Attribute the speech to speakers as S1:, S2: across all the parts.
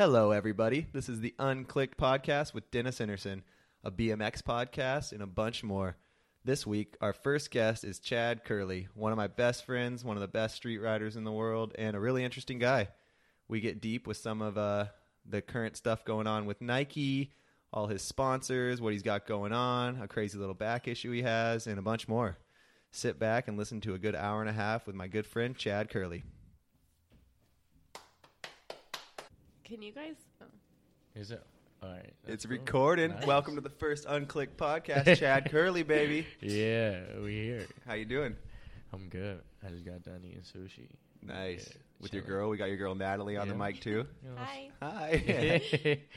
S1: Hello, everybody. This is the Unclicked Podcast with Dennis Enarson, a BMX podcast, and a bunch more. This week, our first guest is Chad Kerley, one of my best friends, one of the best street riders in the world, and a really interesting guy. We get deep with some of uh, the current stuff going on with Nike, all his sponsors, what he's got going on, a crazy little back issue he has, and a bunch more. Sit back and listen to a good hour and a half with my good friend Chad Kerley.
S2: Can you guys? Oh.
S3: Is it? All right.
S1: It's
S3: cool.
S1: recording.
S3: Nice.
S1: Welcome to the first Unclick Podcast, Chad Kerley, baby.
S3: Yeah, we here.
S1: How you doing?
S3: I'm good. I just got done eating sushi.
S1: Nice.
S3: Yeah,
S1: With your girl, we got your girl Natalie on the mic too.
S2: Hi.
S1: Hi.
S3: it's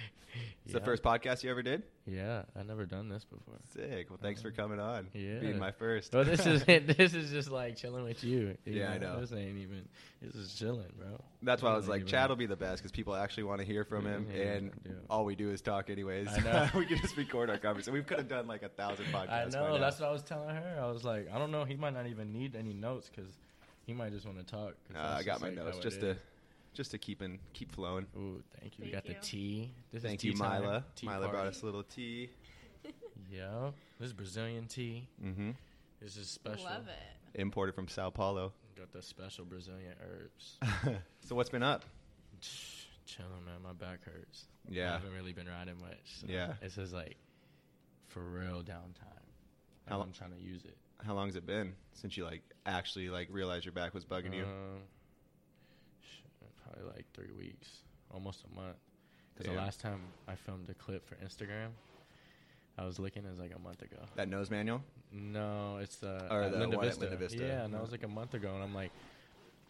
S1: It's the first podcast you ever did?
S3: Yeah, I never done this before.
S1: Sick. Well, thanks for uh-huh. coming on.
S3: Yeah.
S1: Being my first.
S3: Well, this is this is just like chilling with you. you
S1: Yeah, I know.
S3: This ain't even. This is chilling, bro.
S1: That's why I was like, Chad will be the best because people actually want to hear from him,
S3: Yeah,
S1: and
S3: yeah.
S1: all we do is talk anyways.
S3: I know.
S1: we can just record our conversation. We could have done like a thousand podcasts.
S3: I know. That's what I was telling her. I was like, I don't know. He might not even need any notes because he might just want to talk. 'cause
S1: Uh, I got my
S3: like,
S1: notes just to just to keep in keep flowing.
S3: Ooh, thank you. we got
S2: you.
S3: the tea. This
S1: Thank
S3: is
S1: you,
S3: tea time.
S1: Mila.
S3: Tea
S1: Mila brought us a little tea.
S3: Yeah, this is Brazilian tea.
S1: Mm-hmm.
S3: This is special.
S2: Love it.
S1: Imported from Sao Paulo.
S3: Got the special Brazilian herbs.
S1: so what's been up?
S3: Chilling, man. My back hurts.
S1: Yeah, I
S3: haven't really been riding much. So
S1: Yeah.
S3: This is like for real downtime.
S1: How
S3: How
S1: lo-
S3: I'm trying to use it.
S1: How long has it been since you like actually like realized your back was bugging you?
S3: Um, probably like three weeks, almost a month. Because the last time I filmed a clip for Instagram, I was looking. It was like a month ago.
S1: That nose manual?
S3: No, it's uh,
S1: Or the
S3: Linda Vista.
S1: Linda Vista.
S3: Yeah, and that was like a month ago, and I'm like,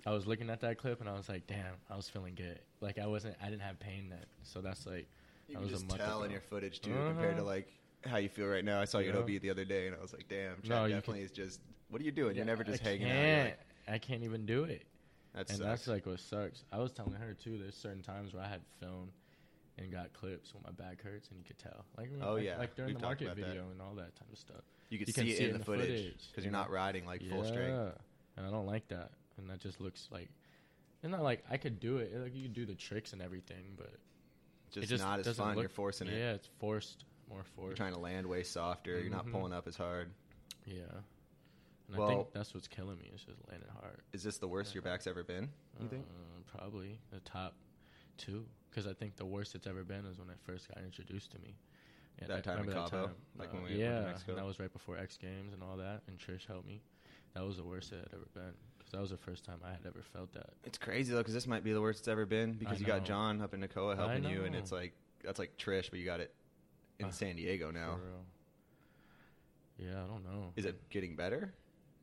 S3: I was looking at that clip, and I was like, damn, I was feeling good. Like I wasn't, I didn't have pain then. So that's like,
S1: You
S3: That
S1: can
S3: was a month
S1: tell
S3: ago.
S1: in your footage too, compared to
S3: Uh-huh.
S1: like how you feel right now. I saw you at
S3: Yeah.
S1: OB the other day, and I was like, "Damn, Chad
S3: No, you
S1: definitely
S3: can-
S1: is just. What are you doing? You're never just
S3: I
S1: hanging out.
S3: can't,
S1: You're like,
S3: I can't even do it.
S1: that
S3: and
S1: sucks.
S3: that's like what sucks. I was telling her too. There's certain times where I had film and got clips when my back hurts, and you could tell. Like,
S1: Oh,
S3: like,
S1: yeah.
S3: like during
S1: We've
S3: the market
S1: about that.
S3: video and all that type of stuff.
S1: you could
S3: you
S1: see,
S3: can
S1: it
S3: see
S1: in the footage because
S3: you
S1: you're not riding like full
S3: yeah,
S1: strength.
S3: and I don't like that. And that just looks like it's not like I could do it. Like you could do the tricks and everything, but
S1: Just,
S3: just
S1: not as fun.
S3: look-
S1: you're forcing it.
S3: Yeah, it's forced, more forced.
S1: You're trying to land way softer. You're not
S3: Mhm.
S1: pulling up as hard.
S3: Yeah, and I
S1: Well-
S3: think that's what's killing me. It's just landing hard.
S1: Is this the worst your back's ever been? You think?
S3: Uh, probably the top two, because I think the worst it's ever been is when it first got introduced to me. Yeah,
S1: That time in
S3: remember
S1: Cabo? Like
S3: Uh,
S1: when we went to
S3: yeah,
S1: Mexico?
S3: and that was right before X Games and all that, and Trish helped me. That was the worst it had ever been, because that was the first time I had ever felt that.
S1: It's crazy though, because this might be the worst it's ever been. Because
S3: I
S1: you got
S3: know.
S1: John up in Nakoa
S3: I
S1: helping you, and
S3: know.
S1: it's like that's like Trish, but you got it in
S3: Uh,
S1: San Diego now.
S3: Yeah, I don't know.
S1: Is it getting better?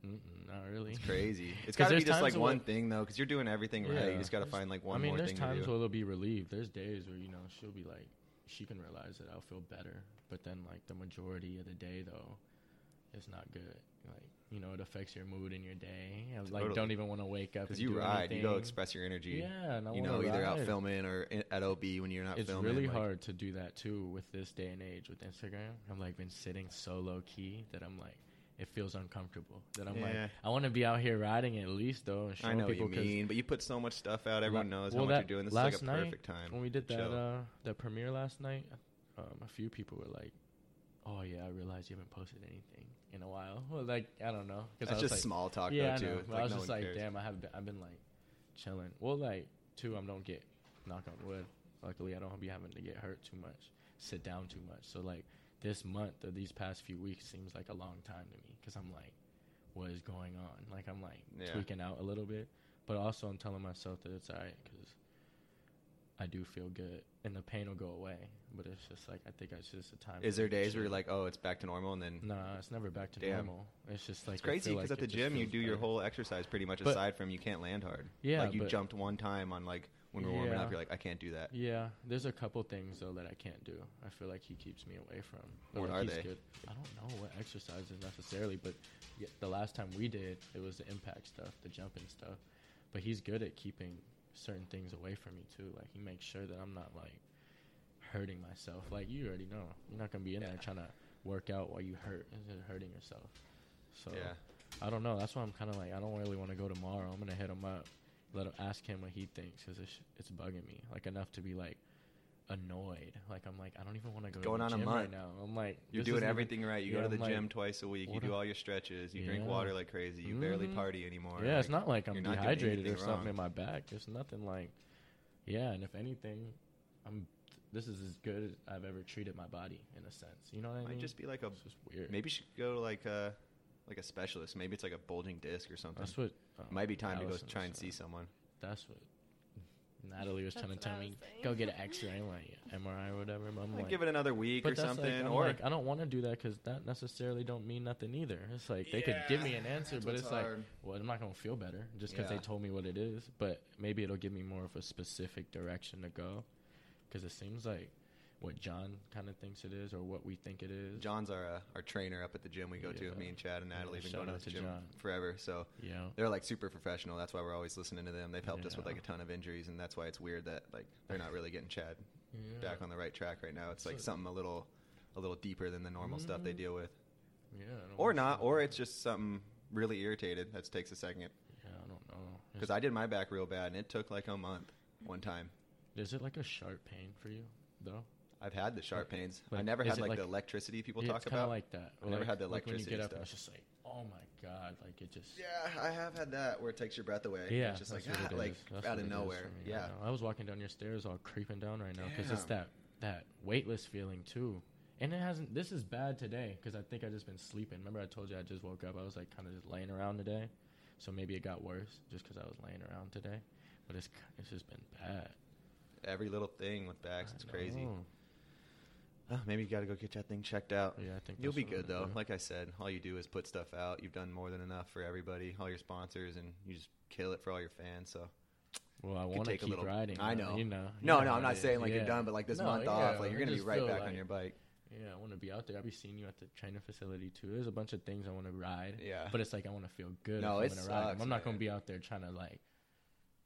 S3: Mm-mm, not really.
S1: It's crazy. It's got to be just like one
S3: where-
S1: thing though, because you're doing everything right. You just got to find like one
S3: I mean,
S1: more
S3: there's
S1: thing
S3: times where it'll be relieved. There's days where you know she'll be like, she can realize that I'll feel better, but then like the majority of the day though, it's not good. Like you know, it affects your mood in your day. I like
S1: Totally.
S3: don't even want to wake up
S1: Because you
S3: do
S1: ride, you go express your energy.
S3: Yeah, and I
S1: you know, either out filming or in, at OB when you're not
S3: It's
S1: filming.
S3: really
S1: like-
S3: hard to do that too with this day and age with Instagram. I'm like been sitting so low key that I'm like. It feels uncomfortable. That I'm
S1: Yeah.
S3: like, I want to be out here riding at least though, and
S1: I
S3: showing
S1: know what
S3: people
S1: you
S3: 'cause
S1: mean, but you put so much stuff out. Everyone
S3: La-
S1: knows
S3: well,
S1: how much
S3: that
S1: you're doing. This is like a
S3: night,
S1: perfect time.
S3: when we did that uh, that premiere last night, um, a few people were like, "Oh yeah, I realized you haven't posted anything in a while." Well, like I don't know, 'cause
S1: That's
S3: I was
S1: just
S3: like,
S1: small talk
S3: yeah,
S1: though
S3: I
S1: too.
S3: know,
S1: like
S3: I was
S1: no
S3: just like,
S1: cares.
S3: damn, I have been, I've been like chilling. Well, like two, I don't get knock on wood. Luckily, I don't be having to get hurt too much, sit down too much. So like this month or these past few weeks seems like a long time to me because I'm like, what is going on? Like I'm like
S1: Yeah.
S3: tweaking out a little bit, but also I'm telling myself that it's alright because I do feel good and the pain will go away. But it's just like I think it's just a time.
S1: Is there days where you're like, oh, it's back to normal, and then
S3: Nah, it's never back to
S1: Damn.
S3: normal. It's just like
S1: it's crazy because
S3: like
S1: at the gym you do your whole exercise pretty much
S3: But-
S1: aside from you can't land hard.
S3: Yeah,
S1: like you
S3: but-
S1: jumped one time on like when we're warming up. You're like, I can't do that.
S3: Yeah, there's a couple things though that I can't do. I feel like he keeps me away from. But,
S1: What
S3: like,
S1: are they?
S3: Good. I don't know what exercises necessarily, but yeah, the last time we did, it was the impact stuff, the jumping stuff. But he's good at keeping certain things away from me too. Like he makes sure that I'm not like hurting myself. Like you already know, you're not gonna be in there trying to work out while you hurt hurting yourself. So
S1: Yeah.
S3: I don't know. That's why I'm kind of like I don't really want to go tomorrow. I'm gonna hit him up, let him ask him what he thinks because it's it's bugging me like enough to be like, annoyed. Like I'm like I don't even want to go
S1: Going
S3: to the
S1: on a
S3: gym right
S1: month.
S3: now. I'm like
S1: You're doing everything right. You
S3: yeah,
S1: go to the
S3: I'm like,
S1: gym twice a week. You
S3: what
S1: do
S3: a-
S1: all your stretches. You drink
S3: Yeah.
S1: water like crazy. You barely
S3: Mhm.
S1: party anymore.
S3: Yeah, it's not like I'm
S1: you're not doing
S3: dehydrated or
S1: anything
S3: something
S1: wrong.
S3: in my back. There's nothing like, yeah. And if anything, I'm. This is as good as I've ever treated my body in a sense. You know what I
S1: Might
S3: mean?
S1: just be like a
S3: it's just weird.
S1: maybe you should go to like a like a specialist. Maybe it's like a bulging disc or something.
S3: that's what. uh,
S1: Might be time to go
S3: Allison
S1: try
S3: was
S1: and see
S3: saying.
S1: someone.
S3: That's what Natalie was trying to tell me.
S2: saying.
S3: Go get an X-ray, I'm like MRI or whatever. But I'm
S1: Like,
S3: like,
S1: give it another week or something,
S3: like, I'm
S1: or
S3: like, I don't want to do that because that necessarily don't mean nothing either. It's like they could give me an answer, but
S1: what's
S3: it's like, well, I'm not gonna feel better just because
S1: Yeah.
S3: they told me what it is. But maybe it'll give me more of a specific direction to go, because it seems like what John kind of thinks it is, or what we think it is.
S1: John's our uh, our trainer up at the gym we go to. Me and Chad and Natalie have been going to
S3: the
S1: gym
S3: John.
S1: forever. So
S3: Yeah.
S1: they're like super professional. That's why we're always listening to them. They've helped us with like a ton of injuries, and that's why it's weird that like they're not really getting Chad
S3: Yeah.
S1: back on the right track right now. It's like
S3: So-
S1: something a little a little deeper than the normal stuff they
S3: Mhm.
S1: deal with,
S3: Yeah.
S1: Or not, or it's just something really irritated that takes a second.
S3: Yeah, I don't know.
S1: Because I did my back real bad, and it took like a month one time.
S3: Is it like a sharp pain for you though?
S1: I've had the sharp pains. I never had like,
S3: like-
S1: the electricity people talk about.
S3: like that.
S1: I've never had the
S3: like when you
S1: electricity
S3: get up, and
S1: stuff.
S3: it's just like, oh my god, like it just.
S1: yeah, I have had that where it takes your breath away.
S3: Yeah,
S1: it's just like ah, like.
S3: That's
S1: out of nowhere.
S3: for me right
S1: Yeah,
S3: now. I was walking down your stairs, all creeping down right now because it's that that weightless feeling too. And it hasn't. This is bad today because I think I just been sleeping. Remember, I told you I just woke up. I was like kind of just laying around today, so maybe it got worse just because I was laying around today. But it's it's just been bad.
S1: every little thing with backs, it's crazy. Oh, maybe you got to go get that thing checked out.
S3: Yeah, I think
S1: You'll be good though.
S3: do.
S1: Like I said, all you do is put stuff out. You've done more than enough for everybody, all your sponsors, and you just kill it for all your fans. So
S3: Well, I want to keep
S1: little-
S3: riding.
S1: I know.
S3: You know. you
S1: no,
S3: know
S1: no, I'm not
S3: is.
S1: saying like you're done, but like this
S3: No,
S1: month
S3: yeah,
S1: off, like you're gonna be right back
S3: like-
S1: on your bike.
S3: Yeah, I want to be out there. I'll be seeing you at the training facility too. There's a bunch of things I want to ride.
S1: Yeah.
S3: But it's like I want to feel good.
S1: No, it
S3: I'm gonna ride 'em.
S1: sucks,
S3: I'm not gonna be out there trying to like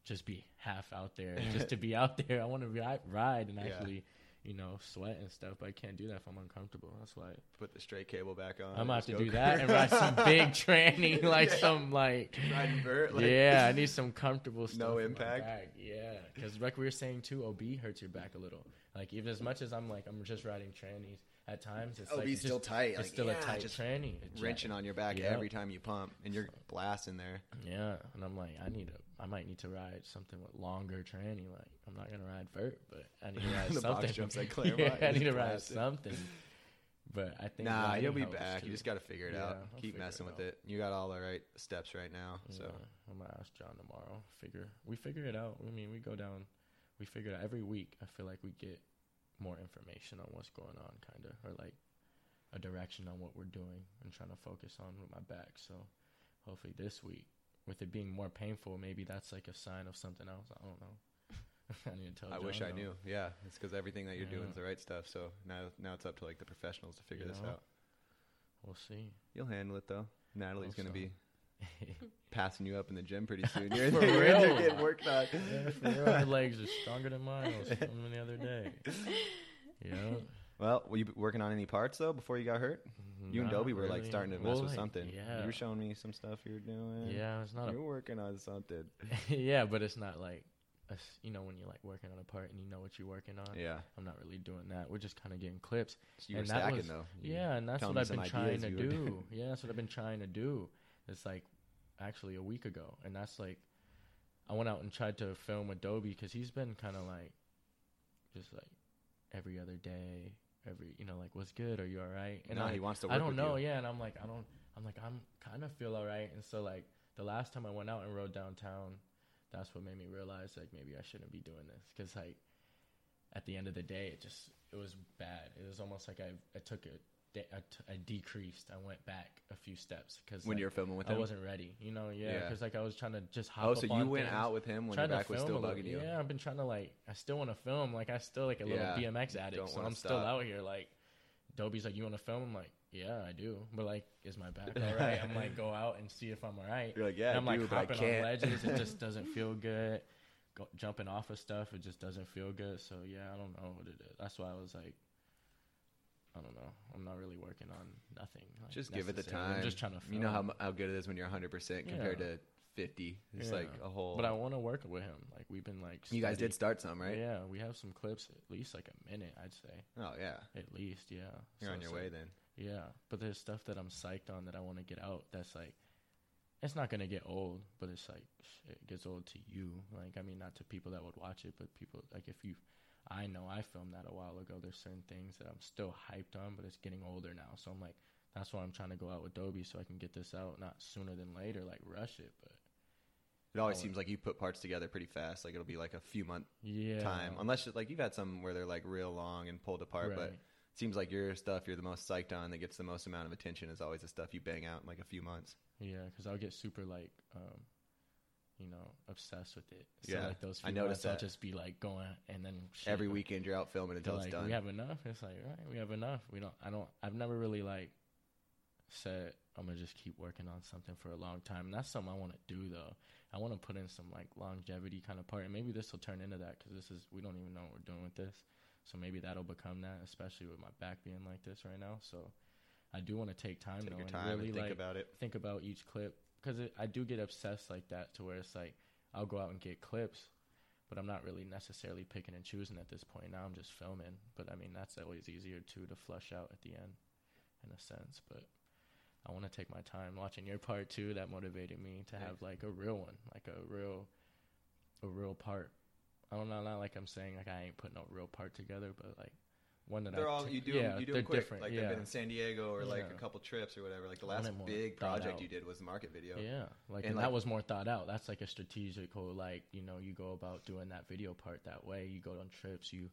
S3: just be half out there just to be out there. I want to ride, ride and
S1: Yeah.
S3: You know, sweat and stuff. But I can't do that if I'm uncomfortable. That's why
S1: Put the straight cable back on.
S3: I'm gonna have to do that and ride some big tranny, like
S1: Yeah.
S3: some like.
S1: Vert, like-
S3: yeah, I need some comfortable stuff.
S1: No impact?
S3: Yeah, because like we were saying too, OB hurts your back a little. Like even as much as I'm like I'm just riding trannies at times, it's
S1: Oh,
S3: like
S1: still
S3: just-
S1: tight.
S3: It's
S1: like,
S3: still
S1: yeah,
S3: a tight
S1: just
S3: tranny. It's
S1: wrenching on your back
S3: Yep.
S1: every time you pump, and you're blasting there.
S3: Yeah, and I'm like, I need a, I might need to ride something with longer tranny. Like, I'm not gonna ride vert, but I need to ride
S1: The box
S3: something.
S1: jumps at Claremont,
S3: yeah, I need to ride something. But I think
S1: Nah, you'll be back.
S3: too.
S1: You just got to figure it
S3: Yeah,
S1: out.
S3: I'll
S1: Keep messing
S3: it
S1: with
S3: out.
S1: it. You got all the right steps right now. So
S3: Yeah, I'm gonna ask John tomorrow. Figure we figure it out. I mean, we go down, we figure it out every week. I feel like we get more information on what's going on, kind of, or like a direction on what we're doing and trying to focus on with my back. So hopefully this week, with it being more painful, maybe that's like a sign of something else. I don't know. I need to tell.
S1: I wish I
S3: though.
S1: knew. Yeah, it's because everything that you're doing is the right stuff. So now, now it's up to like the professionals to figure
S3: You
S1: this
S3: know?
S1: out.
S3: We'll see.
S1: You'll handle it though. Natalie's gonna
S3: so.
S1: be passing you up in the gym pretty soon. You're,
S3: For
S1: you're
S3: real.
S1: getting worked on.
S3: yeah, for real, my legs are stronger than mine. I was filming the other day. Yeah.
S1: Well, were you working on any parts though before you got hurt? You and Dobie were like starting to mess
S3: Well,
S1: with
S3: like,
S1: something.
S3: Yeah.
S1: You were showing me some stuff you were doing.
S3: yeah, it's not
S1: You're working on something.
S3: yeah, but it's not like us, you know when you're like working on a part and you know what you're working on.
S1: Yeah.
S3: I'm not really doing that. We're just kind of getting clips.
S1: So you were
S3: And that
S1: stacking
S3: was-
S1: though. You-
S3: Yeah, and that's what I've been trying to do. yeah, that's what I've been trying to do. It's like actually a week ago, and that's like I went out and tried to film with Dobie because he's been kind of like just like every other day, every you know like what's good? Are you all right?
S1: And
S3: I,
S1: he wants to work
S3: I don't know,
S1: you.
S3: yeah, and I'm like I don't. I'm like I'm kind of feel all right, and so like the last time I went out and rode downtown, that's what made me realize like maybe I shouldn't be doing this because like at the end of the day it just it was bad. It was almost like I I took a de- I, t- I decreased. I went back a few steps because
S1: when you're filming with
S3: I
S1: him.
S3: wasn't ready. You know, yeah,
S1: Yeah.
S3: because like I was trying to just hop.
S1: Oh, so you went
S3: things,
S1: out with him when your back was still bugging you.
S3: Yeah, I've been trying to like. I still want to film. Like I still like a little
S1: Yeah,
S3: BMX addict, so I'm still out here. Like, Dobie's like, "You want to film?" I'm like, "Yeah, I do." But like, is my back all right? I'm like, go out and see if I'm all right.
S1: You're like, yeah,
S3: and I'm like
S1: I
S3: hopping on ledges. It just doesn't feel good. Go, jumping off of stuff, it just doesn't feel good. So yeah, I don't know what it is. That's why I was like, I don't know. I'm not really working on nothing. Like,
S1: Just give it the time.
S3: I'm just trying to. Film.
S1: You know how how good it is when you're 100 percent compared
S3: Yeah.
S1: to 50. It's
S3: Yeah.
S1: like a whole.
S3: But I want to work with him. Like we've been like.
S1: you guys did start some, right?
S3: Yeah, we have some clips, at least like a minute, I'd say.
S1: Oh yeah.
S3: At least, yeah.
S1: You're
S3: So
S1: on your way
S3: like-
S1: then.
S3: Yeah, but there's stuff that I'm psyched on that I want to get out. That's like, it's not gonna get old, but it's like it gets old to you. Like I mean, not to people that would watch it, but people like if you, I know I filmed that a while ago. There's certain things that I'm still hyped on, but it's getting older now. So I'm like, that's why I'm trying to go out with Dobie so I can get this out not sooner than later, like rush it. But
S1: It always
S3: Oh,
S1: seems like you put parts together pretty fast. Like it'll be like a few month
S3: yeah,
S1: time, unless like you've had some where they're like real long and pulled apart. But it seems like your stuff you're the most psyched on that gets the most amount of attention is always the stuff you bang out in like a few months.
S3: Yeah, because I'll get super like, um, you know, obsessed with it. So
S1: Yeah,
S3: like those
S1: I
S3: few
S1: noticed
S3: months, I'll
S1: that.
S3: just be like going, and then shit,
S1: Every
S3: like,
S1: weekend you're out filming until it's
S3: like,
S1: done.
S3: we have enough. It's like, right, we have enough. We don't. I don't. I've never really like said I'm gonna just keep working on something for a long time. And that's something I want to do though. I want to put in some like longevity kind of part, and maybe this will turn into that because this is we don't even know what we're doing with this. So maybe that'll become that, especially with my back being like this right now. So I do want to take time
S1: Take
S3: though
S1: your
S3: and
S1: time
S3: really
S1: and think
S3: like
S1: about it.
S3: think about each clip because I do get obsessed like that to where it's like I'll go out and get clips, but I'm not really necessarily picking and choosing at this point. Now I'm just filming, but I mean that's always easier too to flush out at the end, in a sense. But I want to take my time watching your part too. That motivated me to have like a real one, like a real, a real part. I don't know, not like I'm saying like I ain't putting no real part together, but like one that
S1: They're
S3: I
S1: all you do.
S3: yeah,
S1: you do
S3: they're
S1: them quick.
S3: different.
S1: Like
S3: yeah.
S1: they've been in San Diego or like
S3: Yeah.
S1: a couple trips or whatever. Like the last big project
S3: out.
S1: you did was the market video.
S3: Yeah, like
S1: And,
S3: and,
S1: like-
S3: that was more thought out. That's like a strategical, like you know, you go about doing that video part that way. You go on trips, you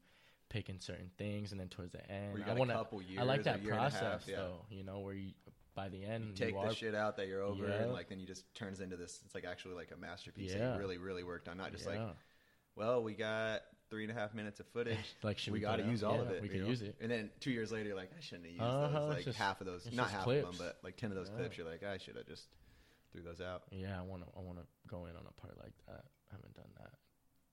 S3: picking certain things, and then towards the end, I want
S1: a
S3: to.
S1: couple years.
S3: I like that
S1: half,
S3: process
S1: yeah.
S3: though. You know, where you by the end
S1: You take
S3: you
S1: the
S3: are,
S1: shit out that you're over, and like then you just turns into this. It's like actually like a masterpiece that you really, really worked on. Not just like, well, we got three and a half minutes of footage.
S3: like should
S1: we
S3: we,
S1: got to use all
S3: Yeah,
S1: of it.
S3: We could
S1: know?
S3: use it.
S1: And then two years later, you're like, I shouldn't have used
S3: Uh-huh,
S1: those. Like
S3: just-
S1: half of those, not half of them, but like ten of those
S3: Yeah.
S1: clips. You're like, I should have just threw those out.
S3: Yeah, I want to. I want to go in on a part like that. I haven't done that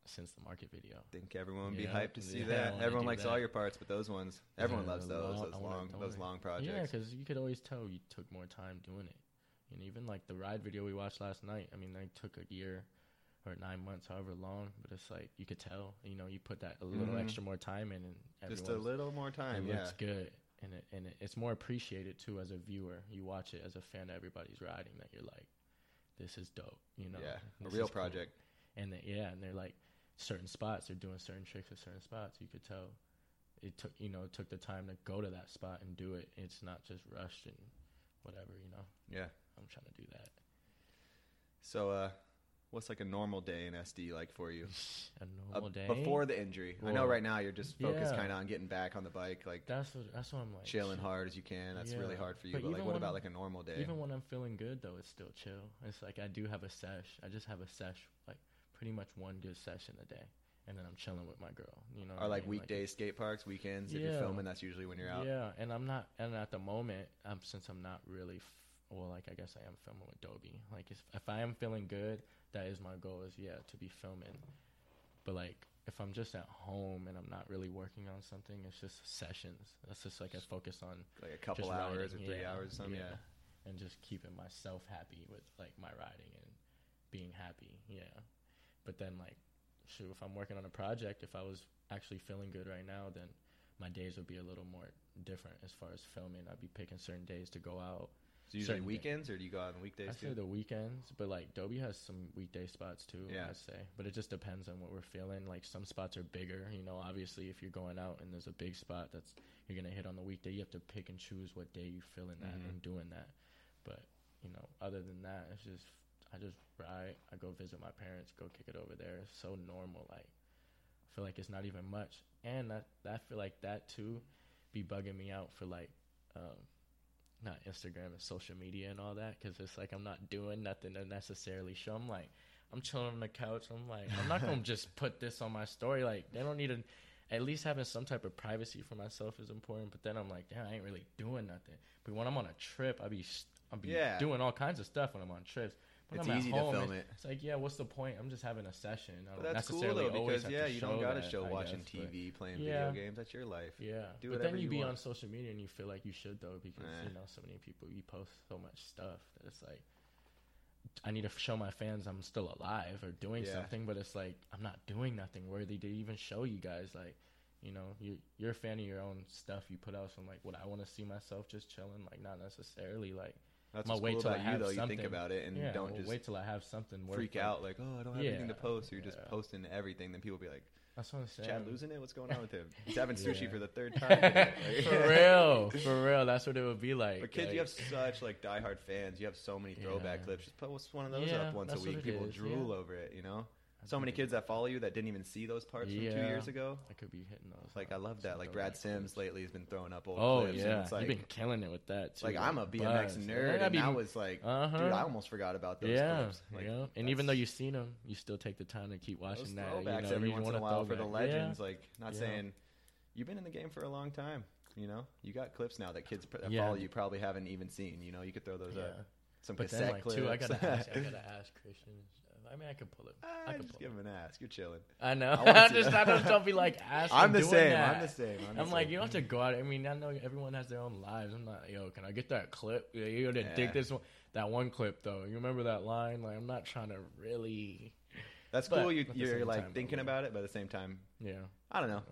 S3: since the market video.
S1: think everyone would be
S3: Yeah,
S1: hyped to see
S3: yeah,
S1: that. Everyone likes
S3: that.
S1: all your parts, but those ones, everyone
S3: Yeah,
S1: loves those.
S3: long-
S1: those long,
S3: I
S1: those long
S3: Yeah, because you could always tell you took more time doing it. And even like the ride video we watched last night, I mean, they took a year or nine months, however long, but it's like you could tell, you know, you put that a little
S1: Mhm.
S3: extra more time in, and
S1: just a little more time.
S3: it
S1: Yeah,
S3: looks good, and it and it, it's more appreciated too as a viewer. You watch it as a fan. Everybody's riding that you're like, this is dope, you know.
S1: yeah, a real
S3: is cool.
S1: project.
S3: And they, yeah, and they're like certain spots. They're doing certain tricks at certain spots. You could tell it took you know it took the time to go to that spot and do it. It's not just rushed and whatever. You know,
S1: Yeah.
S3: I'm trying to do that.
S1: So, uh, what's like a normal day in SD like for you?
S3: A
S1: Uh,
S3: normal day
S1: Before the injury, I know right now you're just focused
S3: yeah.
S1: kind of on getting back on the bike, like
S3: That's what that's what I'm like.
S1: chilling hard as you can. That's really hard for you.
S3: But
S1: But, like, what about
S3: I'm-
S1: like a normal day?
S3: Even when I'm feeling good though, it's still chill. It's like I do have a sesh. I just have a sesh, like pretty much one good session a day, and then I'm chilling with my girl. You know,
S1: Or
S3: I
S1: like
S3: mean?
S1: weekday skate parks, weekends. If you're filming, that's usually when you're out.
S3: Yeah, and I'm not, and at the moment, um, since I'm not really, f- well, like I guess I am filming with Dobie. Like if, if I am feeling good, that is my goal. Is yeah to be filming, but like if I'm just at home and I'm not really working on something, it's just sessions. That's just like I focus on
S1: Like a couple hours
S3: riding,
S1: or three
S3: yeah,
S1: hours or something. Yeah.
S3: and just keeping myself happy with like my riding and being happy. Yeah, but then like, shoot, if I'm working on a project, if I was actually feeling good right now, then my days would be a little more different as far as filming. I'd be picking certain days to go out.
S1: So usually
S3: Certain day.
S1: weekends, or do you go out on weekdays?
S3: I
S1: say
S3: the weekends, but like Dobie has some weekday spots too.
S1: Yeah.
S3: I'd say, but it just depends on what we're feeling. Like some spots are bigger, you know. Obviously, if you're going out and there's a big spot that's you're gonna hit on the weekday, you have to pick and choose what day you're feeling that
S1: Mhm.
S3: and doing that. But you know, other than that, it's just I just ride. I go visit my parents, go kick it over there. It's so normal. Like I feel like it's not even much, and that I feel like that too be bugging me out for like. um not Instagram and social media and all that because it's like I'm not doing nothing to necessarily show. I'm like I'm chilling on the couch. I'm like I'm not gonna just put this on my story. Like they don't need to. At least having some type of privacy for myself is important. But then I'm like, damn, I ain't really doing nothing. But when I'm on a trip, I be I be
S1: Yeah.
S3: doing all kinds of stuff when I'm on trips. When
S1: It's
S3: I'm
S1: easy to
S3: home,
S1: film
S3: it's,
S1: it.
S3: It's like, yeah, what's the point? I'm just having a session. I
S1: But
S3: don't
S1: that's cool
S3: necessarily
S1: though
S3: always
S1: because yeah,
S3: to
S1: you don't gotta show
S3: I
S1: watching
S3: guess, but-
S1: TV, playing
S3: Yeah.
S1: video games. That's your life.
S3: yeah,
S1: Do
S3: but then you,
S1: you
S3: be
S1: want.
S3: on social media and you feel like you should though because
S1: Eh.
S3: you know so many people you post so much stuff that it's like I need to show my fans I'm still alive or doing
S1: Yeah.
S3: something, but it's like I'm not doing nothing worthy to even show you guys. Like, you know, you you're a fan of your own stuff you put out. So I'm like, would I want to see myself just chilling? Like, not necessarily. Like,
S1: That's what's
S3: wait
S1: cool
S3: I
S1: about you though. You think about it and
S3: yeah,
S1: don't just
S3: wait till I have something.
S1: freak
S3: like-
S1: out like, oh, I don't have anything to post. So you're just posting everything. Then people be like,
S3: That's what I'm saying.
S1: Chad losing it? What's going on with him? He's having sushi
S3: Yeah.
S1: for the third time. today." Like-
S3: for real, for real. That's what it would be like.
S1: But kids,
S3: like,
S1: you have such like diehard fans. You have so many throwback
S3: Yeah.
S1: clips. Just post one of those
S3: Yeah,
S1: up once a week. People
S3: is,
S1: drool
S3: yeah.
S1: over it. You know, so many kids that follow you that didn't even see those parts from two years ago.
S3: I could be hitting those.
S1: Like I love that. Like Brad
S3: Simms
S1: lately has been throwing up old
S3: Oh
S1: clips. and
S3: yeah,
S1: it's like,
S3: you've been killing it with that too.
S1: like I'm a BMX
S3: buzz.
S1: nerd,
S3: That'd
S1: and
S3: be-
S1: that was like,
S3: uh-huh.
S1: dude, I almost forgot about those
S3: yeah,
S1: clips. Like,
S3: yeah. And even though you've seen them, you still take the time to keep watching that.
S1: throwbacks
S3: you know,
S1: every
S3: you
S1: once in a while for the
S3: throwback. Yeah.
S1: legends. Like, not
S3: Yeah.
S1: saying you've been in the game for a long time. You know, you got clips now that kids that
S3: Yeah.
S1: follow you probably haven't even seen. You know, you could throw those
S3: Yeah.
S1: up. Some
S3: But
S1: cassette
S3: then like
S1: clips.
S3: too, I gotta ask, I gotta ask Christian. I mean, I could pull it.
S1: Ah,
S3: I could
S1: just
S3: pull
S1: give him an ask. You're chilling.
S3: I know.
S1: I
S3: I just I just don't be like asking.
S1: I'm the
S3: doing
S1: same.
S3: That.
S1: I'm the same. I'm, the
S3: I'm like, you don't have to go out. I mean, I know everyone has their own lives. I'm not, yo, can I get that clip? Yeah, you gotta
S1: Yeah.
S3: dig this one, that one clip though. You remember that line? Like, I'm not trying to really,
S1: That's
S3: but
S1: cool. You, you're like
S3: time,
S1: thinking about it, but at the same time,
S3: yeah.
S1: I don't know.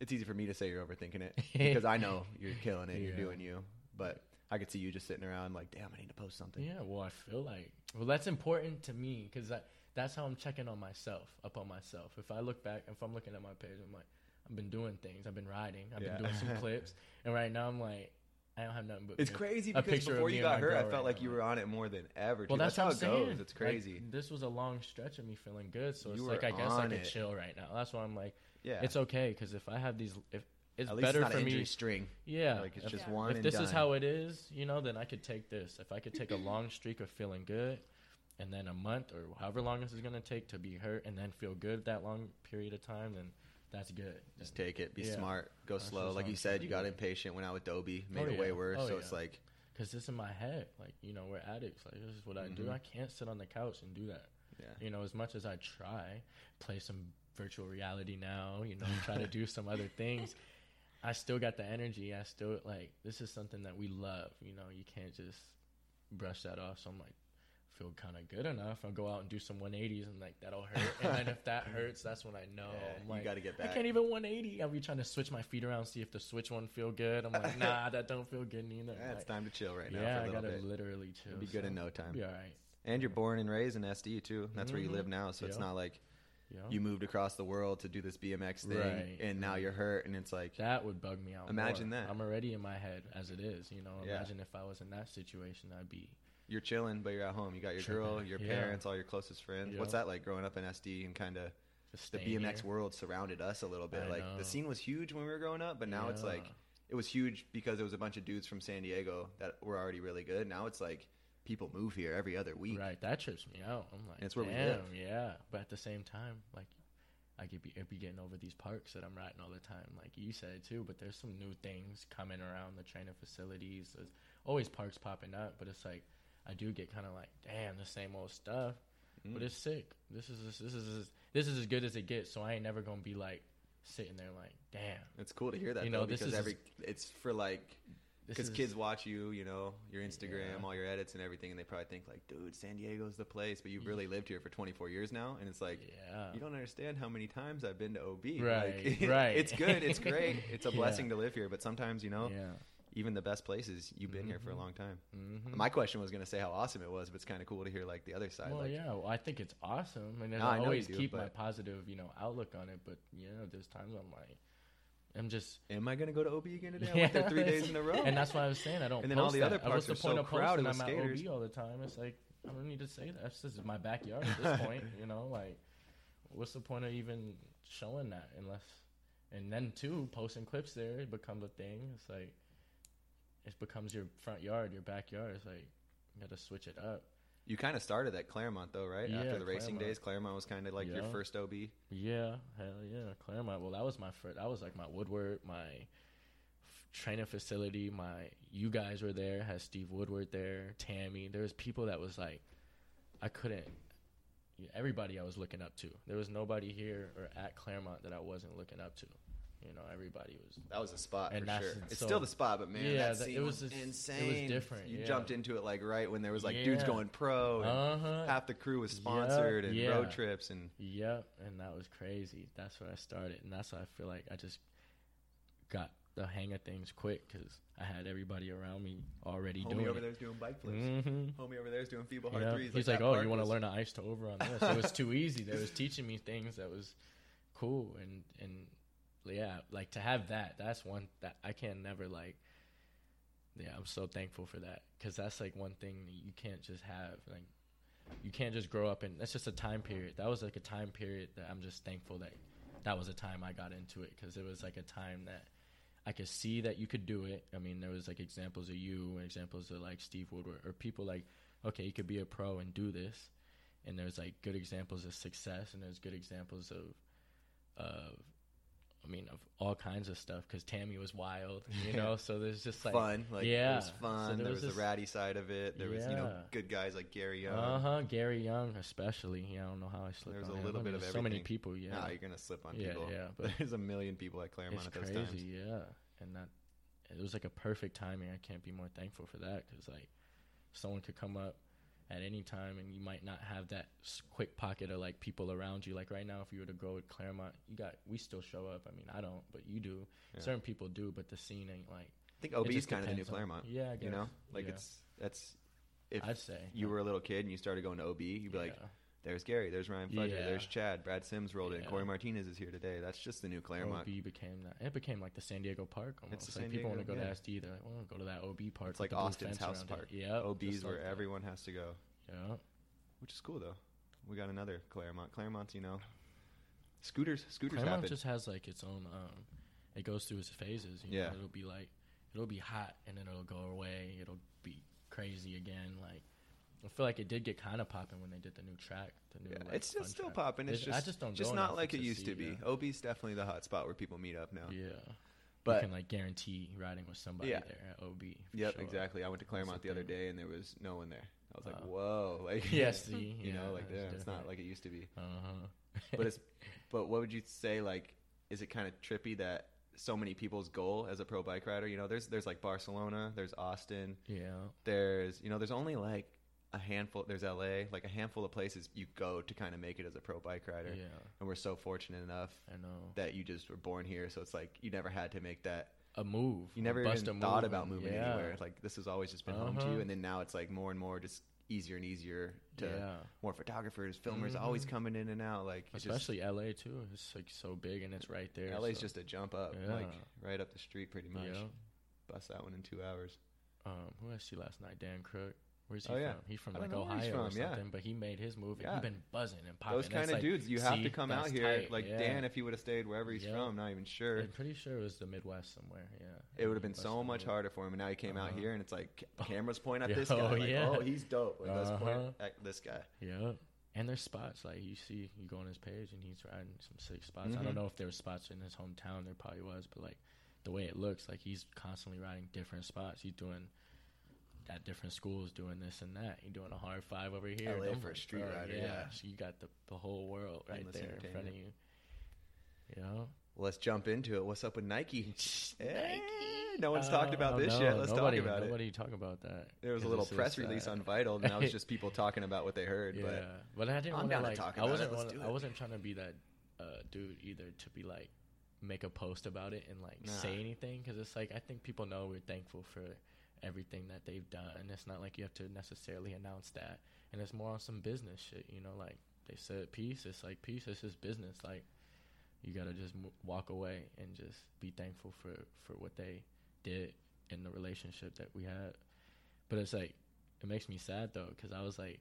S1: It's easy for me to say you're overthinking it because I know you're killing it. You're doing you. But I could see you just sitting around like, damn, I need to post something.
S3: Yeah, well, I feel like well, that's important to me because that's how I'm checking on myself, up on myself. If I look back, if I'm looking at my page, I'm like, I've been doing things, I've been riding, I've
S1: Yeah.
S3: been doing some clips, and right now I'm like, I don't have nothing but.
S1: It's
S3: me.
S1: crazy because before you got hurt, I felt
S3: right
S1: like you were on it more than ever.
S3: Well,
S1: dude.
S3: that's,
S1: how it goes. It's
S3: Like,
S1: crazy.
S3: this was a long stretch of me feeling good, so it's like I guess I
S1: it.
S3: chill right now. That's why I'm like,
S1: yeah,
S3: it's okay because if I have these, if it's
S1: at least
S3: better
S1: it's not
S3: for
S1: an
S3: me,
S1: string.
S3: yeah,
S1: Like it's
S3: if,
S1: just
S2: Yeah.
S1: one.
S3: if
S1: and
S3: this is how it is, you know, then I could take this. If I could take a long streak of feeling good, and then a month or however long this is gonna take to be hurt, and then feel good that long period of time, then that's good.
S1: Just take it. Be
S3: Yeah.
S1: smart. Go
S3: That's
S1: slow. Like you said, you got impatient. Went out with Dobie. Made
S3: Oh,
S1: it way
S3: yeah.
S1: worse.
S3: Oh,
S1: so it's like,
S3: Because it's in my head. Like you know, we're addicts. Like this is what I do.
S1: Mhm.
S3: I can't sit on the couch and do that.
S1: yeah.
S3: You know, as much as I try, play some virtual reality now, you know, try to do some other things, I still got the energy. I still like this is something that we love. You know, you can't just brush that off. So I'm like, feel kind of good enough. I'll go out and do some 180s and like that'll hurt. and then if that hurts, that's when I know.
S1: Yeah,
S3: I'm
S1: you
S3: like,
S1: got to get back.
S3: I can't even 180. I'll be trying to switch my feet around, see if the switch one feel good. I'm like, nah, that don't feel good neither.
S1: Yeah, it's
S3: Like,
S1: time to chill right now
S3: yeah,
S1: for a
S3: I gotta
S1: bit.
S3: literally chill.
S1: It'll be good
S3: so
S1: in no time.
S3: Be all right.
S1: And you're born and raised in SD too. That's where you
S3: Mhm.
S1: live now. So it's not like
S3: Yeah.
S1: you moved across the world to do this BMX thing,
S3: Right.
S1: and now you're hurt, and it's like,
S3: That would bug me out.
S1: Imagine
S3: more.
S1: that.
S3: I'm already in my head as it is. You know,
S1: Yeah.
S3: imagine if I was in that situation, I'd be.
S1: you're chilling, but you're at home. You got your girl, your
S3: Yeah.
S1: parents, all your closest friends. What's that like growing up in SD and kind of the BMX
S3: here.
S1: world surrounded us a little bit?
S3: I
S1: like
S3: know.
S1: the scene was huge when we were growing up, but now it's like it was huge because there was a bunch of dudes from San Diego that were already really good. Now it's like people move here every other week.
S3: Right, that trips me out. I'm like,
S1: it's where we
S3: damn,
S1: live.
S3: yeah. But at the same time, like, I could be, I'd be getting over these parks that I'm riding all the time, like you said too. But there's some new things coming around the training facilities. There's always parks popping up, but it's like I do get kind of like, damn, the same old stuff. But
S1: Mm.
S3: it's sick. This is this is this is as good as it gets. So I ain't never gonna be like sitting there like, damn.
S1: It's cool to hear that
S3: You
S1: though,
S3: know, this
S1: because
S3: is-
S1: every it's for like because kids watch you, you know, your Instagram,
S3: Yeah.
S1: all your edits and everything, and they probably think like, dude, San Diego's the place. But you've really lived here for 24 years now, and it's like
S3: yeah.
S1: you don't understand how many times I've been to OB.
S3: Right,
S1: Like,
S3: right.
S1: It's good. It's great. It's a
S3: Yeah.
S1: blessing to live here. But sometimes, you know,
S3: yeah.
S1: even the best places, you've been here for a
S3: Mhm.
S1: long time.
S3: Mm-hmm.
S1: My question was going to say how awesome it was, but it's kind of cool to hear like the other side.
S3: Well,
S1: like,
S3: yeah, well, I think it's awesome, and
S1: No,
S3: I
S1: I
S3: always
S1: do,
S3: keep my positive, you know, outlook on it. But you know, there's times I'm like, I'm just,
S1: am I going to go to OB again today? I went there three days in a row.
S3: and that's why I was saying I don't.
S1: And then all the
S3: that.
S1: other parks are
S3: point
S1: so
S3: of
S1: crowded with
S3: I'm
S1: skaters.
S3: at OB all the time. It's like I don't need to say that. This is my backyard at this point. You know, like what's the point of even showing that unless? And then too, posting clips there becomes a thing. It's like it becomes your front yard, your backyard. It's like you got to switch it up.
S1: You kind of started at Claremont though, right?
S3: Yeah,
S1: After the racing
S3: Claremont.
S1: days, Claremont was kind of like your first OB.
S3: Yeah, hell yeah, Claremont. Well, that was my first. That was like my Woodward, my training facility. My you guys were there. Had Steve Woodward there, Tammy. There was people that was like, I couldn't. Everybody I was looking up to. There was nobody here or at Claremont that I wasn't looking up to. You know, everybody was.
S1: That was a spot
S3: And
S1: for
S3: that's-
S1: sure. It's
S3: so-
S1: still the spot, but man,
S3: Yeah,
S1: that
S3: that-
S1: scene
S3: it
S1: was,
S3: was just- it was
S1: insane.
S3: different,
S1: You
S3: yeah.
S1: jumped into it like right when there was like dudes
S3: Yeah.
S1: going pro, and
S3: Uh huh.
S1: half the crew was sponsored, and
S3: yeah.
S1: road trips, and
S3: Yep, and that was crazy. That's where I started, and that's why I feel like I just got the hang of things quick because I had everybody around me already doing.
S1: homie
S3: doing
S1: over
S3: it.
S1: there's doing bike flips.
S3: Mm-hmm.
S1: Homie over there's doing feeble hard
S3: Yeah.
S1: threes.
S3: He's like,
S1: that
S3: "Oh,
S1: park
S3: you want to
S1: was-
S3: learn an ice to over on this?" It was too easy. They was teaching me things that was cool, and and yeah, like to have that. That's one that I can never like. Yeah, I'm so thankful for that because that's like one thing you can't just have. Like, you can't just grow up and That's just a time period. That was like a time period that I'm just thankful that that was a time I got into it because it was like a time that I could see that you could do it. I mean, there was like examples of you and examples of like Steve Woodward or people like, okay, you could be a pro and do this. And there's like good examples of success and there's good examples of, of, I mean, of all kinds of stuff because Tammy was wild, you know. so there's just like
S1: fun. Like
S3: yeah.
S1: it was
S3: So
S1: fun.
S3: there
S1: there
S3: was
S1: was, the ratty side of it. There was you know good guys like Gary Young.
S3: Uh huh. Gary Young, especially. Yeah, I don't know how I slipped.
S1: There was
S3: on
S1: a
S3: him.
S1: little
S3: I
S1: bit
S3: mean,
S1: of
S3: there's So many people. Yeah.
S1: Nah, you're gonna slip on
S3: Yeah,
S1: people.
S3: yeah, but-
S1: there's a million people at Claremont
S3: it's
S1: at those
S3: crazy,
S1: times.
S3: yeah. And that it was like a perfect timing. I can't be more thankful for that because like someone could come up at any time and you might not have that quick pocket of like people around you. Like right now, if you were to go with Claremont, you got we still show up. I mean, I don't, but you do.
S1: Yeah.
S3: Certain people do, but the scene ain't like.
S1: I think OB is kind of the new
S3: on-
S1: Claremont.
S3: Yeah, I guess.
S1: You know, like
S3: Yeah.
S1: it's that's if
S3: I'd say
S1: you were a little kid and you started going to OB, you'd be like,
S3: yeah.
S1: "There's Gary, there's Ryan Fudger,
S3: Yeah.
S1: there's Chad, Brad Simms rolled in, Corey Martinez is here today." That's just the new Claremont.
S3: OB became that. It became like the San Diego Park. Almost.
S1: the
S3: like
S1: San
S3: people want to go
S1: yeah.
S3: to SD. They're like, well, go to that OB park.
S1: It's like Austin's house park.
S3: It. Yeah,
S1: OB's where
S3: like
S1: everyone has to go,
S3: Yeah.
S1: which is cool though. We got another Claremont. Claremont's, you know, scooters. Scooters
S3: Claremont
S1: happen.
S3: just has like its own. Um, it goes through its phases. You
S1: Yeah.
S3: know? it'll be like it'll be hot and then it'll go away. It'll be crazy again. Like I feel like it did get kind of popping when they did the new track. The new,
S1: yeah,
S3: like,
S1: it's just still popping. It's
S3: It's-
S1: just
S3: I just don't
S1: just not like it used
S3: see
S1: to be.
S3: that.
S1: OB's definitely the hot spot where people meet up now.
S3: Yeah,
S1: But-
S3: you can like guarantee riding with somebody
S1: Yeah.
S3: there at OB.
S1: Yep,
S3: sure.
S1: exactly. I went to Claremont
S3: the
S1: the other day and there was no one there. I was like,
S3: Wow.
S1: whoa, like
S3: Yeah, see,
S1: you know, like
S3: it's
S1: it's not like it used to be.
S3: Uh huh.
S1: But it's but what would you say like is it kind of trippy that so many people's goal as a pro bike rider, you know, there's there's like Barcelona, there's Austin,
S3: yeah.
S1: there's you know, there's only like a handful there's LA, like a handful of places you go to kind of make it as a pro bike rider.
S3: Yeah,
S1: And we're so fortunate enough
S3: I know.
S1: that you just were born here, so it's like you never had to make that
S3: A move.
S1: you never even thought
S3: move
S1: about moving
S3: yeah.
S1: anywhere. Like this has always just been home to you,
S3: Uh-huh.
S1: and then now it's like more and more just easier and easier to
S3: yeah.
S1: more photographers, filmers, always
S3: Mhm.
S1: coming in and out. Like
S3: Especially LA too. It's like so big and it's right there.
S1: just, LA's
S3: so-
S1: just a jump up,
S3: Yeah.
S1: like right up the street, pretty much.
S3: Yeah.
S1: Bust that one in two hours.
S3: Um, who I see last night? Dan Crook. Where's he
S1: Oh, yeah.
S3: from? He's from
S1: I
S3: like
S1: don't know where he's
S3: Ohio or
S1: from, yeah.
S3: something. But he made his movie.
S1: Yeah.
S3: He been buzzing and popping.
S1: Those kind of
S3: like,
S1: dudes, you have to come out here.
S3: tight,
S1: Like
S3: yeah.
S1: Dan, if he would have stayed wherever he's
S3: Yeah.
S1: from, not even sure.
S3: I'm pretty sure it was the Midwest somewhere. Yeah.
S1: It would have been so much harder for him, and now he came out
S3: Uh-huh.
S1: here, and it's like cameras point at this guy.
S3: oh,
S1: like,
S3: yeah.
S1: oh, he's dope. Like, let's
S3: Uh-huh.
S1: point at this guy.
S3: Yeah. And there's spots like you see, you go on his page and he's riding some sick spots. I
S1: Mhm.
S3: don't know if there were spots in his hometown. There probably was, but like the way it looks, like he's constantly riding different spots. He's doing at different schools, doing this and that. You're doing a hard five over here.
S1: LA for a street rider,
S3: Yeah.
S1: yeah.
S3: So you got the the whole world right
S1: Endless
S3: there in front of
S1: entertainment.
S3: you. Yeah.
S1: Well, let's jump into it. What's up with Nike? Eh,
S3: Nike.
S1: no one's talked about
S3: Oh,
S1: this
S3: no,
S1: yet. Let's
S3: nobody,
S1: talk about it.
S3: Nobody talk about that.
S1: There was a little press release
S3: uh,
S1: on Vital, and that was just people talking about what they heard.
S3: Yeah,
S1: But
S3: but, I didn't want
S1: down to talk
S3: I
S1: about it.
S3: wasn't. Wanna- I wasn't trying to be that uh, dude either to be like make a post about it and like
S1: Nah.
S3: say anything because it's like I think people know we're thankful for everything that they've done. It's not like you have to necessarily announce that, and it's more on some business shit. You know, like they said peace. It's like peace. It's just business. Like you gotta just m- walk away and just be thankful for for what they did in the relationship that we had. But it's like it makes me sad though because I was like,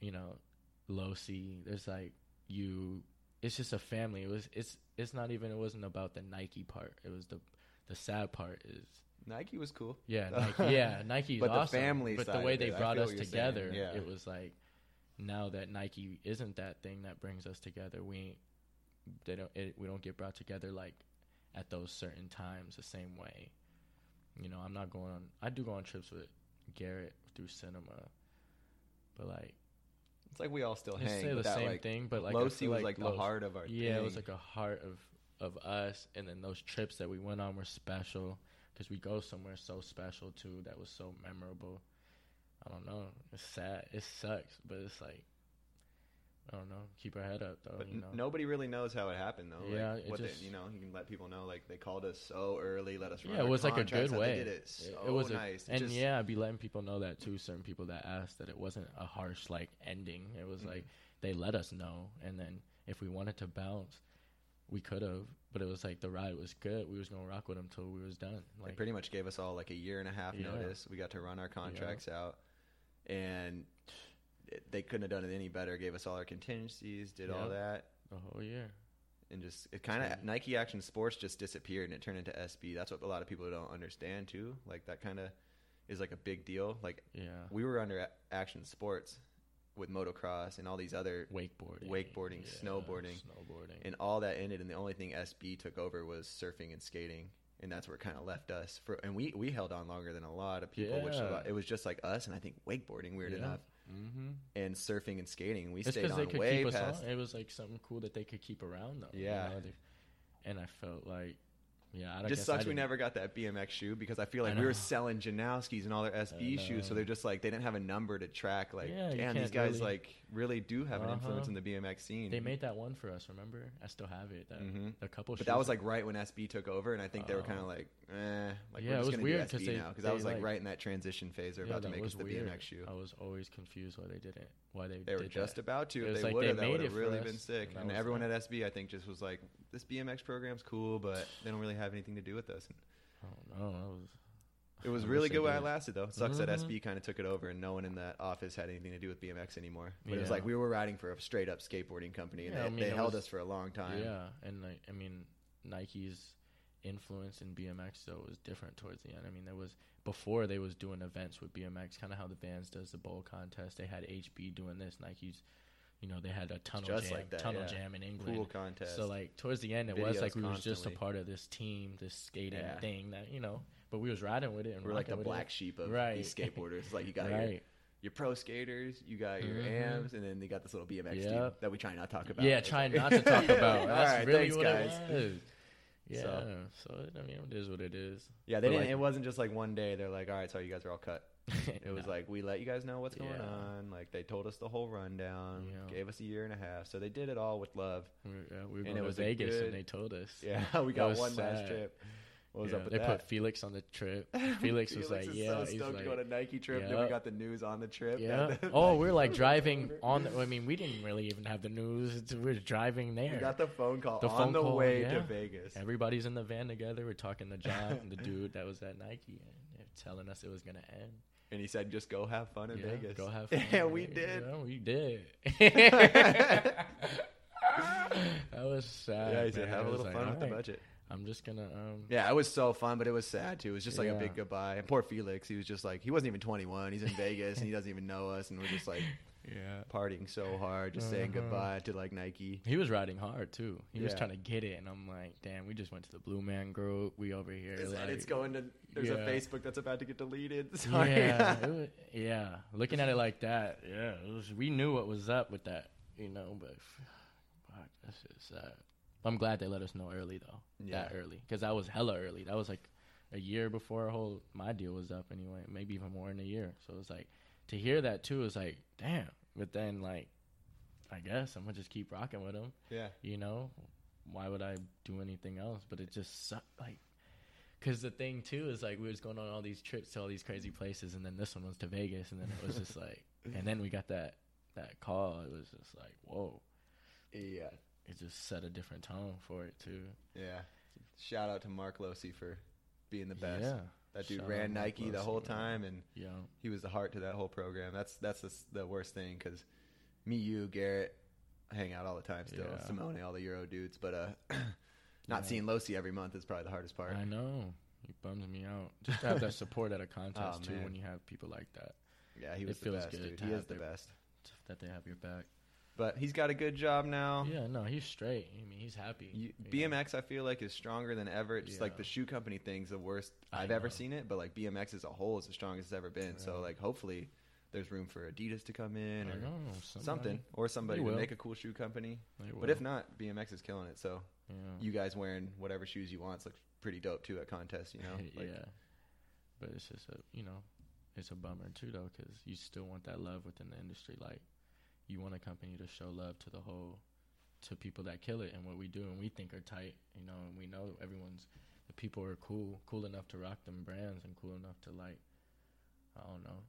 S3: you know, Losey. There's like you. It's just a family. It was. It's. It's not even. It wasn't about the Nike part. It was the. The sad part is
S1: Nike was cool.
S3: yeah, Nike, yeah, Nike.
S1: But the
S3: awesome.
S1: family
S3: But the way they
S1: it,
S3: brought us
S1: saying,
S3: together,
S1: yeah.
S3: it was like now that Nike isn't that thing that brings us together. We. They don't. It, we don't get brought together like at those certain times the same way. You know, I'm not going on. I do go on trips with Garrett through cinema, but like
S1: It's like we all still hang.
S3: say the
S1: that,
S3: same
S1: like,
S3: thing. But like
S1: low
S3: I
S1: C
S3: feel
S1: was
S3: like
S1: like the heart of our
S3: yeah, it was like a heart of of us, and then those trips that we went on were special because we go somewhere so special too. That was so memorable. I don't know. It's sad. It sucks, but it's like I don't know. Keep our head up though.
S1: But
S3: you
S1: n- nobody really knows how it happened though.
S3: Yeah,
S1: like, what
S3: just-
S1: they, you know, you can let people know like they called us so early, let us run.
S3: yeah, it was like a good way.
S1: They did it so
S3: it was
S1: nice. It
S3: and
S1: just-
S3: yeah, I'd be letting people know that too. Certain people that asked that it wasn't a harsh like ending. It was
S1: Mhm.
S3: like they let us know, and then if we wanted to bounce, we could have. But it was like the ride was good. We was gonna rock with them till we was done.
S1: they
S3: Like
S1: pretty much gave us all like a year and a half
S3: Yeah.
S1: notice. We got to run our contracts out, and they couldn't have done it any better. Gave us all our contingencies, did all that,
S3: the whole year.
S1: and just it kind of Nike Action Sports just disappeared and it turned into SB. That's what a lot of people don't understand too. Like that kind of is like a big deal. Like
S3: Yeah,
S1: we were under Action Sports with motocross and all these other
S3: wakeboarding,
S1: Wakeboarding, snowboarding.
S3: snowboarding.
S1: and all that ended and the only thing SB took over was surfing and skating and that's where it kind of left us for and we we held on longer than a lot of people which a lot- it was just like us and I think wakeboarding weird
S3: Yeah.
S1: enough
S3: Mm-hmm.
S1: and surfing and skating we
S3: It's
S1: stayed on way past
S3: on. It was like something cool that they could keep around though. you
S1: Yeah.
S3: know, and I felt like, yeah, I
S1: it just
S3: guess I
S1: sucks we never got that BMX shoe because I feel
S3: I
S1: like we were selling Janoski's and all their SB shoes, so they're just like they didn't have a number to track. Like,
S3: Yeah,
S1: damn, these guys
S3: really-
S1: like really do have an influence
S3: Uh-huh.
S1: in the BMX scene.
S3: They made that one for us. Remember? I still have it. That
S1: Mhm.
S3: a couple.
S1: But that was like right when SB took over, and I think they were
S3: Oh.
S1: kind of like, eh, like
S3: Yeah,
S1: we're
S3: it
S1: just
S3: was
S1: gonna
S3: weird
S1: do SB
S3: they-
S1: now because that
S3: they,
S1: was like,
S3: like-
S1: right in that transition phase. They're
S3: yeah,
S1: about to make us the
S3: weird.
S1: BMX shoe.
S3: I was always confused why they didn't. Why they
S1: They were just about to. If they would have, that would
S3: it
S1: have really been sick.
S3: and that
S1: And
S3: was
S1: everyone at SB, I think, just was like, this BMX program's cool, but they don't really have anything to do with us. And
S3: I don't know. That was.
S1: it was really good while it lasted, though. It sucks that
S3: Mhm.
S1: SB kind of took it over, and no one in that office had anything to do with BMX anymore. But it was
S3: Yeah.
S1: like we were riding for a straight up skateboarding company, and
S3: Yeah,
S1: they,
S3: I mean,
S1: they
S3: it
S1: held
S3: was-
S1: us for a long time.
S3: Yeah, and like I mean, Nike's influence in BMX though was different towards the end. I mean, there was before they was doing events with BMX, kind of how the Vans does the bowl contest. They had HB doing this. Nike's, you know, they had a tunnel
S1: just
S3: jam,
S1: like that,
S3: tunnel
S1: yeah.
S3: jam in England.
S1: Pool contest.
S3: So like towards the end, it was
S1: Videos
S3: like we was just a part of this team, this skating
S1: Yeah.
S3: thing that you know. But we was riding with it and
S1: we're like the black
S3: it.
S1: sheep of
S3: Right.
S1: these skateboarders. Like you got your,
S3: right.
S1: your pro skaters, you got your
S3: Mhm.
S1: AMs, and then they got this little BMX team that we try not to talk about.
S3: Yeah,
S1: like-
S3: not to talk about.
S1: All
S3: That's
S1: right,
S3: really
S1: thanks,
S3: what
S1: guys.
S3: it was. Yeah.
S1: So-
S3: So, I mean, it is what it is.
S1: Yeah, they
S3: But,
S1: didn't.
S3: like-
S1: it wasn't just like one day. They're like, "All right, sorry, you guys are all cut." It was like we let you guys know what's going
S3: Yeah.
S1: on. Like they told us the whole rundown,
S3: Yeah.
S1: gave us a year and a half. So they did it all with love.
S3: we yeah, we were
S1: and it was
S3: Vegas
S1: good-
S3: and they told us.
S1: Yeah, we got one last trip. What was
S3: Yeah,
S1: up with
S3: they
S1: that?
S3: put Felix on the trip. Felix was like, "Yeah,
S1: so
S3: he's
S1: stoked
S3: like,
S1: to go to Nike trip. Then we got the news on the trip.
S3: yeah." oh, we're like driving on. The, I mean, we didn't really even have the news. It's- We're driving there.
S1: We got the phone call
S3: The
S1: on
S3: phone
S1: the
S3: call,
S1: way
S3: yeah.
S1: to Vegas.
S3: Everybody's in the van together. We're talking to John, the dude that was at Nike, and they're telling us it was gonna end.
S1: And he said, "Just go have fun in
S3: Yeah,
S1: Vegas."
S3: Go have fun.
S1: Yeah, we did.
S3: Yeah, we did. that was sad.
S1: yeah, he said,
S3: man.
S1: "Have a little
S3: like,
S1: fun with the budget."
S3: I'm just gonna um.
S1: Yeah, it was so fun, but it was sad too. It was just like a big goodbye. And poor Felix, he was just like, he wasn't even 21. He's in Vegas and he doesn't even know us, and we're just like
S3: Yeah.
S1: partying so hard, just saying
S3: Uh-huh.
S1: goodbye to like Nike.
S3: He was riding hard too. He was
S1: Yeah.
S3: trying to get it, and I'm like, damn, we just went to the Blue Man Group. We over here. Like,
S1: and it's going to. There's a. Facebook that's about to get deleted. Sorry.
S3: Yeah, it yeah. Looking at it like that, yeah, it was, we knew what was up with that, you know. But fuck, that's just sad. I'm glad they let us know early though.
S1: Yeah.
S3: That early, because that was hella early. That was like a year before our whole my deal was up anyway. Maybe even more in a year. So it was like to hear that too is like damn. But then like, I guess I'm gonna just keep rocking with him.
S1: yeah.
S3: You know, why would I do anything else? But it just sucked. Like, because the thing too is like we was going on all these trips to all these crazy places, and then this one was to Vegas, and then it was just like, and then we got that that call. It was just like, whoa!
S1: Yeah.
S3: It just set a different tone for it too.
S1: Yeah. Shout out to Mark Losey for being the best.
S3: Yeah,
S1: That dude
S3: Shout
S1: ran Nike the whole time, and
S3: yeah,
S1: he was the heart to that whole program. That's that's the, the worst thing because me, you, Garrett, hang out all the time still.
S3: Yeah.
S1: Simone, all the Euro dudes, but uh, not
S3: Yeah.
S1: seeing Losey every month is probably the hardest part.
S3: I know. He bums me out. Just to have that support at a contest
S1: Oh,
S3: too,
S1: man.
S3: when you have people like that,
S1: Yeah, he
S3: It
S1: was the
S3: feels
S1: best,
S3: good
S1: dude. He is the
S3: their-
S1: best.
S3: that they have your back.
S1: But he's got a good job now.
S3: Yeah, no, he's straight. I mean, he's happy.
S1: You? BMX, I feel like, is stronger than ever. Just like the shoe company thing's the worst
S3: I
S1: I've ever seen it, but like BMX as a whole is the strongest it's ever been. So like, hopefully, there's room for Adidas to come in or
S3: know,
S1: something, or somebody to make a cool shoe company. But if not, BMX is killing it. So
S3: yeah.
S1: you guys wearing whatever shoes you want looks pretty dope too at contests. You know, Like,
S3: yeah, but it's just a you know, it's a bummer too though because you still want that love within the industry. Like you want a company to show love to the whole, to people that kill it and what we do and we think are tight. You know, and we know everyone's the people are cool, cool enough to rock them brands and cool enough to like, I don't know,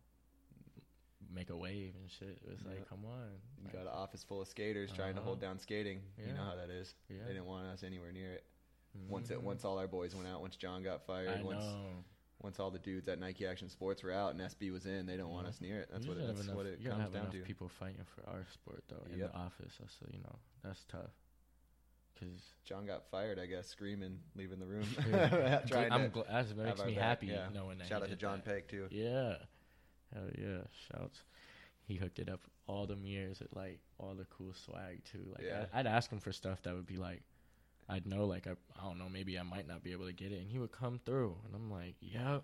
S3: make a wave and shit. It's
S1: Yeah.
S3: like, come on,
S1: You
S3: like,
S1: got an office full of skaters trying to
S3: Uh-huh.
S1: hold down skating. You know how that is.
S3: yeah.
S1: They didn't want us anywhere near it. Once it
S3: Mhm.
S1: once all our boys went out, once John got fired,
S3: I
S1: once
S3: know.
S1: Once all the dudes at Nike Action Sports were out and SB was in, they don't want us near it. That's what it, that's
S3: enough-
S1: what it comes
S3: have
S1: down
S3: enough
S1: to.
S3: people fighting for our sport though in
S1: Yep.
S3: the office. That's uh, you know that's tough. Cause
S1: John got fired, I guess, screaming, leaving the room.
S3: Yeah. I'm gl- that makes me
S1: back,
S3: happy
S1: yeah.
S3: knowing that.
S1: shout out to John
S3: that.
S1: Peck too.
S3: Yeah, hell yeah! Shouts. He hooked it up all them years with like all the cool swag too. Like
S1: Yeah.
S3: I'd ask him for stuff that would be like, I'd know like I, I don't know maybe I might not be able to get it, and he would come through, and I'm like, yep.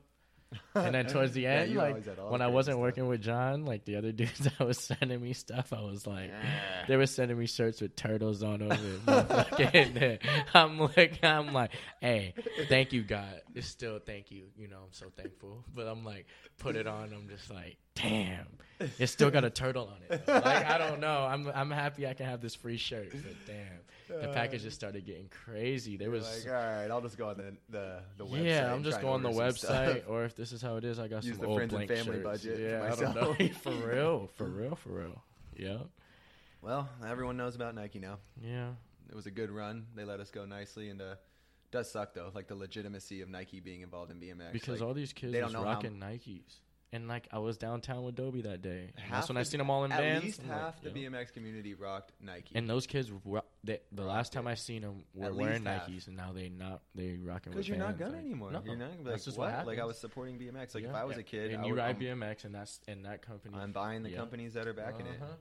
S3: And then towards the end,
S1: you
S3: like
S1: always had all the
S3: when I wasn't
S1: stuff.
S3: working with John, like the other dudes that was sending me stuff, I was like,
S1: Ah.
S3: they were sending me shirts with turtles on over it. I'm like, I'm like, hey, thank you, God. It's still thank you. You know, I'm so thankful. But I'm like, put it on. I'm just like, damn, it's still got a turtle on it. though. Like, I don't know. I'm I'm happy I can have this free shirt, but damn, the package just started getting crazy. There was.
S1: like, all right, I'll just go on the the, the website.
S3: yeah, I'm just going on the website, or if this is how it is, I got
S1: Use
S3: some
S1: the
S3: old
S1: friends and
S3: blank
S1: family
S3: shirts.
S1: budget
S3: Yeah, I don't know. for real, for real, for real. Yeah,
S1: Well, everyone knows about Nike now.
S3: yeah.
S1: It was a good run. They let us go nicely, and uh, does suck though, like the legitimacy of Nike being involved in BMX.
S3: Because
S1: like,
S3: all these kids
S1: they don't know how-
S3: rocking Nikes. And like I was downtown with Dobie that day. That's when I seen them all in
S1: at
S3: bands.
S1: least
S3: I'm like,
S1: half the
S3: yeah.
S1: BMX community rocked Nike.
S3: And those kids, ro- they, the
S1: Rocked
S3: last time
S1: it.
S3: I seen them were
S1: At
S3: wearing
S1: least half.
S3: Nikes, and now they not they rocking with
S1: because you're not gonna
S3: like,
S1: anymore.
S3: no.
S1: You're not gonna be
S3: That's
S1: like
S3: just what?
S1: Like I was supporting BMX. Like if I was a kid,
S3: and
S1: I
S3: you
S1: would,
S3: ride
S1: I'm,
S3: BMX, and that's and that company.
S1: I'm buying the
S3: Yeah.
S1: companies that are backing it.
S3: Uh-huh.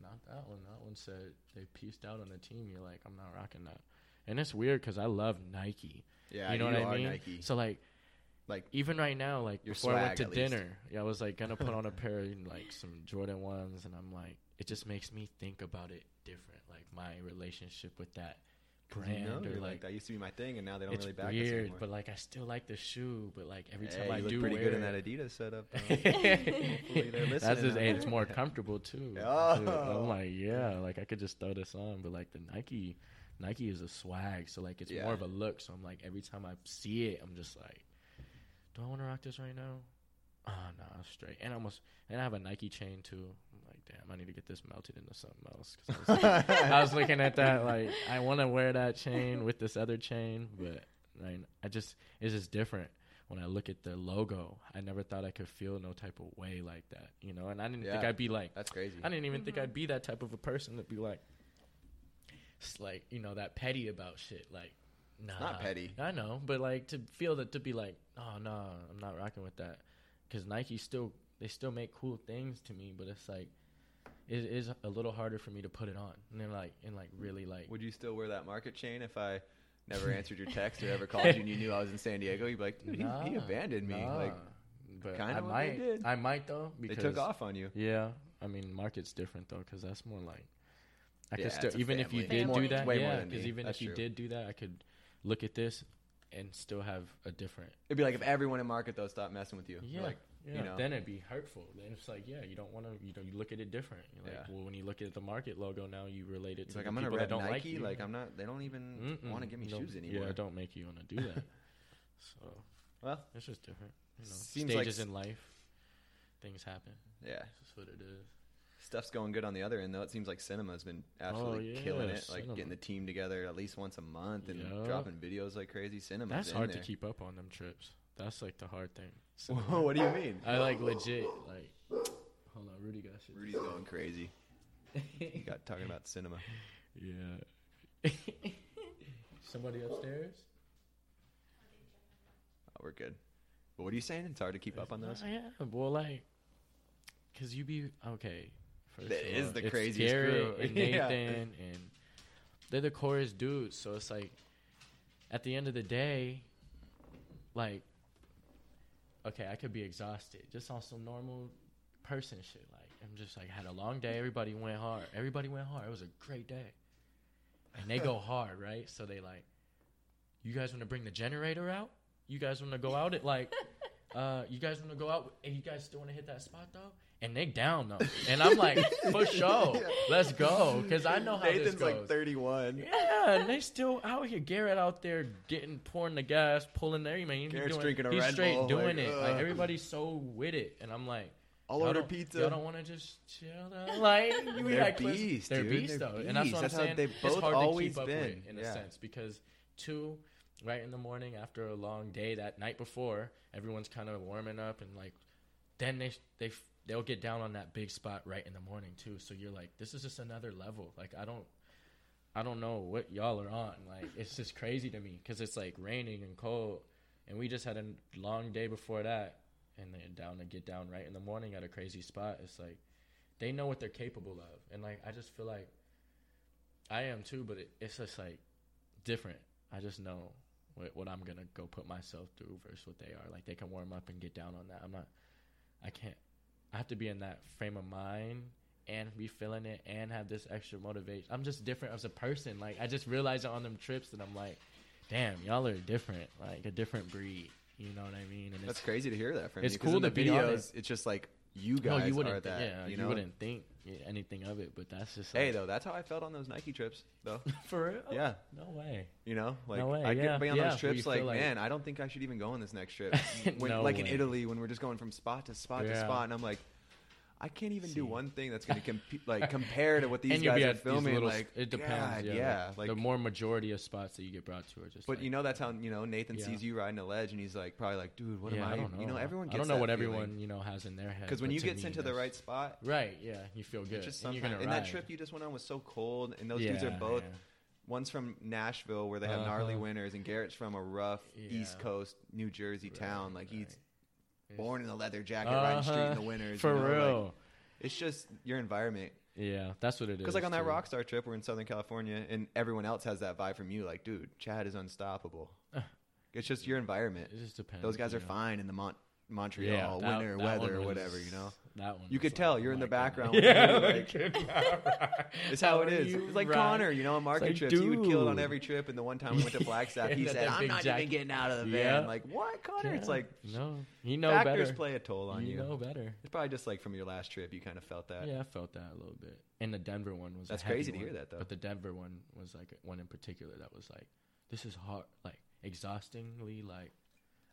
S3: Not that one. That one said they pieced out on the team. You're like, I'm not rocking that. And it's weird because I love Nike.
S1: Yeah,
S3: you know what I mean?
S1: Nike.
S3: So like,
S1: Like
S3: even right now, like
S1: Your
S3: before I went to dinner, yeah, I was like gonna put on a pair of like some Jordan ones, and I'm like, it just makes me think about it different, like my relationship with that brand, or
S1: like,
S3: like.
S1: that used to be my thing, and now they don't really back us
S3: weird,
S1: anymore.
S3: but like I still like the shoe. But like every
S1: Hey,
S3: time I do
S1: pretty
S3: wear
S1: good in that Adidas setup. though. Hopefully they're listening
S3: That's just, it's more comfortable too.
S1: Oh.
S3: Dude, I'm like, oh. yeah, like I could just throw this on, but like the Nike, Nike is a swag, so like it's
S1: Yeah.
S3: more of a look. So I'm like, every time I see it, I'm just like, do I want to rock this right now? Oh no, I'm straight. And I almost, and I have a Nike chain too. I'm like, damn, I need to get this melted into something else. 'Cause I was, like- I was looking at that like, I want to wear that chain with this other chain, but I, I just, it's just different when I look at the logo, I never thought I could feel no type of way like that, you know. And I didn't think I'd be like,
S1: That's crazy.
S3: I didn't even think
S2: Mhm.
S3: I'd be that type of a person to be like, it's like you know that petty about shit. Like, nah,
S1: not petty.
S3: I know, but like to feel that to be like, oh no, I'm not rocking with that, because Nike still they still make cool things to me, but it's like it is a little harder for me to put it on and then like and like really like
S1: Would you still wear that market chain if I never answered your text or ever called you and you knew I was in San Diego? You'd be like, dude, he, he abandoned me.
S3: nah.
S1: Like
S3: but
S1: kinda
S3: I
S1: what they
S3: might,
S1: did.
S3: I might though because
S1: they took off on you.
S3: Yeah, I mean, market's different though, because that's more like I
S1: Yeah,
S3: could still even if you did
S2: Family.
S3: do that, yeah, because even
S1: That's
S3: if you
S1: true.
S3: did do that, I could look at this and still have a different.
S1: It'd be like if everyone in market though stopped messing with you.
S3: Yeah,
S1: Like
S3: yeah.
S1: you know.
S3: Then it'd be hurtful. Then it's like, yeah, you don't want to. You know, you look at it different. You're like,
S1: Yeah.
S3: well, when you look at the market logo now, you relate it to
S1: like
S3: the
S1: I'm gonna
S3: people that don't
S1: Nike.
S3: like you.
S1: Like I'm not. They don't even want to give me shoes anymore.
S3: Yeah, don't make you want to do that. so
S1: Well,
S3: it's just different. You know,
S1: Seems like
S3: stages
S1: s-
S3: in life, things happen.
S1: yeah.
S3: that's what it is.
S1: Stuff's going good on the other end though. It seems like cinema's been absolutely
S3: Oh, yeah,
S1: killing it. Like
S3: cinema.
S1: getting the team together at least once a month and
S3: Yeah.
S1: dropping videos like crazy. Cinema's
S3: That's hard
S1: there.
S3: to keep up on them trips. That's like the hard thing.
S1: Whoa, what do you mean?
S3: I like legit like. Hold on, Rudy got shit.
S1: Rudy's going crazy. You got talking about cinema.
S3: Yeah. Somebody upstairs?
S1: Oh, we're good. But what are you saying? It's hard to keep up on those.
S3: Yeah, well, like, cause you be okay.
S1: That
S3: of
S1: is the
S3: it's
S1: craziest
S3: Garrett
S1: crew.
S3: and
S1: Yeah.
S3: Nathan, and they're the chorus dudes. So it's like, at the end of the day, like, okay, I could be exhausted just on some normal person shit. Like I'm just like had a long day. Everybody went hard. Everybody went hard. It was a great day. And they go hard, right? So they like, you guys want to bring the generator out? You guys want to go out at like, uh, you guys want to go out? And you guys still want to hit that spot though? And they down though. And I'm like, for sure, let's go, because I know how
S1: Nathan's
S3: this goes.
S1: like 31.
S3: Yeah, and they still out here. Garrett out there getting pouring the gas, pulling there. I mean, he's
S1: Garrett's
S3: doing,
S1: drinking a
S3: he's
S1: Red
S3: straight
S1: Bull,
S3: doing
S1: like,
S3: it. Like everybody's so with it, and I'm like,
S1: I'll
S3: y'all
S1: order pizza.
S3: Y'all don't want to just chill. Though? Like you
S1: They're
S3: clips-
S1: beasts,
S3: They're beasts though, and that's what
S1: That's
S3: I'm
S1: how
S3: saying.
S1: they've
S3: it's
S1: both
S3: hard
S1: always
S3: to keep up with in a sense because two, right in the morning after a long day, that night before, everyone's kind of warming up and like, then they they they'll get down on that big spot right in the morning too. So you're like, this is just another level. Like I don't. I don't know what y'all are on. Like it's just crazy to me because it's like raining and cold, and we just had a long day before that, and they're down to get down right in the morning at a crazy spot. It's like they know what they're capable of, and like I just feel like I am too, but it, it's just like different. I just know what, what I'm gonna go put myself through versus what they are. Like they can warm up and get down on that. I'm not. I can't. I have to be in that frame of mind and be feeling it and have this extra motivation. I'm just different as a person. Like I just realized it on them trips that I'm like, damn, y'all are different, like a different breed. You know what I mean? And
S1: That's
S3: it's
S1: crazy to hear that from
S3: it's
S1: you.
S3: cool
S1: in the
S3: to be
S1: videos, it's just like you guys
S3: no, you wouldn't.
S1: that.
S3: yeah,
S1: you
S3: you, wouldn't think anything of it, but that's just
S1: Hey, though, that's how I felt on those Nike trips, though.
S3: for real.
S1: yeah,
S3: No way.
S1: you know, like
S3: No way,
S1: I
S3: yeah,
S1: get be on
S3: yeah,
S1: those trips, like,
S3: like-
S1: man, I don't think I should even go on this next trip. when,
S3: No
S1: like in. Italy, when we're just going from spot to spot to spot, and I'm like, I can't even
S3: See.
S1: do one thing that's going to compete, like compare to what these guys are filming.
S3: little.
S1: like,
S3: it depends.
S1: God,
S3: yeah,
S1: yeah,
S3: like,
S1: like
S3: the more majority of spots that you get brought to are just.
S1: But
S3: like,
S1: you know that's how you know Nathan
S3: Yeah.
S1: sees you riding a ledge, and he's like probably like, dude, what
S3: yeah,
S1: am I?
S3: I don't know.
S1: You know, everyone. Gets
S3: I don't know what
S1: feeling.
S3: everyone you know has in their head.
S1: Because when you get
S3: me,
S1: into the right spot,
S3: right, yeah, you feel good.
S1: just
S3: and.
S1: And that trip you just went on was so cold, and those dudes are both.
S3: yeah.
S1: One's from Nashville, where they have gnarly
S3: Uh-huh.
S1: winters, and Garrett's from a rough East Coast New Jersey
S3: Right,
S1: town. Like he's
S3: right.
S1: Born in a leather jacket, riding street in
S3: Uh-huh.
S1: the winters.
S3: For
S1: you know, like,
S3: real.
S1: it's just your environment.
S3: yeah, that's what it is.
S1: Because like on that
S3: too.
S1: Rockstar trip, we're in Southern California, and everyone else has that vibe from you. Like, dude, Chad is unstoppable. it's just your environment.
S3: it just depends.
S1: Those guys are
S3: know?
S1: fine in the Mon- Montreal
S3: Yeah, that-
S1: winter
S3: that
S1: weather or whatever, you know.
S3: That one.
S1: You could tell
S3: oh
S1: you're in the background.
S3: Yeah,
S1: like, it's how it is. It's like Connor, you know, on market
S3: like,
S1: trips, he would kill it on every trip. And the one time we went to Flagstaff, he said, "I'm not
S3: jacket.
S1: even getting out of the van."
S3: Yeah.
S1: Like, what, Connor? It's like
S3: no, you know
S1: factors
S3: better.
S1: play a toll on you.
S3: you know better.
S1: It's probably just like from your last trip, you kind of felt that.
S3: Yeah, I felt that a little bit. And the Denver one was.
S1: That's crazy to
S3: one,
S1: hear that, though.
S3: But the Denver one was like one in particular that was like, this is hard, like exhaustingly. Like,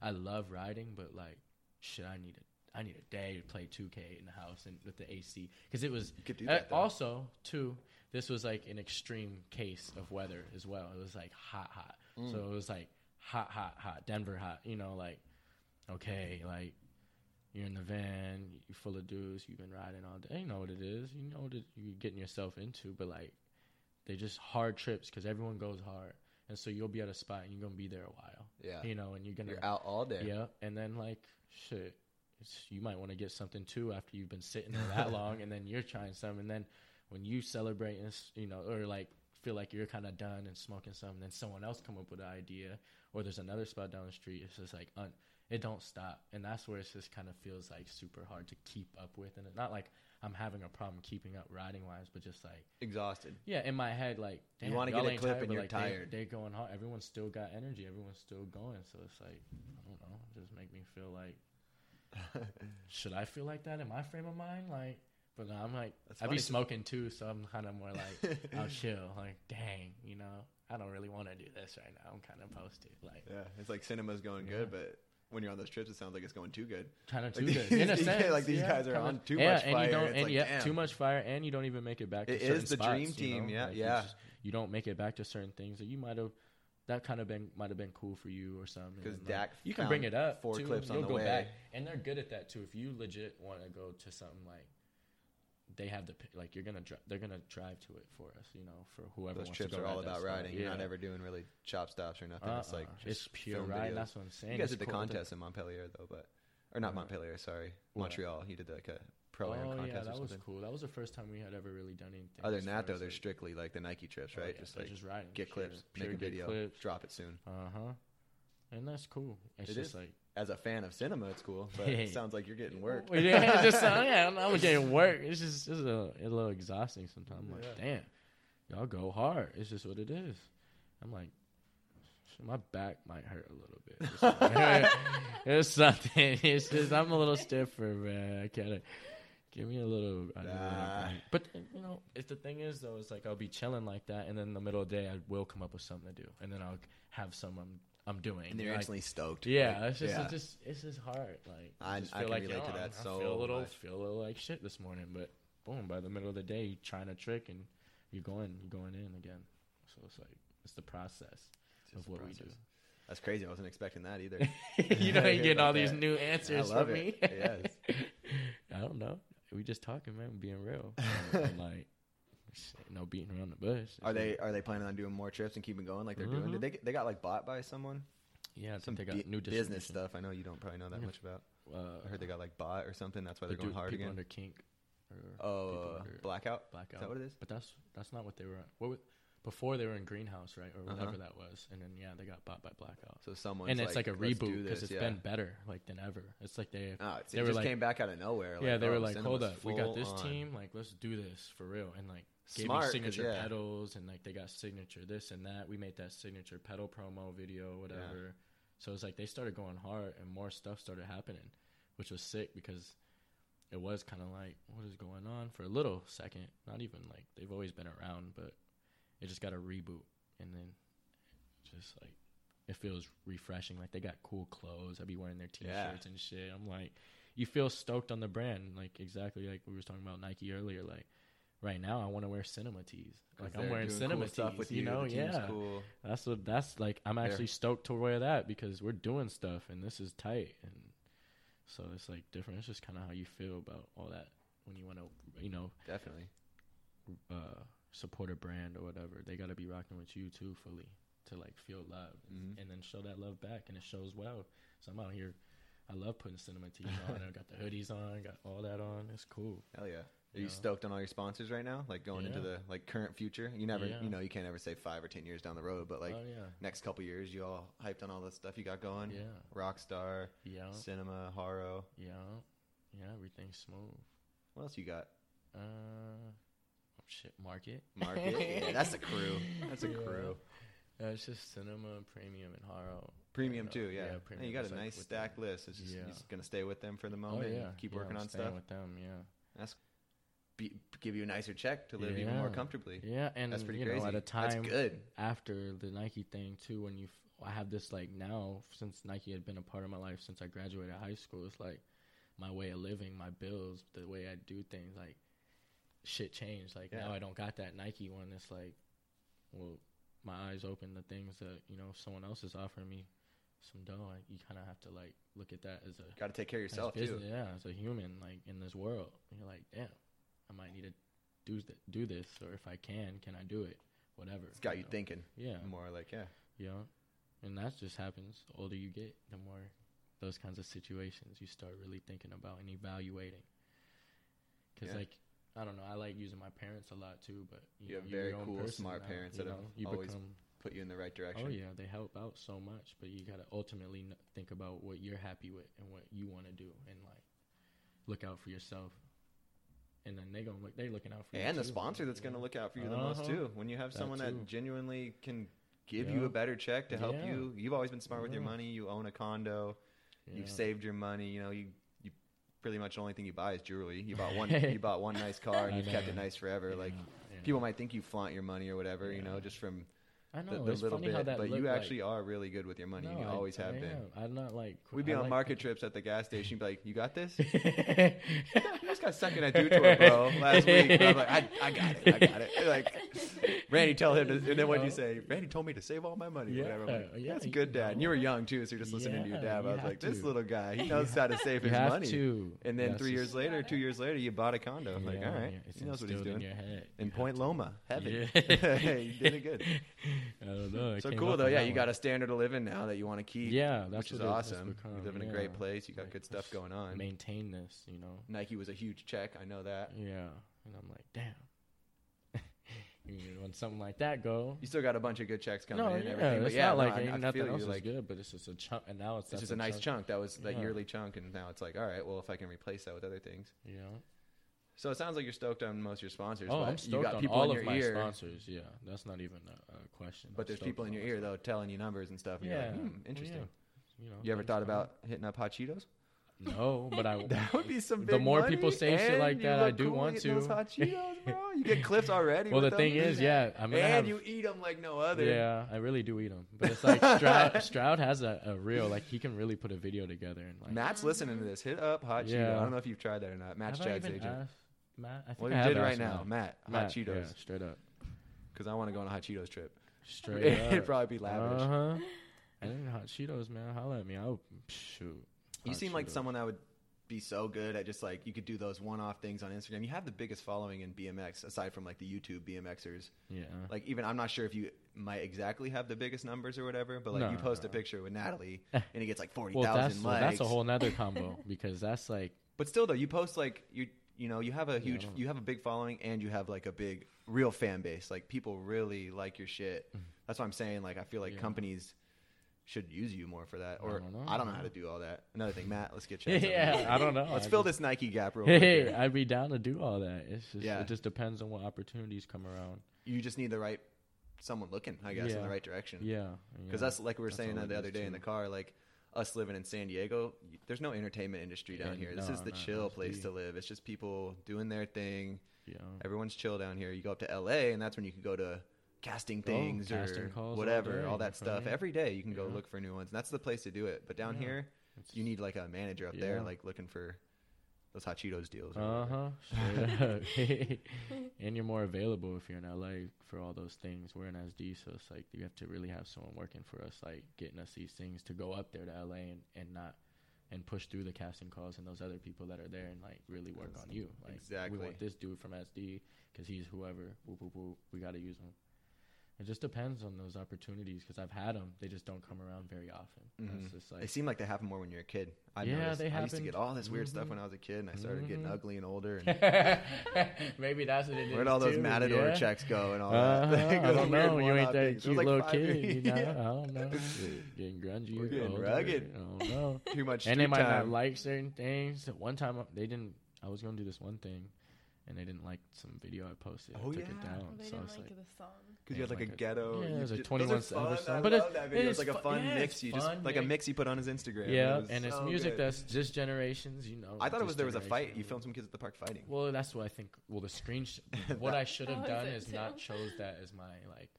S3: I love riding, but like, shit, I need a, I need a day to play 2K in the house and with the AC because it was.
S1: You could do
S3: uh,
S1: that. though.
S3: also, too, this was like an extreme case of weather as well. It was like hot, hot.
S1: Mm.
S3: So it was like hot, hot, hot. Denver hot. You know, like okay, like you're in the van, you're full of dudes, you've been riding all day. You know what it is. You know what it, you're getting yourself into. But like, they're just hard trips because everyone goes hard, and so you'll be at a spot and you're gonna be there a while.
S1: yeah,
S3: You know, and you're gonna
S1: you're out all day.
S3: yeah, and then like shit, you might want to get something too after you've been sitting there that long, and then you're trying some, and then when you celebrate and you know, or like feel like you're kind of done and smoking some, then someone else come up with an idea, or there's another spot down the street. It's just like un- it don't stop, and that's where it just kind of feels like super hard to keep up with, and it's not like I'm having a problem keeping up riding wise, but just like
S1: Exhausted.
S3: yeah, in my head, like
S1: You wanna get a clip
S3: tired,
S1: and you're
S3: like,
S1: tired.
S3: They, they're going hard. Everyone's still got energy. Everyone's still going. So it's like I don't know. Just make me feel like should I feel like that in my frame of mind? Like, but no, I'm like
S1: That's
S3: I be smoking too, so I'm kind of more like I'll oh, chill. Like, dang, you know, I don't really want to do this right now. I'm kind of posted. Like,
S1: Yeah, it's like cinema's going
S3: Yeah.
S1: good, but when you're on those trips, it sounds like it's going too good.
S3: kind of too
S1: these-
S3: good in a
S1: yeah,
S3: sense.
S1: like these
S3: yeah,
S1: guys are on too
S3: yeah,
S1: much
S3: and
S1: fire.
S3: You don't, and
S1: like,
S3: yeah, too much fire, and you don't even make it back. to
S1: It
S3: certain
S1: is the
S3: spots,
S1: dream
S3: you
S1: team,
S3: know?
S1: yeah,
S3: Like, you
S1: yeah.
S3: just- you don't make it back to certain things that you might have. That kind of been might have been cool for you or something.
S1: 'Cause
S3: and, like,
S1: Dak
S3: you can bring it up.
S1: four
S3: too,
S1: clips on
S3: you'll
S1: the
S3: go
S1: way.
S3: back, and they're good at that too. If you legit want to go to something like, they have the like you're gonna dri- they're gonna drive to it for us. You know, for whoever
S1: Those
S3: wants
S1: trips
S3: to go
S1: are all about riding. You're not ever doing really chop stops or nothing. It's like
S3: Uh-uh.
S1: just
S3: it's pure riding.
S1: videos.
S3: That's what I'm saying.
S1: You guys
S3: It's
S1: did the
S3: cool
S1: contest in Montpelier though, but or not
S3: What?
S1: Montpelier, sorry,
S3: What?
S1: Montreal. You did like a pro am
S3: oh
S1: contest
S3: yeah, that was cool. That was the first time we had ever really done anything.
S1: Other than that though, they're
S3: like,
S1: strictly like the Nike trips,
S3: oh,
S1: right?
S3: yeah,
S1: just like
S3: just riding.
S1: get clips,
S3: pure
S1: make a video,
S3: clips.
S1: drop it soon.
S3: Uh huh. and that's cool. It's
S1: It
S3: just
S1: is.
S3: like
S1: As a fan of cinema, it's cool, but it sounds like you're getting work.
S3: Yeah, just yeah, I'm, I'm getting work. It's just it's a, a little exhausting sometimes. I'm like,
S1: Yeah.
S3: damn, y'all go hard. It's just what it is. I'm like, my back might hurt a little bit. It's, like- it's something. It's just I'm a little stiffer, man. I gotta give me a little. I need a little
S1: Nah.
S3: But you know, if the thing is though, it's like I'll be chilling like that, and then in the middle of the day, I will come up with something to do, and then I'll have some I'm I'm doing.
S1: and they're
S3: Like,
S1: instantly stoked.
S3: yeah,
S1: Like,
S3: it's just,
S1: yeah.
S3: it's just it's just hard. Like
S1: I-
S3: just
S1: I
S3: feel
S1: can
S3: like,
S1: relate to
S3: oh,
S1: that
S3: I
S1: so
S3: feel a little
S1: much.
S3: feel a little like shit this morning, but boom, by the middle of the day, you're trying a trick and you're going you're going in again. So it's like it's the process
S1: It's
S3: of what
S1: a
S3: we
S1: do. That's crazy. I wasn't expecting that either.
S3: you know, you
S1: hear
S3: getting all
S1: about
S3: these new answers
S1: I
S3: from
S1: it.
S3: me.
S1: Yes.
S3: I don't know. We just talking, man, being real. And, like, no beating around the bush.
S1: Are they are they planning on doing more trips and keeping going like they're doing?
S3: Mhm.
S1: Did they they got like bought by someone?
S3: Yeah, I
S1: Some
S3: they got new
S1: business stuff. I know you don't probably know that
S3: Yeah.
S1: much about.
S3: Uh,
S1: I heard they got like bought or something. That's why
S3: the
S1: they're going hard
S3: people
S1: again.
S3: under kink.
S1: Oh, uh,
S3: under
S1: blackout.
S3: blackout.
S1: Is that what it is?
S3: But that's that's not what they were. What was, before they were in Greenhouse, right, or whatever
S1: Uh-huh.
S3: that was, and then yeah, they got bought by Blackout.
S1: So someone
S3: and it's like, a reboot because
S1: this,"
S3: it's
S1: yeah.
S3: been better like than ever. It's like they
S1: Oh, it's,
S3: they
S1: it just
S3: like-
S1: came back out of nowhere.
S3: yeah they
S1: oh,
S3: were like hold up we got this
S1: on.
S3: team like let's do this for real and like gave
S1: Smart,
S3: me signature
S1: yeah.
S3: pedals and like they got signature this and that we made that signature pedal promo video whatever so it's like they started going hard and more stuff started happening which was sick because it was kind of like what is going on for a little second not even like they've always been around but it just got a reboot and then just like it feels refreshing. Like they got cool clothes. I'd be wearing their t-shirts and shit. I'm like you feel stoked on the brand. Like exactly like we were talking about nike earlier. Like right now i want to wear cinema tees. like i'm wearing cinema
S1: cool stuff
S3: tees
S1: with
S3: you, know? yeah.
S1: cool.
S3: that's what that's like i'm
S1: They're-
S3: actually stoked to wear that because we're doing stuff and this is tight. And so it's like different. It's just kind of how you feel about all that when you want to you know
S1: Definitely.
S3: uh support a brand or whatever they got to be rocking with you too fully to like feel love
S1: Mhm.
S3: and then show that love back and it shows well so i'm out here i love putting cinema tees on i got the hoodies on got all that on it's cool
S1: Hell yeah. Are
S3: Yeah.
S1: you stoked on all your sponsors right now? Like going into the like current future? You never,
S3: Yeah.
S1: you know, you can't ever say five or ten years down the road, but like
S3: oh yeah
S1: next couple years, you all hyped on all the stuff you got going.
S3: yeah
S1: Rockstar,
S3: yeah
S1: Cinema, Haro.
S3: yeah yeah everything's smooth
S1: What else you got?
S3: uh shit market
S1: Market. yeah, that's a crew. That's a
S3: Yeah.
S1: crew.
S3: Uh, it's just cinema, premium, and Haro.
S1: Premium
S3: And, uh,
S1: too, yeah.
S3: yeah, premium
S1: you got a nice stacked
S3: the-
S1: list. It's just,
S3: Yeah.
S1: just gonna stay with them for the
S3: Oh
S1: moment. and
S3: yeah,
S1: keep working
S3: I'm
S1: on stuff.
S3: with them. Yeah,
S1: Be, give you a nicer check to live even more comfortably.
S3: yeah, and
S1: That's pretty
S3: you
S1: crazy.
S3: know, at a time
S1: That's good.
S3: after the Nike thing too, when you, f- I have this like now since Nike had been a part of my life since I graduated high school. It's like my way of living, my bills, the way I do things. Like shit changed. Like
S1: Yeah.
S3: now I don't got that Nike one. It's like, well, my eyes open to things that you know someone else is offering me some dough. I, you kind of have to like look at that as a
S1: Got to take care of yourself too.
S3: Yeah, as a human, like in this world, and you're like, damn, I might need to do th- do this, or if I can, can I do it? Whatever.
S1: It's got you
S3: know?
S1: thinking
S3: Yeah,
S1: more. Like, yeah,
S3: yeah, and that just happens. The older you get, the more those kinds of situations you start really thinking about and evaluating. Because
S1: Yeah.
S3: like. I don't know. I like using my parents a lot too, but you,
S1: You
S3: know,
S1: have
S3: you're
S1: very cool, smart
S3: now,
S1: parents
S3: you
S1: that have
S3: know, you
S1: always
S3: become
S1: put you in the right direction.
S3: Oh yeah, they help out so much, but you gotta ultimately think about what you're happy with and what you want to do, and like look out for yourself. And then they gonna look. They looking out for you
S1: and the
S3: too,
S1: sponsor that's going to look out for you the most
S3: Uh-huh.
S1: too. When you have
S3: That
S1: someone
S3: too.
S1: that genuinely can give
S3: Yeah.
S1: you a better check to help
S3: Yeah.
S1: you. You've always been smart with your money. You own a condo. You've saved your money. You know, you pretty much the only thing you buy is jewelry. You bought one you bought one nice car and
S3: I
S1: you've kept it nice forever. Like
S3: Yeah, yeah.
S1: people might think you flaunt your money or whatever, you know, just from
S3: I
S1: the,
S3: know
S1: the
S3: it's
S1: little
S3: funny how
S1: bit.
S3: that
S1: But you
S3: like-
S1: actually are really good with your money. and you
S3: No, I-
S1: always have
S3: I
S1: been.
S3: I'm not like
S1: We'd be
S3: I
S1: on
S3: like-
S1: market trips at the gas station. You'd be like, "You got this? just got second at Dew Tour, bro, last week." And I'm like, I, "I got it. I got it." Like, Randy, tell him. To, and then what would you say? Randy told me to save all my money.
S3: Yeah,
S1: whatever. Like,
S3: yeah,
S1: That's good, Dad. And you were young too, so you're just listening to your dad.
S3: you
S1: I was like, "This
S3: to.
S1: little guy, he knows how to save his
S3: have
S1: money."
S3: to.
S1: And then three years later, two years later, you bought a condo. I'm like, all right,
S3: yeah,
S1: he knows what he's doing.
S3: In, your head.
S1: In
S3: You
S1: Point. Loma, heaven.
S3: Yeah.
S1: you did it good.
S3: I don't know. I
S1: So cool though. Yeah, you got a standard of living now that you want to keep.
S3: Yeah, that's
S1: which is
S3: it-
S1: awesome. you live in a great place. You got good stuff going on.
S3: Maintain this, you know.
S1: Nike was a huge check. I know that.
S3: Yeah, and I'm like, damn. you know, when something like that go.
S1: You still got a bunch of good checks coming
S3: No,
S1: in and
S3: yeah,
S1: everything. But
S3: it's
S1: yeah,
S3: not like
S1: I
S3: nothing else is
S1: Like,
S3: good, but it's just a chunk, and now it's
S1: it's just a nice chunk. That was that
S3: Yeah.
S1: yearly chunk, and now it's like, all right, well, if I can replace that with other things.
S3: yeah.
S1: So it sounds like you're stoked on most of your sponsors.
S3: Oh, I'm
S1: you
S3: stoked
S1: got
S3: on
S1: people
S3: all
S1: in
S3: of
S1: your
S3: my
S1: ear,
S3: sponsors. Yeah, that's not even a, a question.
S1: but
S3: I'm
S1: there's people in your ear though telling you numbers and stuff. And
S3: Yeah,
S1: you're like, hmm, interesting.
S3: yeah, You know.
S1: You ever thought about hitting up hot Cheetos?
S3: Up. No, but I.
S1: That would be some.
S3: The more people say shit like that, I do want to.
S1: hot Cheetos, bro. You get clips already.
S3: well, the
S1: with
S3: thing
S1: them.
S3: is, yeah, I'm gonna
S1: and
S3: have.
S1: you eat them like no other.
S3: Yeah, I really do eat them, but it's like Stroud. Stroud has a, a real like he can really put a video together and like.
S1: Matt's listening to this. Hit up hot Cheeto.
S3: Yeah.
S1: I don't know if you've tried that or not. Matt's
S3: have I
S1: Chad's
S3: even
S1: agent.
S3: asked Matt, I think
S1: Well,
S3: I
S1: you
S3: have
S1: did right
S3: asked
S1: now,
S3: Matt.
S1: Matt. Hot
S3: Matt,
S1: Cheetos,
S3: yeah, straight up,
S1: because I want to go on a hot Cheetos trip.
S3: straight
S1: It'd probably be lavish.
S3: Uh huh. And then hot Cheetos, man. Holla at me. I'll shoot.
S1: You seem like someone that would be so good at just like you could do those one-off things on Instagram. You have the biggest following in BMX aside from like the YouTube BMXers.
S3: Yeah.
S1: Like even I'm not sure if you might exactly have the biggest numbers or whatever, but like
S3: No,
S1: you post a
S3: no.
S1: picture with Natalie and it gets like forty
S3: well,
S1: thousand
S3: that's
S1: likes.
S3: that's a whole nother combo because that's like
S1: But still though, you post like you you know you have a huge
S3: don't-
S1: you have a big following and you have like a big real fan base. Like people really like your shit. That's what I'm saying. Like I feel like
S3: Mm. Yeah.
S1: companies should use you more for that.
S3: I
S1: Or
S3: don't know,
S1: I don't know how to do all that. Another thing, Matt. Let's get you.
S3: yeah. I don't know.
S1: Let's
S3: I
S1: fill
S3: just-
S1: this Nike gap real quick.
S3: Hey. I'd be down to do all that. It's just
S1: Yeah.
S3: it just depends on what opportunities come around.
S1: You just need the right someone looking, I guess, in the right direction.
S3: Yeah.
S1: Because
S3: yeah.
S1: that's like we were
S3: That's
S1: saying
S3: all
S1: the other day in the car, like us living in San Diego, there's no entertainment industry down
S3: Yeah,
S1: here. This
S3: no,
S1: is the
S3: no,
S1: chill place to live. It's just people doing their thing.
S3: Yeah.
S1: Everyone's chill down here. You go up to LA, and that's when you can go to casting
S3: Oh,
S1: things
S3: casting
S1: or
S3: calls all
S1: whatever,
S3: day,
S1: all that stuff. Every day you can go look for new ones, and that's the place to do it. But down
S3: Yeah.
S1: here,
S3: It's-
S1: you need like a manager up there, like looking for those hot Cheetos deals.
S3: Uh huh. and you're more available if you're in LA for all those things. We're in SD, so it's like you have to really have someone working for us, like getting us these things to go up there to LA and, and not and push through the casting calls and those other people that are there and like really work on you. Like
S1: Exactly.
S3: we want this dude from SD because he's whoever. Whoop, whoop, whoop. We got to use him. It just depends on those opportunities because I've had them. They just don't come around very often.
S1: Mhm.
S3: It's just
S1: they
S3: like
S1: seem like they happen more when you're a kid. I
S3: Yeah,
S1: noticed.
S3: they
S1: I used to get all this weird stuff
S3: Mhm.
S1: when I was a kid, and I started getting
S3: Mhm.
S1: ugly and older. And
S3: maybe that's what it is.
S1: where'd all those
S3: too,
S1: Matador
S3: yeah?
S1: checks go and all
S3: Uh-huh,
S1: that? Like,
S3: I don't
S1: weird
S3: know. You ain't that
S1: things. It was
S3: cute
S1: like
S3: little kid. You know?
S1: Yeah.
S3: I don't know. Getting grungy.
S1: We're
S3: or
S1: getting
S3: older,
S1: rugged.
S3: I don't know.
S1: Too much
S3: and they
S1: street
S3: might not like certain things. One time uh, they didn't. I was gonna do this one thing, and they didn't like some video I posted.
S1: Oh,
S3: I took
S1: yeah.
S3: it down.
S2: They
S3: so
S2: didn't
S3: it's
S2: like
S3: like,
S2: the song.
S1: Because you had like a
S3: Like a-
S1: ghetto.
S3: yeah,
S1: you
S3: it was a
S1: did-
S3: 21
S1: those.
S3: Savage song. But it-
S1: love
S3: it
S1: video.
S3: is
S1: It's like a fun
S3: yeah,
S1: mix.
S3: it's
S1: You just
S3: fun
S1: like a
S3: mix.
S1: mix you put on his Instagram.
S3: yeah,
S1: It
S3: and it's
S1: so
S3: music
S1: good.
S3: that's just generations. You know.
S1: I thought it was there was a fight. You filmed some kids at the park fighting.
S3: Well, that's what I think. Well, the screen. Sh- what I should have
S2: done is
S3: done
S2: it
S3: is
S2: too?
S3: not chose that as my like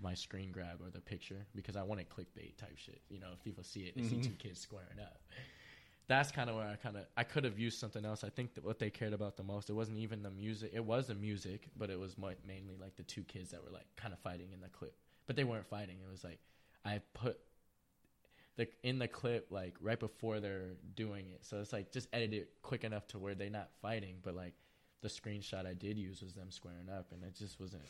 S3: my screen grab or the picture because I wanted clickbait type shit. You know, if people see it, they see
S1: Mhm.
S3: two kids squaring up. That's kind of where I kind of I could have used something else. I think that what they cared about the most, it wasn't even the music. It was the music, but it was mainly like the two kids that were like kind of fighting in the clip, but they weren't fighting. It was like I put the in the clip like right before they're doing it. So it's like just edit it quick enough to where they're not fighting, but like the screenshot I did use was them squaring up, and it just wasn't.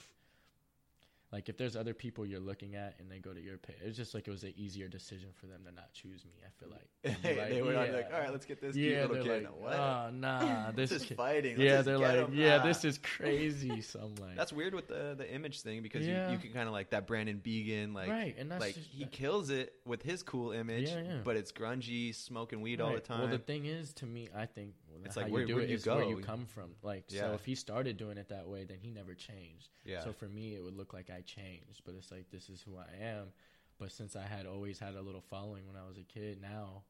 S3: Like if there's other people you're looking at and they go to your page, it's just like it was an easier decision for them to not choose me. I feel like
S1: they were like, all right, let's get this
S3: yeah,
S1: little kid.
S3: like,
S1: what?
S3: oh nah, this,
S1: is fighting. Let's
S3: yeah, they're like,
S1: 'em.
S3: yeah,
S1: Ah.
S3: this is crazy. So I'm like,
S1: That's weird with the the image thing because
S3: Yeah.
S1: you, you can kind of like that Brandon Begin like
S3: right, and that's
S1: like
S3: just,
S1: he kills it with his cool image,
S3: Yeah, yeah.
S1: but it's grungy, smoking weed all the time.
S3: Well, the thing is, to me, I think
S1: It's
S3: how
S1: like,
S3: you
S1: where-
S3: do
S1: where
S3: it
S1: you
S3: is where you come from. Like,
S1: Yeah.
S3: so if he started doing it that way, then he never changed.
S1: yeah,
S3: So for me, it would look like I changed, but it's like this is who I am. But since I had always had a little following when I was a kid, now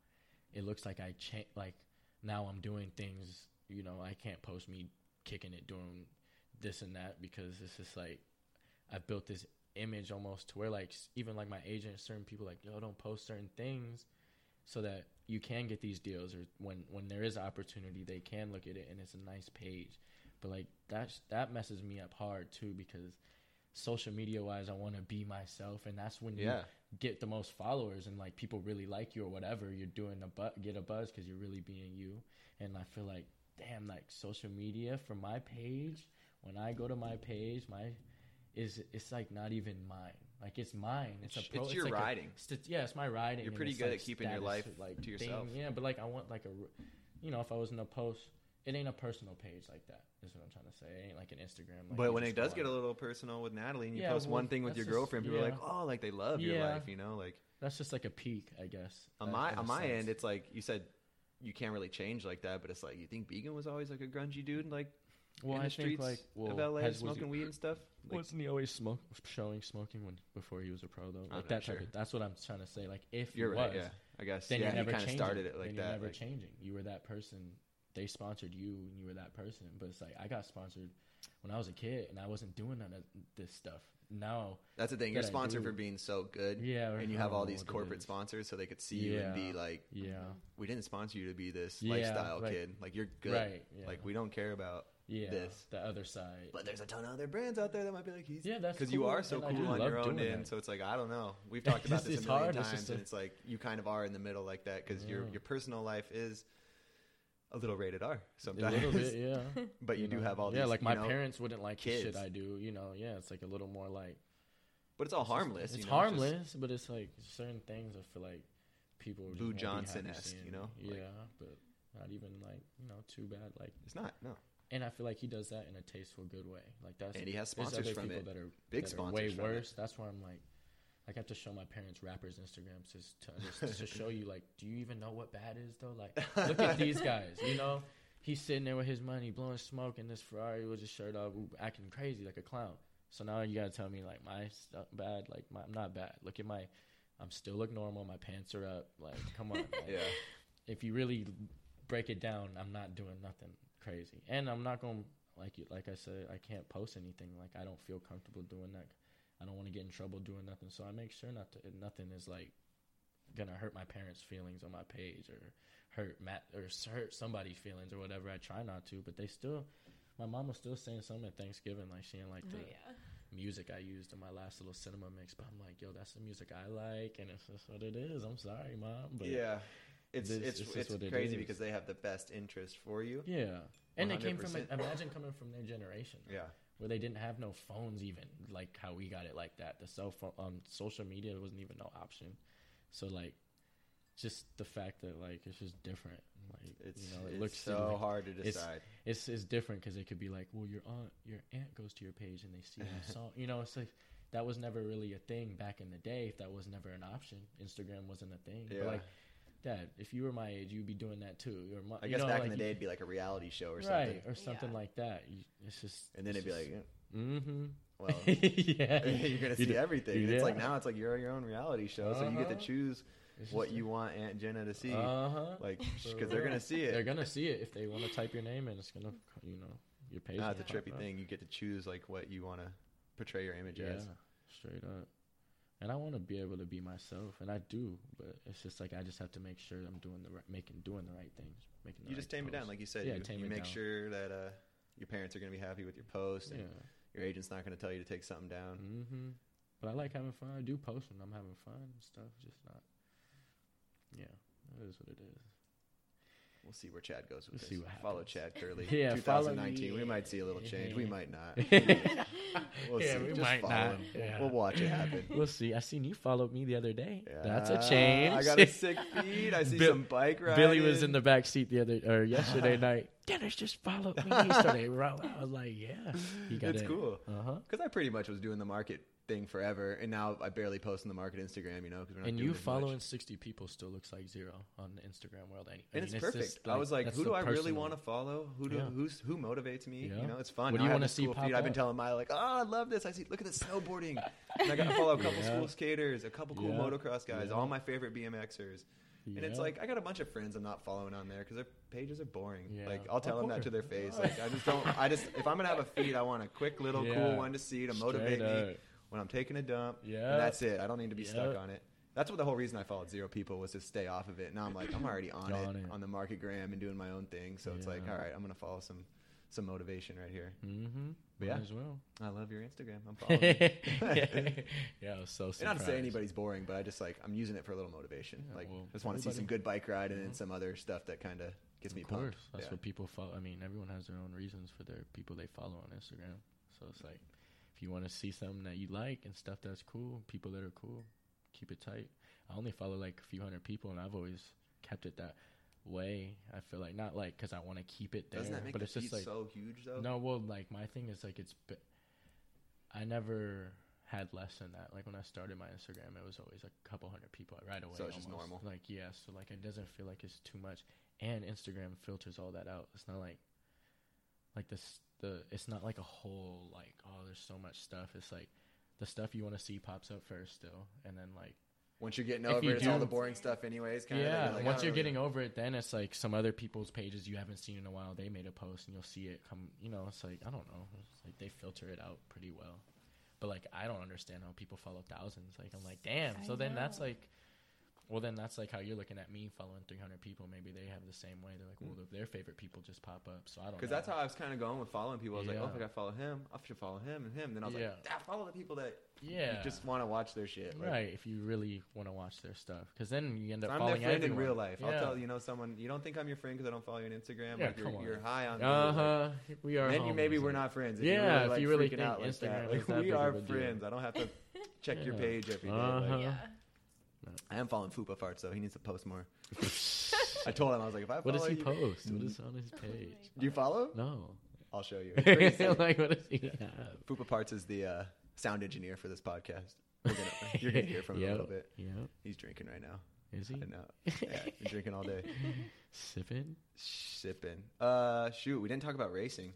S3: it looks like I change. Like now I'm doing things. You know, I can't post me kicking it, doing this and that because it's just like I've built this image almost to where like even like my agent, certain people like yo don't post certain things so that you can get these deals or when when there is opportunity they can look at it and it's a nice page. But like that that messes me up hard too because social media wise i want to be myself and that's when you get the most followers and like people really like you or whatever you're doing a bu- get a buzz because you're really being you. And i feel like damn like social media for my page when i go to my page my is it's like not even mine like it's mine it's,
S1: It's-
S3: a pro,
S1: it's your
S3: like a
S1: riding.
S3: st- yeah it's my riding
S1: You're pretty good
S3: like,
S1: at keeping your life
S3: like
S1: to
S3: thing.
S1: yourself.
S3: yeah but like i want like a, you know if i was in a post it ain't a personal page like that. Is what I'm trying to say. It ain't like an Instagram. Like
S1: but when it does get a little personal with Natalie, and you
S3: Yeah,
S1: post
S3: well,
S1: one thing with your
S3: just-
S1: girlfriend, people are like, "Oh, like they love your
S3: Yeah.
S1: life," you know, like.
S3: that's just like a peak, I guess.
S1: On
S3: uh,
S1: my
S3: a
S1: on my
S3: sense.
S1: end, it's like you said, you can't really change like that. But it's like you think Begin was always like a grungy dude, like
S3: well,
S1: in
S3: I
S1: the
S3: think like well,
S1: of LA,
S3: has-
S1: smoking
S3: he-
S1: weed and stuff. Like,
S3: Wasn't he always smoke showing smoking when before he was a pro though? Like that
S1: sure.
S3: type of, that's what I'm trying to say. Like if
S1: you're
S3: he
S1: right, yeah. I guess
S3: then
S1: yeah, he
S3: never changing.
S1: started it like
S3: then
S1: that.
S3: You're never
S1: like-
S3: changing. You were that person. They sponsored you, and you were that person. But it's like I got sponsored when I was a kid, and I wasn't doing none of this stuff. Now,
S1: That's the thing. You're sponsored for being so good,
S3: yeah,
S1: and you have all these corporate sponsors, so they could see you and be like,
S3: Yeah,
S1: "We didn't sponsor you to be this
S3: Yeah,
S1: lifestyle
S3: like-
S1: kid. Like you're good.
S3: right. Yeah.
S1: Like we don't care about."
S3: Yeah,
S1: this.
S3: the other side.
S1: But there's a ton of other brands out there that might be like, "He's
S3: Yeah, that's
S1: because you are so
S3: and
S1: cool on your own end."
S3: that.
S1: So it's like I don't know. We've talked about this a million
S3: hard, it's
S1: times,
S3: just
S1: and
S3: a-
S1: it's like you kind of are in the middle like that because your
S3: Yeah.
S1: your personal life is a little rated R sometimes.
S3: little bit, yeah.
S1: but you, do
S3: know?
S1: have all
S3: yeah,
S1: these.
S3: Yeah, like
S1: you
S3: my
S1: know,
S3: parents wouldn't like the shit. I do. You know, yeah, it's like a little more like
S1: but it's all harmless.
S3: It's
S1: you know,
S3: harmless, but it's like certain things I feel like people just
S1: Boo
S3: happy
S1: Johnson-esque, you know?
S3: Yeah, but not even like you know too bad. Like,
S1: It's not no.
S3: And I feel like he does that in a tasteful, good way. Like that's
S1: And he has sponsors
S3: other
S1: from
S3: people
S1: it.
S3: that are
S1: Big
S3: that are
S1: sponsors
S3: way
S1: from it.
S3: worse. That's where I'm like. Like I have to show my parents rappers Instagrams just to just to show you like, do you even know what bad is though? Like, look at these guys. You know, he's sitting there with his money, blowing smoke in this Ferrari with his shirt off, acting crazy like a clown. So now you gotta tell me like my stuff bad. Like my, I'm not bad. Look at my, I'm still look normal. My pants are up. Like come on. Like,
S1: Yeah.
S3: If you really break it down, I'm not doing nothing crazy, and I'm not going to like you. Like I said, I can't post anything. Like I don't feel comfortable doing that. I don't want to get in trouble doing nothing. So I make sure not to. Nothing is like gonna hurt my parents' feelings on my page or hurt Matt or hurt somebody's feelings or whatever. I try not to, but they still. My mom was still saying something at Thanksgiving, like she didn't like the
S2: Oh, yeah.
S3: music I used in my last little cinema mix. But I'm like, yo, that's the music I like, and it's just what it is. I'm sorry, mom, but
S1: yeah. It's
S3: This-
S1: it's
S3: is
S1: it's
S3: what it
S1: crazy because they have the best interest for you.
S3: yeah. And they came from
S1: 100%.
S3: imagine coming from their generation.
S1: Yeah.
S3: where they didn't have no phones even like how we got it like that the cell phone um social media wasn't even no option so like just the fact that like it's just different like
S1: It's
S3: you know it
S1: it's
S3: looks
S1: so
S3: like,
S1: hard to
S3: it's-
S1: decide.
S3: it's it's different because it could be like well your aunt your aunt goes to your page and they see you song you know it's like that was never really a thing back in the day if that was never an option instagram wasn't a thing
S1: Yeah.
S3: but like dad if you were my age you'd be doing that too your mo-
S1: I
S3: you
S1: guess
S3: know,
S1: back
S3: like
S1: in the
S3: you-
S1: day it'd be like a reality show or
S3: right
S1: something.
S3: or something
S2: Yeah.
S3: like that You- it's just
S1: And then it'd be
S3: just-
S1: like,
S3: mm-hmm
S1: well,
S3: yeah
S1: you're gonna see
S3: d-
S1: everything. And It's like now it's like you're your own reality show, so you get to
S3: Uh-huh.
S1: choose what you want Aunt Jenna to see.
S3: Uh huh.
S1: like because they're gonna see it.
S3: They're gonna see it if they want to type your name in. It's gonna, you know, your page.
S1: Now
S3: gonna
S1: it's a trippy
S3: up.
S1: thing. You get to choose like what you want to portray your image
S3: Yeah,
S1: as.
S3: straight up. And I want to be able to be myself, and I do. But it's just like I just have to make sure I'm doing the right, making doing the right things, making. The
S1: You
S3: right
S1: just tame it down, like you said.
S3: Yeah,
S1: you
S3: tame
S1: you
S3: it
S1: make
S3: down.
S1: sure that uh, your parents are gonna be happy with your post, and
S3: Yeah.
S1: your agent's not gonna tell you to take something down.
S3: Mm-hmm. But I like having fun. I do post when I'm having fun and stuff. Just not. Yeah, it is what it is.
S1: We'll see where Chad goes with
S3: We'll
S1: this.
S3: see what
S1: Follow. Chad Kerley.
S3: Yeah, follow
S1: 2019.
S3: me.
S1: We might see a little change. We might not. We'll see.
S3: we
S1: Just
S3: might
S1: follow
S3: not. Yeah.
S1: We'll watch it happen.
S3: We'll see. I seen you followed me the other day. That's a change.
S1: I got a sick feed. I see
S3: Bill-
S1: some bike rides.
S3: Billy was in the back seat the other or yesterday night. Dennis just followed me. yesterday. I was like, yeah, he got
S1: It's
S3: it.
S1: cool
S3: Uh huh.
S1: because I pretty much was doing the market thing forever, and now I barely post on the market Instagram. You know, because we're not
S3: And you following
S1: much.
S3: sixty people still looks like zero on the Instagram world. Any, I
S1: And
S3: mean,
S1: it's perfect.
S3: just
S1: I was like, who do I really want to follow? Who do
S3: Yeah.
S1: who's who motivates me?
S3: Yeah.
S1: You know, it's fun.
S3: What do you wanna see
S1: cool. I've been telling Maya like, oh, I love this. I see. Look at the snowboarding. and I got to follow a couple
S3: Yeah.
S1: school skaters, a couple cool motocross guys, all my favorite BMXers. And it's like I got a bunch of friends I'm not following on there because their pages are boring. Like I'll tell them that to their face. Like I just don't. I just if I'm gonna have a feed, I want a quick little cool one to see to motivate me. When I'm taking a dump.
S3: Yeah.
S1: that's it. I don't need to be stuck on it. That's what the whole reason I followed zero people was to stay off of it. Now I'm like I'm already on, it,
S3: on it.
S1: on the market gram and doing my own thing. So it's like all right, I'm gonna follow some some motivation right here.
S3: Mm-hmm.
S1: But yeah.
S3: Might as well.
S1: I love your Instagram. I'm following.
S3: yeah, I was so
S1: And
S3: surprised.
S1: not to say anybody's boring, but I just like I'm using it for a little motivation.
S3: Yeah,
S1: like
S3: well,
S1: just want to see some good bike ride and then some other stuff that kind of gets me
S3: course,
S1: pumped.
S3: that's
S1: Yeah.
S3: what people follow. I mean, everyone has their own reasons for their people they follow on Instagram. So it's like, if you want to see something that you like and stuff that's cool, people that are cool, keep it tight. I only follow like a few hundred people, and I've always kept it that. way. I feel like not like because I want to keep it there,
S1: Doesn't that make
S3: but
S1: the
S3: it's just like
S1: so huge though?
S3: no. Well, like my thing is like it's. Bi- I never had less than that. Like when I started my Instagram, it was always a couple hundred people right away.
S1: So it's just normal.
S3: Like yeah, so like it doesn't feel like it's too much, and Instagram filters all that out. It's not like like this the it's not like a whole like oh there's so much stuff. It's like the stuff you want to see pops up first still, and then like
S1: Once you're getting over
S3: you
S1: it, it's all the boring stuff anyways. Kind
S3: yeah,
S1: of, like,
S3: once
S1: oh,
S3: you're
S1: don't
S3: getting
S1: really-
S3: over it, then it's like some other people's pages you haven't seen in a while. They made a post, and you'll see it come. You know, it's like I don't know. It's like they filter it out pretty well. But like I don't understand how people follow thousands. Like I'm like, damn.
S2: I
S3: so then that's like, well then that's like how you're looking at me following 300 people. Maybe they have the same way. They're like, well, their favorite people just pop up. So I don't.
S1: Because that's how I was kind of going with following people. I was like, oh, if I got to follow him, I should follow him and him. And then I was
S3: Yeah.
S1: like, ah, follow the people that
S3: Yeah.
S1: you just want to watch their shit. Like,
S3: right. If you really want to watch their stuff, because then you end up
S1: I'm their
S3: following
S1: friend
S3: everyone.
S1: in real life. I'll tell you know someone. You don't think I'm your friend because I don't follow you on Instagram.
S3: Yeah,
S1: like you're,
S3: come on.
S1: you're high on. me,
S3: Uh
S1: like-
S3: huh. We are.
S1: Then you maybe we're not friends.
S3: Yeah,
S1: you're really,
S3: if
S1: like,
S3: you really
S1: freaking
S3: think
S1: out like
S3: Instagram
S1: Like,
S3: that
S1: we are
S3: of a deal.
S1: friends. I don't have to check your page every day.
S3: Uh-huh.
S1: Like,
S2: Yeah.
S1: I am following Fupa Farts though. He needs to post more. I told him I was like, if I follow
S3: What does he
S1: you-
S3: post? What is
S1: Mm.
S3: on his page?
S1: Do you follow?
S3: No.
S1: I'll show you. It's pretty sick.
S3: like, what does he have?
S1: Fupa Parts is the uh, sound engineer for this podcast. We're gonna, you're gonna hear from him a little bit.
S3: Yeah.
S1: He's drinking right now.
S3: Is he?
S1: I know. Yeah, been drinking all day.
S3: Sipping?
S1: Sipping. Uh, shoot, we didn't talk about racing.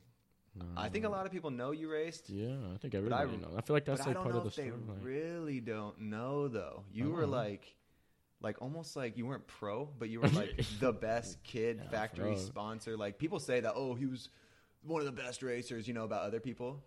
S3: No.
S1: I think a uh, lot of people know you raced,
S3: Yeah, I think everybody knows. I feel like that's like part of the
S1: if they
S3: story. like-
S1: really don't know though. You were
S3: Oh.
S1: like, like almost like you weren't pro, but you were like the best kid
S3: Yeah,
S1: factory sponsor. Like people say that, oh, he was one of the best racers, you know, about other people.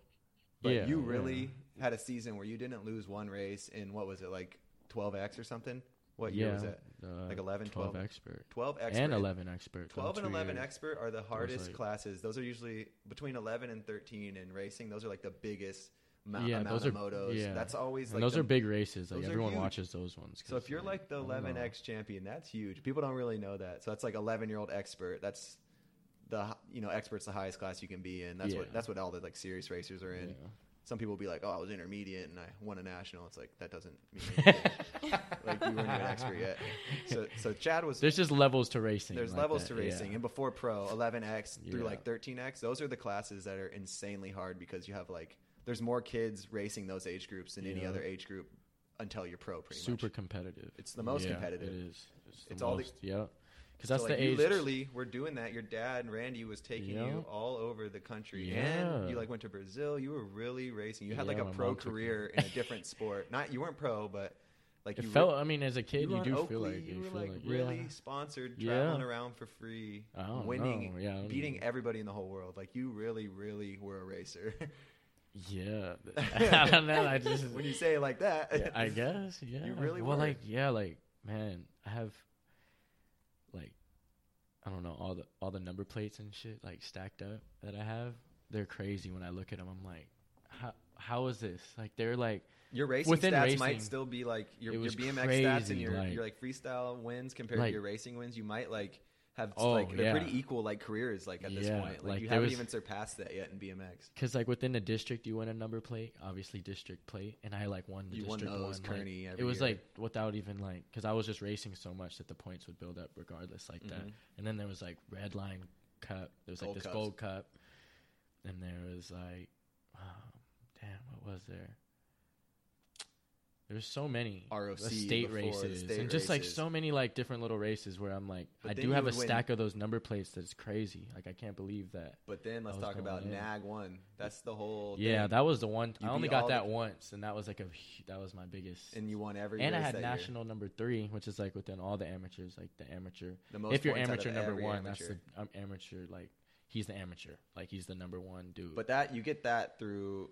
S1: But
S3: Yeah,
S1: you
S3: yeah.
S1: really had a season where you didn't lose one race in what was it like 12x or something? What
S3: yeah,
S1: year was it?
S3: uh,
S1: Like 11, 12?
S3: expert.
S1: 12 expert
S3: And 11 expert.
S1: 12 and 11
S3: years.
S1: expert are the hardest
S3: like-
S1: classes. Those are usually between 11 and 13 in racing. Those are like the biggest amou-
S3: Yeah,
S1: amount
S3: those
S1: of
S3: are-
S1: motos.
S3: yeah.
S1: That's always
S3: And
S1: like
S3: those
S1: the-
S3: are big races. Like everyone watches those ones.
S1: So if you're like the 11x champion, that's huge. People don't really know that. So that's like 11 year old expert. That's the you know expert's the highest class you can be in. That's what that's what all the like serious racers are in.
S3: Yeah.
S1: Some people will be like, "Oh, I was intermediate and I won a national." It's like that doesn't mean anything. like you weren't even an expert yet. So so Chad was
S3: There's just levels to racing.
S1: there's
S3: like
S1: levels
S3: that,
S1: to racing
S3: yeah.
S1: and before pro 11x through like 13x those are the classes that are insanely hard because you have like there's more kids racing those age groups than any other age group until you're pro pretty
S3: super
S1: much
S3: competitive.
S1: It's the most
S3: Yeah,
S1: competitive.
S3: It is. It's, the
S1: It's all the-
S3: yeah. Because
S1: so
S3: that's
S1: like
S3: the
S1: you
S3: age.
S1: literally were doing that your dad Randy was taking
S3: Yeah.
S1: you all over the country
S3: Yeah.
S1: and you like went to Brazil you were really racing you had like a pro
S3: mom took me.
S1: career in a different sport not you weren't pro but like
S3: It
S1: you
S3: felt.
S1: were-
S3: I mean, as a kid,
S1: were
S3: you, do
S1: Oakley,
S3: feel like
S1: you
S3: you
S1: were like,
S3: like
S1: really
S3: yeah.
S1: sponsored,
S3: Yeah.
S1: traveling around for free, winning.
S3: Yeah,
S1: beating
S3: even-
S1: everybody in the whole world. Like you really, really were a racer.
S3: Yeah, I don't know. I just
S1: when you say it like that,
S3: Yeah, I guess. Yeah.
S1: You really
S3: well,
S1: were.
S3: like yeah, like man, I have I don't know all the all the number plates and shit like stacked up that I have. They're crazy when I look at them. I'm like, how how is this? Like they're like
S1: your racing
S3: Within
S1: stats
S3: racing,
S1: might still be like your, your BMX stats and your
S3: like-
S1: your like freestyle wins compared
S3: like-
S1: to your racing wins. You might like have
S3: Oh,
S1: like they're
S3: yeah.
S1: pretty equal like careers like at this point. Like,
S3: like,
S1: you haven't
S3: was-
S1: even surpassed that yet in BMX.
S3: because like within a district you win a number plate, obviously district plate, and I like won the
S1: You won
S3: district
S1: those,
S3: one. like,
S1: Kearney,
S3: it was
S1: year.
S3: like without even like because I was just racing so much that the points would build up regardless like that.
S1: Mhm.
S3: And then there was like red line cup. There was
S1: Gold
S3: like this
S1: cups.
S3: gold cup. And there was like, um, damn, what was there? There's so many
S1: ROC
S3: the state races
S1: state
S3: and just like so many like different little races where I'm like,
S1: But
S3: I do have a
S1: win-
S3: stack of those number plates that's crazy. Like I can't believe that.
S1: But then let's talk about
S3: in.
S1: NAG one. That's the whole
S3: Yeah,
S1: thing.
S3: that was the one.
S1: You
S3: I only got that
S1: the-
S3: once, and that was like a that was my biggest.
S1: and you won every.
S3: and I had
S1: that year.
S3: national number three, which is like within all the amateurs, like the amateur.
S1: The most
S3: if you're
S1: points out of
S3: amateur number one,
S1: amateur.
S3: that's the um, amateur. Like he's the amateur, like he's the number one dude.
S1: But that you get that through.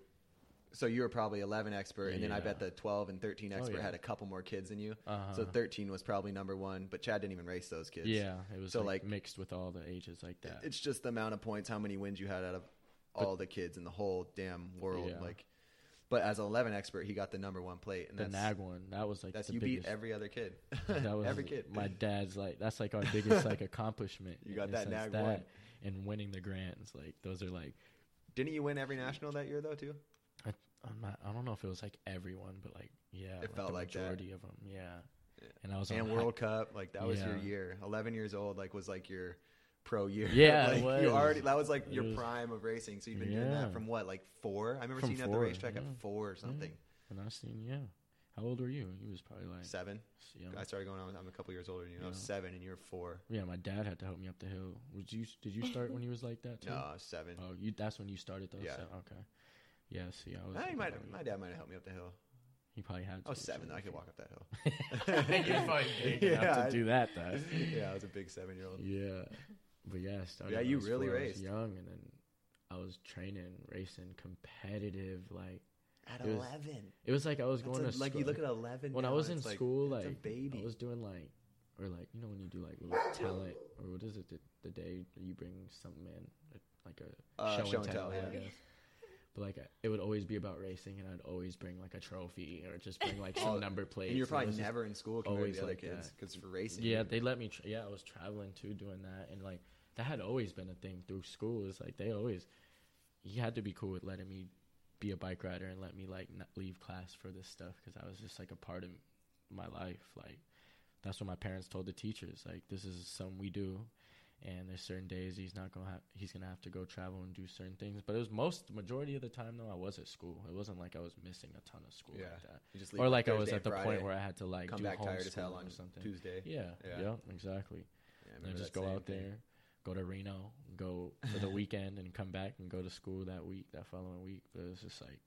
S1: So you were probably 11 expert, and then I
S3: Yeah.
S1: bet the 12 and 13
S3: Oh,
S1: expert
S3: yeah.
S1: had a couple more kids than you.
S3: uh-huh.
S1: So 13 was probably number one, but Chad didn't even race those kids.
S3: yeah, it was
S1: So,
S3: like,
S1: like-
S3: mixed with all the ages like that.
S1: It's just the amount of points, how many wins you had out of all the kids in the whole damn world.
S3: Yeah.
S1: Like, but as an 11 expert, he got the number one plate, and
S3: the
S1: that's
S3: nag one, that was like
S1: that's
S3: the
S1: you
S3: biggest.
S1: beat every other kid.
S3: that was
S1: every kid.
S3: My dad's like that's like our biggest like accomplishment.
S1: You
S3: in
S1: got that
S3: sense,
S1: nag
S3: that
S1: one.
S3: and winning the grands. Like those are like
S1: Didn't you win every national that year though too?
S3: I'm not, I don't know if it was like everyone, but like yeah, like
S1: felt
S3: the
S1: like that.
S3: majority of them. Yeah, and I was
S1: and
S3: on
S1: World Cup, like that was your year. Eleven years old, like was like your pro year.
S3: Yeah,
S1: like,
S3: it.
S1: You already that was like
S3: It
S1: your
S3: was-
S1: prime of racing. So you've been doing that from what, like four? I remember
S3: From
S1: seeing you at the racetrack at four or something.
S3: And I seen yeah. How old were you? You was probably like
S1: Seven.
S3: young.
S1: I started going on. I'm a couple years older than you. I was seven, and you were four.
S3: Yeah, my dad had to help me up the hill. Was you? Did you start when you was like that too?
S1: No, I was seven.
S3: Oh, you. That's when you started though.
S1: Yeah.
S3: So- okay. Yeah. See, I was.
S1: I my dad might have helped me up the hill.
S3: He probably had.
S1: I was seven. though. I could walk up that hill.
S3: You're big
S1: Yeah,
S3: enough
S1: I-
S3: to do that though.
S1: yeah, I was a big seven year old.
S3: Yeah, but yeah, I started
S1: Yeah,
S3: when I
S1: you
S3: was
S1: really
S3: four. I was
S1: raced.
S3: young, and then I was training, racing, competitive. Like
S1: At
S3: It was-
S1: eleven,
S3: it was like I was
S1: That's
S3: going
S1: a-
S3: to
S1: like you
S3: school-
S1: look at eleven.
S3: when I
S1: now,
S3: was in
S1: it's like,
S3: school. Like
S1: a baby.
S3: I was doing like, or like you know when you do like little talent, or what is it? The, the day that you bring something in, like a
S1: Uh,
S3: show, and tell.
S1: yeah.
S3: I guess. But like it would always be about racing, and I'd always bring like a trophy or just bring like
S1: Oh,
S3: some number plate.
S1: And you're probably never in school compared
S3: always
S1: to the other
S3: like
S1: kids because for racing.
S3: Yeah,
S1: you-
S3: they let me. Tra- yeah, I was traveling too, doing that, and like that had always been a thing through school. Is like they always, he had to be cool with letting me be a bike rider and let me like leave class for this stuff because I was just like a part of my life. Like that's what my parents told the teachers. Like this is something we do, and there's certain days he's not gonna have. He's gonna have to go travel and do certain things. But it was most the majority of the time though I was at school. It wasn't like I was missing a ton of school
S1: Yeah.
S3: like that,
S1: you just
S3: or like I was at the
S1: and
S3: point where I had to like
S1: come
S3: do
S1: back tired as hell on
S3: something.
S1: Tuesday.
S3: Yeah,
S1: Yeah.
S3: yeah, exactly.
S1: Yeah,
S3: And
S1: remember
S3: just go out
S1: thing.
S3: there, go to Reno, go for the weekend, and come back and go to school that week, that following week. But it was just like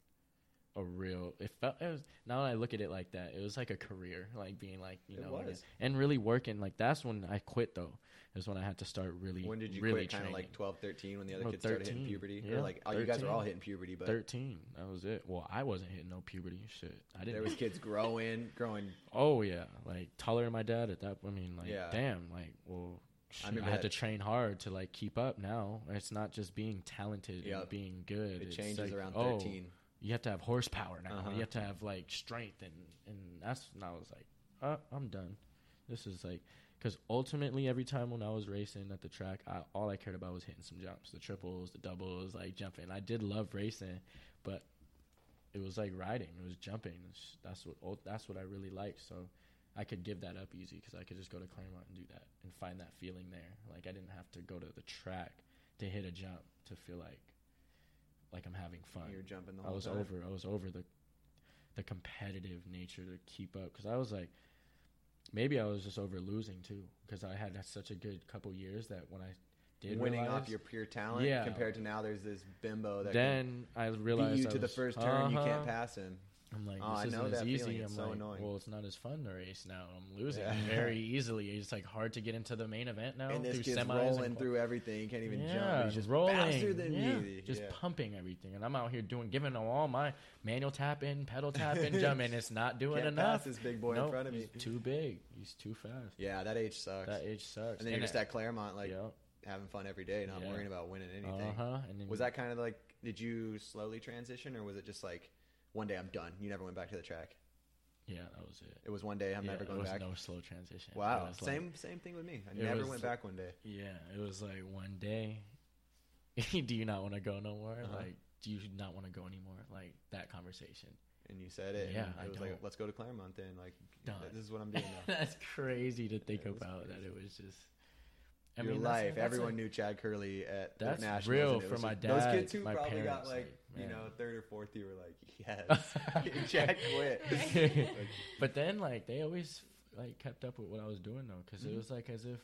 S3: a real. It felt. It was now that I look at it like that, it was like a career, like being like you
S1: It
S3: know,
S1: was.
S3: and really working. Like that's when I quit though. Is when I had to start really.
S1: When did you
S3: really
S1: quit? Kind of like 12, 13 when the other
S3: Well,
S1: kids started hitting puberty,
S3: yeah,
S1: or like oh, you guys were all hitting puberty, but
S3: Thirteen. That was it. Well, I wasn't hitting no puberty shit. I didn't.
S1: there was kids growing, growing.
S3: Oh yeah, like taller than my dad at that. I mean, like
S1: Yeah.
S3: damn, like well,
S1: I
S3: I, had to train hard to like keep up. Now it's not just being talented
S1: Yep.
S3: and being good.
S1: It
S3: It's
S1: changes
S3: like,
S1: around
S3: oh,
S1: thirteen.
S3: You have to have horsepower now.
S1: Uh-huh.
S3: You have to have like strength, and and that's. And I was like, uh, I'm done. This is like because ultimately every time when I was racing at the track, I, all I cared about was hitting some jumps, the triples, the doubles, like jumping. I did love racing, but it was like riding. It was jumping. That's what that's what I really liked. So I could give that up easy because I could just go to Claremont and do that and find that feeling there. Like I didn't have to go to the track to hit a jump to feel like like I'm having fun.
S1: You were jumping the
S3: I was
S1: time.
S3: over. I was over the the competitive nature to keep up because I was like, maybe I was just over losing too because I had such a good couple years that when I did
S1: winning
S3: realize,
S1: off your pure talent
S3: Yeah.
S1: compared to now there's this bimbo that
S3: then I realized
S1: beat you
S3: I
S1: to the first turn you
S3: Uh-huh.
S1: can't pass him
S3: I'm like,
S1: Oh, I
S3: this
S1: know
S3: isn't as easy.
S1: feeling.
S3: I'm
S1: It's so
S3: like,
S1: annoying.
S3: well, it's not as fun to race now. I'm losing
S1: Yeah.
S3: very easily. It's like hard to get into the main event now.
S1: and this
S3: through
S1: kid's
S3: semis
S1: rolling
S3: and
S1: through everything he can't even
S3: yeah,
S1: jump he's just
S3: rolling,
S1: faster than
S3: yeah,
S1: me
S3: just
S1: Yeah.
S3: pumping everything, and I'm out here doing, giving them all my manual tapping, pedal tapping, jumping. It's not doing
S1: Can't
S3: enough.
S1: pass this big boy in front of me
S3: he's too big. He's too fast.
S1: yeah that age sucks
S3: That age sucks.
S1: and then you're just at Claremont like
S3: yeah,
S1: having fun every day not worrying about winning anything
S3: uh huh. And then
S1: was that kind of like did you slowly transition or was it just like one day I'm done you never went back to the track
S3: Yeah, that was it.
S1: it was one day I'm
S3: yeah,
S1: never
S3: it
S1: going
S3: was
S1: back
S3: no slow transition.
S1: Wow
S3: was like-
S1: same same thing with me I never
S3: was
S1: went back one day
S3: Yeah, it was like one day. do you not want to go no more?
S1: Uh-huh.
S3: Like, do you not want to go anymore? Like that conversation.
S1: and you said it
S3: Yeah, I
S1: it was like let's go to Claremont then like
S3: Done.
S1: this is what I'm doing now
S3: that's crazy to think
S1: Yeah,
S3: about. That it was just.
S1: your
S3: that's-
S1: life.
S3: that's
S1: Everyone
S3: a-
S1: knew Chad Kerley at the
S3: That's
S1: nationals.
S3: real for my
S1: just- Those
S3: dad,
S1: kids who
S3: my
S1: probably got
S3: parents,
S1: like,
S3: like,
S1: you know third or fourth, you were like, yes, Chad quit. Like,
S3: but then like they always like kept up with what I was doing though, because
S1: Mhm.
S3: it was like as if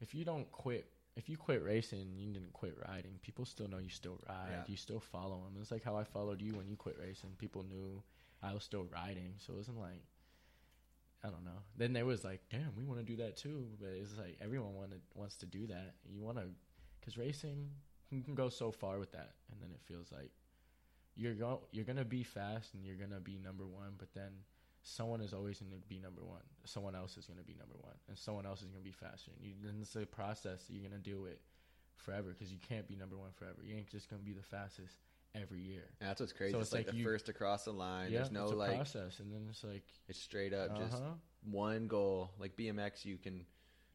S3: if you don't quit, if you quit racing, you didn't quit riding. People still know you still ride.
S1: Yeah.
S3: You still follow them. It's like how I followed you when you quit racing. People knew I was still riding, so it wasn't like I don't know. Then there was like, damn, we want to do that too. But it's like everyone wanted wants to do that. You want to, because racing you can go so far with that, and then it feels like you're go you're gonna be fast and you're gonna be number one, but then someone is always gonna be number one. Someone else is gonna be number one, and someone else is gonna be faster. And you, then it's a process that you're gonna deal with forever because you can't be number one forever. You ain't just gonna be the fastest every year.
S1: And that's what's crazy.
S3: So
S1: it's,
S3: it's
S1: like,
S3: like
S1: the
S3: you-
S1: first across the line.
S3: yeah,
S1: There's no
S3: it's a
S1: like,
S3: process, and then it's like
S1: it's straight up just
S3: uh-huh.
S1: one goal. Like BMX, you can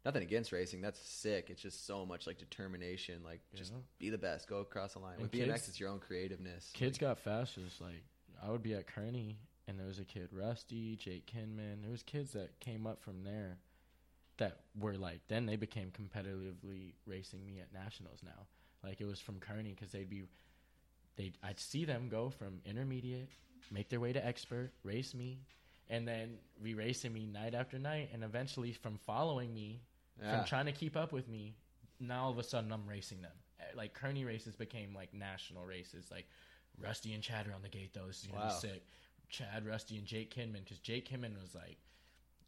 S1: nothing against racing. That's sick. It's just so much like determination. Like just
S3: Yeah.
S1: be the best. Go across the line.
S3: And
S1: With BMX,
S3: kids-
S1: it's your own creativeness.
S3: kids got fast. It's like I would be at Kearney and there was a kid Rusty, Jake Kinman. There was kids that came up from there that were like then they became competitively racing me at nationals now. Like it was from Kearney because they'd be they I'd see them go from intermediate, make their way to expert, race me, and then be racing me night after night, and eventually from following me,
S1: Yeah.
S3: from trying to keep up with me, now all of a sudden I'm racing them. Eh, Like Kearney races became like national races, like Rusty and Chad are on the gate though. This is gonna
S1: Wow.
S3: be sick. Chad, Rusty, and Jake Kinman because Jake Kinman was like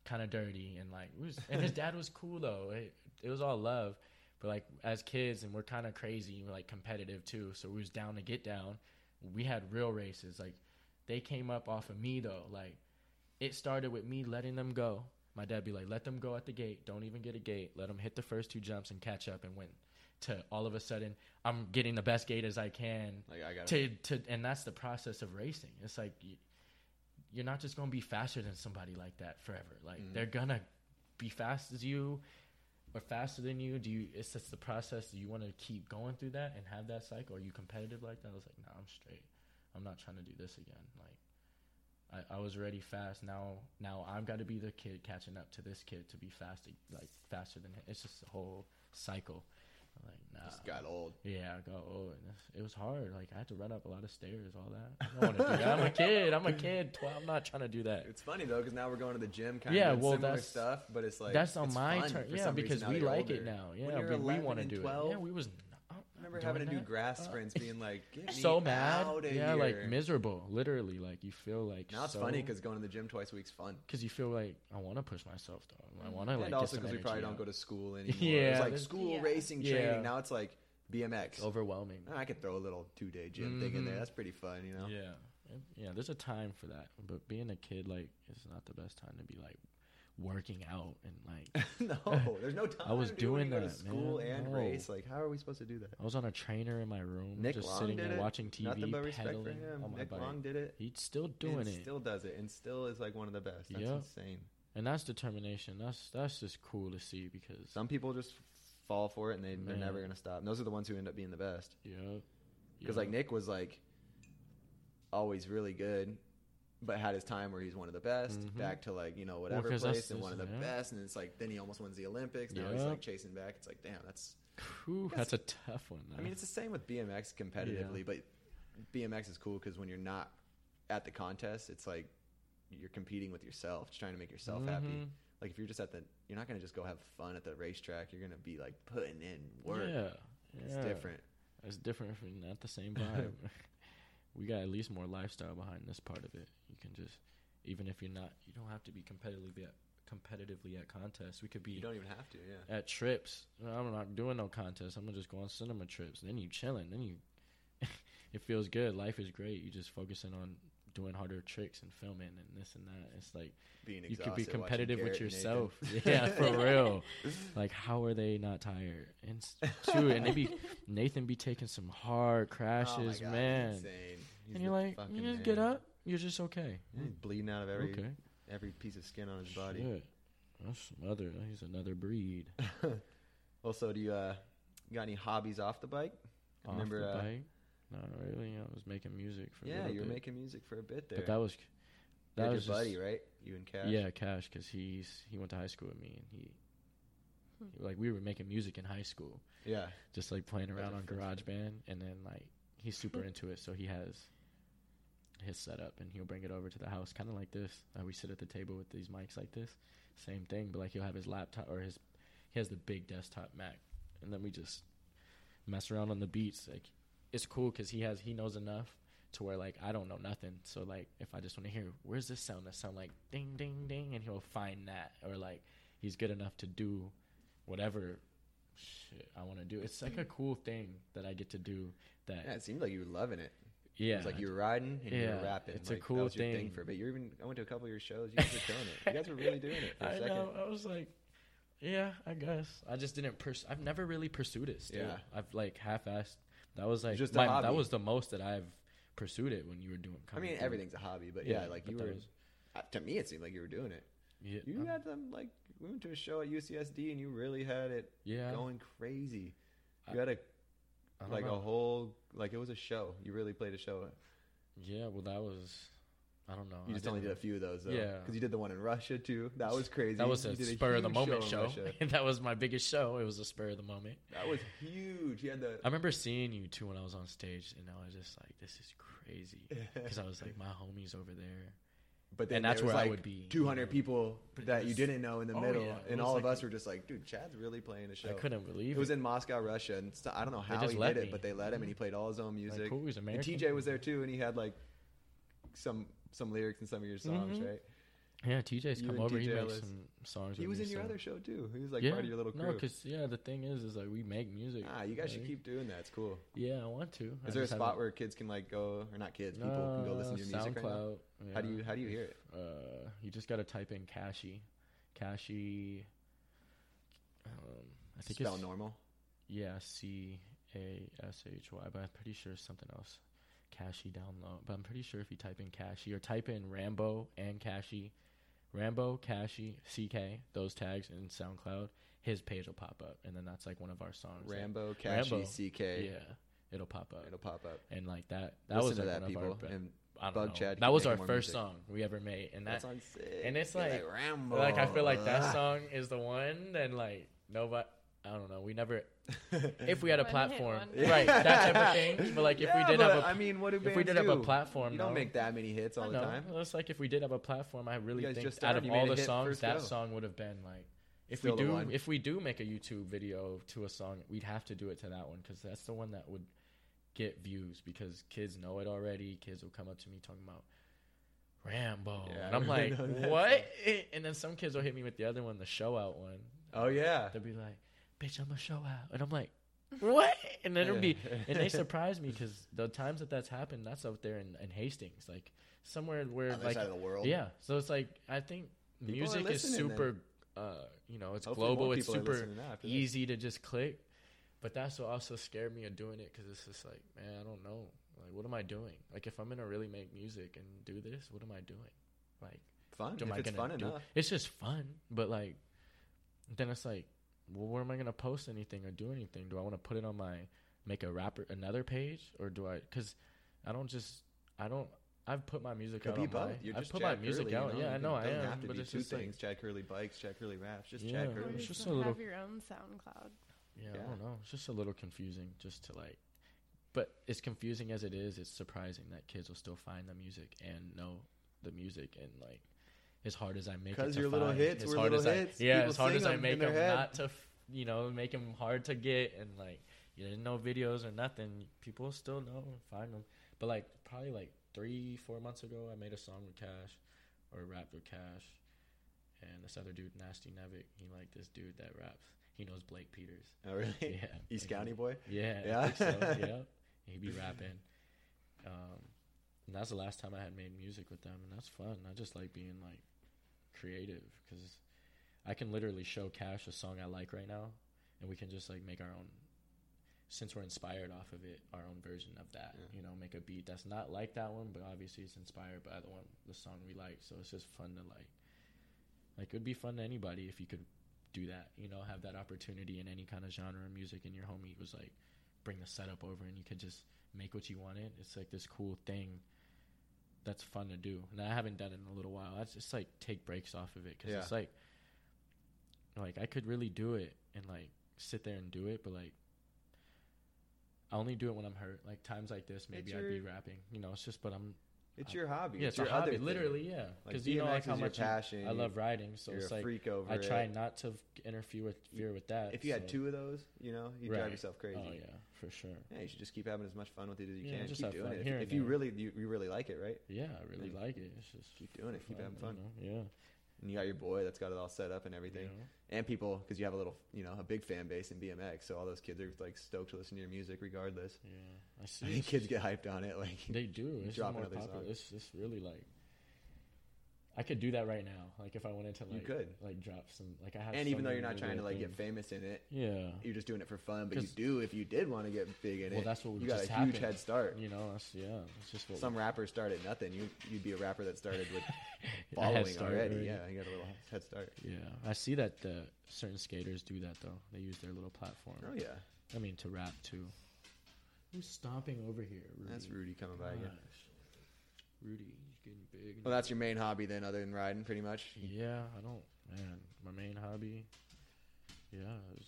S3: kind of dirty and like was, and his dad was cool though. It, it was all love, but like as kids and we're kind of crazy, we're like competitive too. So we was down to get down. We had real races. Like they came up off of me though. Like it started with me letting them go. My dad be like, let them go at the gate. Don't even get a gate. Let them hit the first two jumps and catch up and win. To all of a sudden, I'm getting the best gate as I can
S1: Like I got
S3: to to and that's the process of racing it's like you, you're not just going to be faster than somebody like that forever like
S1: Mhm.
S3: they're gonna be fast as you or faster than you do you it's just the process do you want to keep going through that and have that cycle are you competitive like that i was like nah i'm straight i'm not trying to do this again like I, I was already fast now now i've got to be the kid catching up to this kid to be fast like faster than him it's just a whole cycle I'm like nah
S1: just got old.
S3: yeah, I got old. It was hard. Like I had to run up a lot of stairs, all that. I don't want to do that. I'm a kid. I'm a kid. I'm not trying to do that.
S1: It's funny though because now we're going to the gym, kind
S3: Yeah,
S1: of
S3: well,
S1: similar
S3: that's-
S1: stuff, but it's like
S3: That's on my turn. Yeah, because we like it
S1: older.
S3: now.
S1: When
S3: Yeah, we, we
S1: 11
S3: want to do
S1: 12,
S3: it. Yeah, we was. N-
S1: I
S3: I'm
S1: remember having to do
S3: that.
S1: grass
S3: Uh,
S1: sprints, being like, Get me
S3: so mad.
S1: outta
S3: Yeah, like miserable. Literally, like you feel like.
S1: Now it's
S3: so,
S1: funny because going to the gym twice a week's fun.
S3: because you feel like I want to push myself though. I want to like
S1: and also because we probably
S3: energy
S1: don't go to school anymore.
S3: Yeah,
S1: it's like school
S2: Yeah.
S1: racing
S3: Yeah.
S1: training. Now it's like BMX.
S3: overwhelming.
S1: I could throw a little two day gym thing in there.
S3: Mhm.
S1: That's pretty fun, you know.
S3: Yeah, yeah. There's a time for that, but being a kid like it's not the best time to be like working out and like
S1: no, there's no time.
S3: I was
S1: dude,
S3: doing that,
S1: school
S3: man.
S1: and
S3: No.
S1: race. Like, how are we supposed to do that?
S3: I was on a trainer in my room,
S1: Nick
S3: just
S1: Long
S3: sitting there
S1: it.
S3: watching TV,
S1: Nothing but respect for him.
S3: Oh, my
S1: Nick
S3: bike.
S1: Long did it.
S3: He's still doing
S1: and
S3: it,
S1: Still does it, and still is like one of the best. That's
S3: Yep.
S1: insane.
S3: and that's determination. That's that's just cool to see because
S1: Some people just fall for it, and they, they're never gonna stop. And those are the ones who end up being the best.
S3: yeah,
S1: Because like Nick was like always really good, but had his time where he's one of the best.
S3: Mhm.
S1: Back to like you know whatever
S3: 'cause
S1: place and one of the
S3: yeah.
S1: best, and it's like then he almost wins the Olympics. Now he's like chasing back. It's like damn, that's. Yes.
S3: that's a tough one.
S1: I mean, it's the same with BMX competitively, but BMX is cool because when you're not at the contest, it's like you're competing with yourself, just trying to make yourself happy.
S3: Mhm.
S1: Like if you're just at the, you're not gonna just go have fun at the racetrack. You're gonna be like putting in work.
S3: Yeah,
S1: It's
S3: yeah.
S1: different.
S3: It's different from not the same vibe. We got at least more lifestyle behind this part of it. You can just, even if you're not, you don't have to be competitively at, competitively at contests. We could be
S1: You don't even have to. Yeah.
S3: at trips. I'm not doing no contests. I'm gonna just go on cinema trips. Then you chilling. Then you, it feels good. Life is great. You just focusing on doing harder tricks and filming and this and that. It's like
S1: Being
S3: you could be competitive with yourself. Yeah, for real. Like how are they not tired? And too, and they be Nathan be taking some hard
S1: Oh
S3: crashes,
S1: God,
S3: man. And you're like, you just get up. You're just okay.
S1: He's bleeding out of every
S3: okay.
S1: every piece of skin on his body.
S3: Shit. That's another. He's another breed.
S1: also, do you uh, got any hobbies off the bike?
S3: Off
S1: remember,
S3: the
S1: uh,
S3: bike? Not really. I was making music for. a
S1: Yeah,
S3: little
S1: you were
S3: bit.
S1: making music for a bit there.
S3: But that was
S1: You
S3: that was
S1: your
S3: just-
S1: buddy, right? You and Cash.
S3: Yeah, Cash, because he's he went to high school with me, and he like we were making music in high school,
S1: Yeah.
S3: just like playing around on
S1: friends.
S3: GarageBand, and then like he's super into it, so he has his setup, and he'll bring it over to the house, kind of like this. Uh, we sit at the table with these mics like this, same thing, but like he'll have his laptop or his he has the big desktop Mac, and then we just mess around on the beats. Like it's cool because he has he knows enough to where like I don't know nothing. So like if I just want to hear where's this sound that sound like ding ding ding, and he'll find that, or like he's good enough to do whatever shit I want to do. It's like a hmm. cool thing that I get to do. That
S1: Yeah, it seemed like you were loving it.
S3: yeah,
S1: it's like you were riding and you
S3: Yeah,
S1: were rapping.
S3: it's a cool
S1: your
S3: thing.
S1: for a bit. You even I went to a couple of your shows. You guys were killing it. You guys were really doing it for a
S3: I
S1: second.
S3: know. I was like, yeah, I guess. I just didn't. pursue. I've never really pursued it. Still.
S1: Yeah.
S3: I've like half-assed. That was like
S1: Just
S3: my, that was the most that I've pursued it when you were doing.
S1: I mean, everything's a hobby, but yeah,
S3: Yeah,
S1: like
S3: but
S1: you were.
S3: was-
S1: to me, it seemed like you were doing it.
S3: Yeah,
S1: You had them like we went to a show at UCSD and you really had it
S3: yeah.
S1: going crazy.
S3: I-
S1: You had a like
S3: know.
S1: a whole like it was a show. You really played a show.
S3: Yeah, well, that was. I don't know.
S1: You just only did a few of those, though.
S3: Yeah.
S1: because you did the one in Russia too. That was crazy.
S3: That was a spur of the moment
S1: in
S3: show. That was my biggest show. It was a spur of the moment.
S1: That was huge. You had the
S3: I remember seeing you too when I was on stage, and I was just like, "This is crazy," because I was like, "My homies over there."
S1: But then
S3: And that's
S1: was
S3: where I would be, you
S1: 200
S3: know.
S1: people
S3: It
S1: that you didn't know in the
S3: oh,
S1: middle,
S3: yeah.
S1: And
S3: was
S1: all of us were just like, "Dude, Chad's really playing a show."
S3: I couldn't believe
S1: It was in Moscow, Russia, and so, I don't know how he did it, but they let him, and he played all his own music.
S3: Like, cool, he's
S1: and
S3: American.
S1: TJ was there too, and he had like some some lyrics in some of your songs,
S3: Mhm.
S1: right?
S3: Yeah, TJ's
S1: You
S3: come
S1: and
S3: over. He
S1: TJ
S3: makes
S1: Ellis.
S3: some songs.
S1: He
S3: with
S1: was
S3: me,
S1: in your
S3: so-
S1: other show too. He was like
S3: yeah,
S1: part of your little crew.
S3: No, because yeah, the thing is, is like we make music.
S1: ah, you guys should keep doing that. It's cool.
S3: Yeah, I want to. I
S1: Is there a spot where kids can like go, or not kids, people can go listen to your
S3: Uh,
S1: music right now?
S3: SoundCloud.
S1: How do you how do you hear it?
S3: Uh, you just gotta type in Cashy, Cashy. Um, I think
S1: Spell
S3: it's
S1: normal.
S3: yeah, C A S H Y, but I'm pretty sure it's something else. Cashy down low, but I'm pretty sure if you type in Cashy or type in Rambo and Cashy, Rambo, Cashy, CK, those tags in SoundCloud, his page will pop up, and then that's like one of our songs.
S1: Rambo, Cashy,
S3: Rambo.
S1: CK.
S3: yeah, it'll pop up,
S1: It'll pop up.
S3: and like that. That
S1: Listen
S3: was like
S1: that,
S3: one
S1: people.
S3: of our.
S1: and
S3: I don't
S1: bug
S3: know.
S1: Chad,
S3: That was our first
S1: music.
S3: song we ever made, and
S1: that
S3: that and it's
S1: You're
S3: like-
S1: Rambo.
S3: like I feel like that song is the one, and like nobody. I don't know. We never, if we had a
S2: hit
S3: platform, right? That type of thing. But like, if we
S1: Yeah,
S3: did
S1: but,
S3: have a,
S1: I mean, what do
S3: if we did have a platform,
S1: you don't
S3: no.
S1: make that many hits all the time.
S3: It's like if we did have a platform, I really think out of all the songs, that
S1: go.
S3: song would have been like. If
S1: Still
S3: we do, if we do make a YouTube video to a song, we'd have to do it to that one because that's the one that would get views because kids know it already. Kids will come up to me talking about Rambo,
S1: Yeah,
S3: and I'm like, what? And then some kids will hit me with the other one, the show out one.
S1: Oh yeah.
S3: They'll be like, "Bitch, I'm a show out," and I'm like, "What?" And then it'll be, and they surprise me because the times that that's happened, that's out there in, in Hastings, like somewhere where
S1: Other
S3: like
S1: side of the world.
S3: yeah. So it's like I think
S1: People
S3: music is super, uh, you know, it's
S1: Hopefully
S3: global, it's super
S1: listening now after this.
S3: easy to just click. But that's what also scared me of doing it because it's just like, man, I don't know, like, what am I doing? Like, if I'm gonna really make music and do this, what am I doing? Like,
S1: Fun.
S3: am
S1: if
S3: I
S1: it's
S3: gonna
S1: fun
S3: do-
S1: enough.
S3: it's just fun, but like, then it's like, well, where am I gonna post anything or do anything? Do I want to put it on my make a rapper another page or do I? Because I don't just I don't. I've put my music
S1: Could
S3: out
S1: be
S3: on my.
S1: both. You're
S3: I've
S1: just
S3: put
S1: Chad
S3: my music
S1: Kerley, you
S3: out.
S1: know?
S3: Yeah, I know I am.
S1: have to
S3: but
S1: be
S3: it's
S1: two
S3: just like,
S1: things: Chad Kerley bikes, Chad Kerley raps. Just
S3: Yeah.
S1: Chad
S2: Or
S1: Kerley.
S3: It's
S2: just
S3: just a little-
S2: have your own SoundCloud.
S3: yeah,
S1: Yeah.
S3: I don't know. It's just a little confusing, just to like. But as confusing as it is, it's surprising that kids will still find the music and know the music and like. As hard as I make it,
S1: Because
S3: to
S1: your little
S3: find,
S1: hits
S3: as
S1: were
S3: hard
S1: little
S3: as
S1: hits.
S3: I, yeah,
S1: People
S3: as hard as I make them
S1: head.
S3: not to, you know, make them hard to get and like you didn't know videos or nothing, people still know and find them. But like probably like three, four months ago, I made a song with Cash, or rapped with Cash, and this other dude, Nasty Nevic. He like this dude that raps. He knows Blake Peters.
S1: Oh really?
S3: Yeah,
S1: East
S3: like,
S1: County boy.
S3: Yeah,
S1: Yeah?
S3: So. yeah, he be rapping. Um, and that's the last time I had made music with them, and that's fun. I just like being like creative because I can literally show Cash a song I like right now, and we can just like make our own. Since we're inspired off of it, our own version of that.
S1: Yeah.
S3: You know, make a beat that's not like that one, but obviously it's inspired by the one, the song we like. So it's just fun to like. Like it would be fun to anybody if you could do that. You know, have that opportunity in any kind of genre of music, and your homie was like, bring the setup over, and you could just make what you wanted. It's like this cool thing that's fun to do, and I haven't done it in a little while. I just like take breaks off of it because
S1: Yeah.
S3: it's like, like I could really do it and like sit there and do it, but like. I only do it when I'm hurt. Like times like this, maybe
S1: It's
S3: I'd be rapping. You know, it's just, but I'm
S1: It's your hobby.
S3: yeah,
S1: it's
S3: it's,
S1: your
S3: hobby.
S1: other thing.
S3: Literally, yeah.
S1: Like
S3: Because you know, like how much
S1: passion.
S3: I love riding, so
S1: You're
S3: it's
S1: a
S3: like
S1: freak over
S3: I try
S1: it.
S3: not to interfere with fear with that.
S1: If you had two of those, you know, you
S3: Right.
S1: drive yourself oh, crazy.
S3: oh yeah, for sure.
S1: Yeah, you should just keep having as much fun with it as you
S3: Yeah,
S1: can.
S3: just
S1: Keep doing
S3: fun
S1: it. If,
S3: here
S1: if
S3: and
S1: you really, you, you really like it, right?
S3: Yeah, I really
S1: Then
S3: like it. It's just
S1: Keep doing it. Keep having fun.
S3: you know? Yeah,
S1: And you got your boy that's got it all set up and everything.
S3: know?
S1: And people, because you have a little, you know, a big fan base in BMX. So all those kids are like stoked to listen to your music regardless.
S3: Yeah, I
S1: I
S3: see.
S1: think kids get hyped on it. Like,
S3: They do. It's more popular. It's just really like. I could do that right now. Like if I wanted to, like,
S1: You could.
S3: like drop some. Like I have.
S1: and
S3: so
S1: even though you're not trying to like get famous in it,
S3: Yeah.
S1: you're just doing it for fun. But you do if you did want to get big in
S3: Well,
S1: it.
S3: Well, that's what
S1: you got a huge head start.
S3: You know, that's yeah. It's just what
S1: Some rappers start at nothing. You you'd be a rapper that started with following already.
S3: already.
S1: Yeah, you got a little head start.
S3: Yeah, I see that uh, certain skaters do that though. They use their little platform.
S1: Oh yeah,
S3: I mean, to rap too. Who's stomping over here? Rudy?
S1: that's Rudy coming by again.
S3: Rudy. It's getting big. and
S1: Well, that's your main hobby then, other than riding, pretty much.
S3: Yeah, I don't. Man, my main hobby. Yeah, is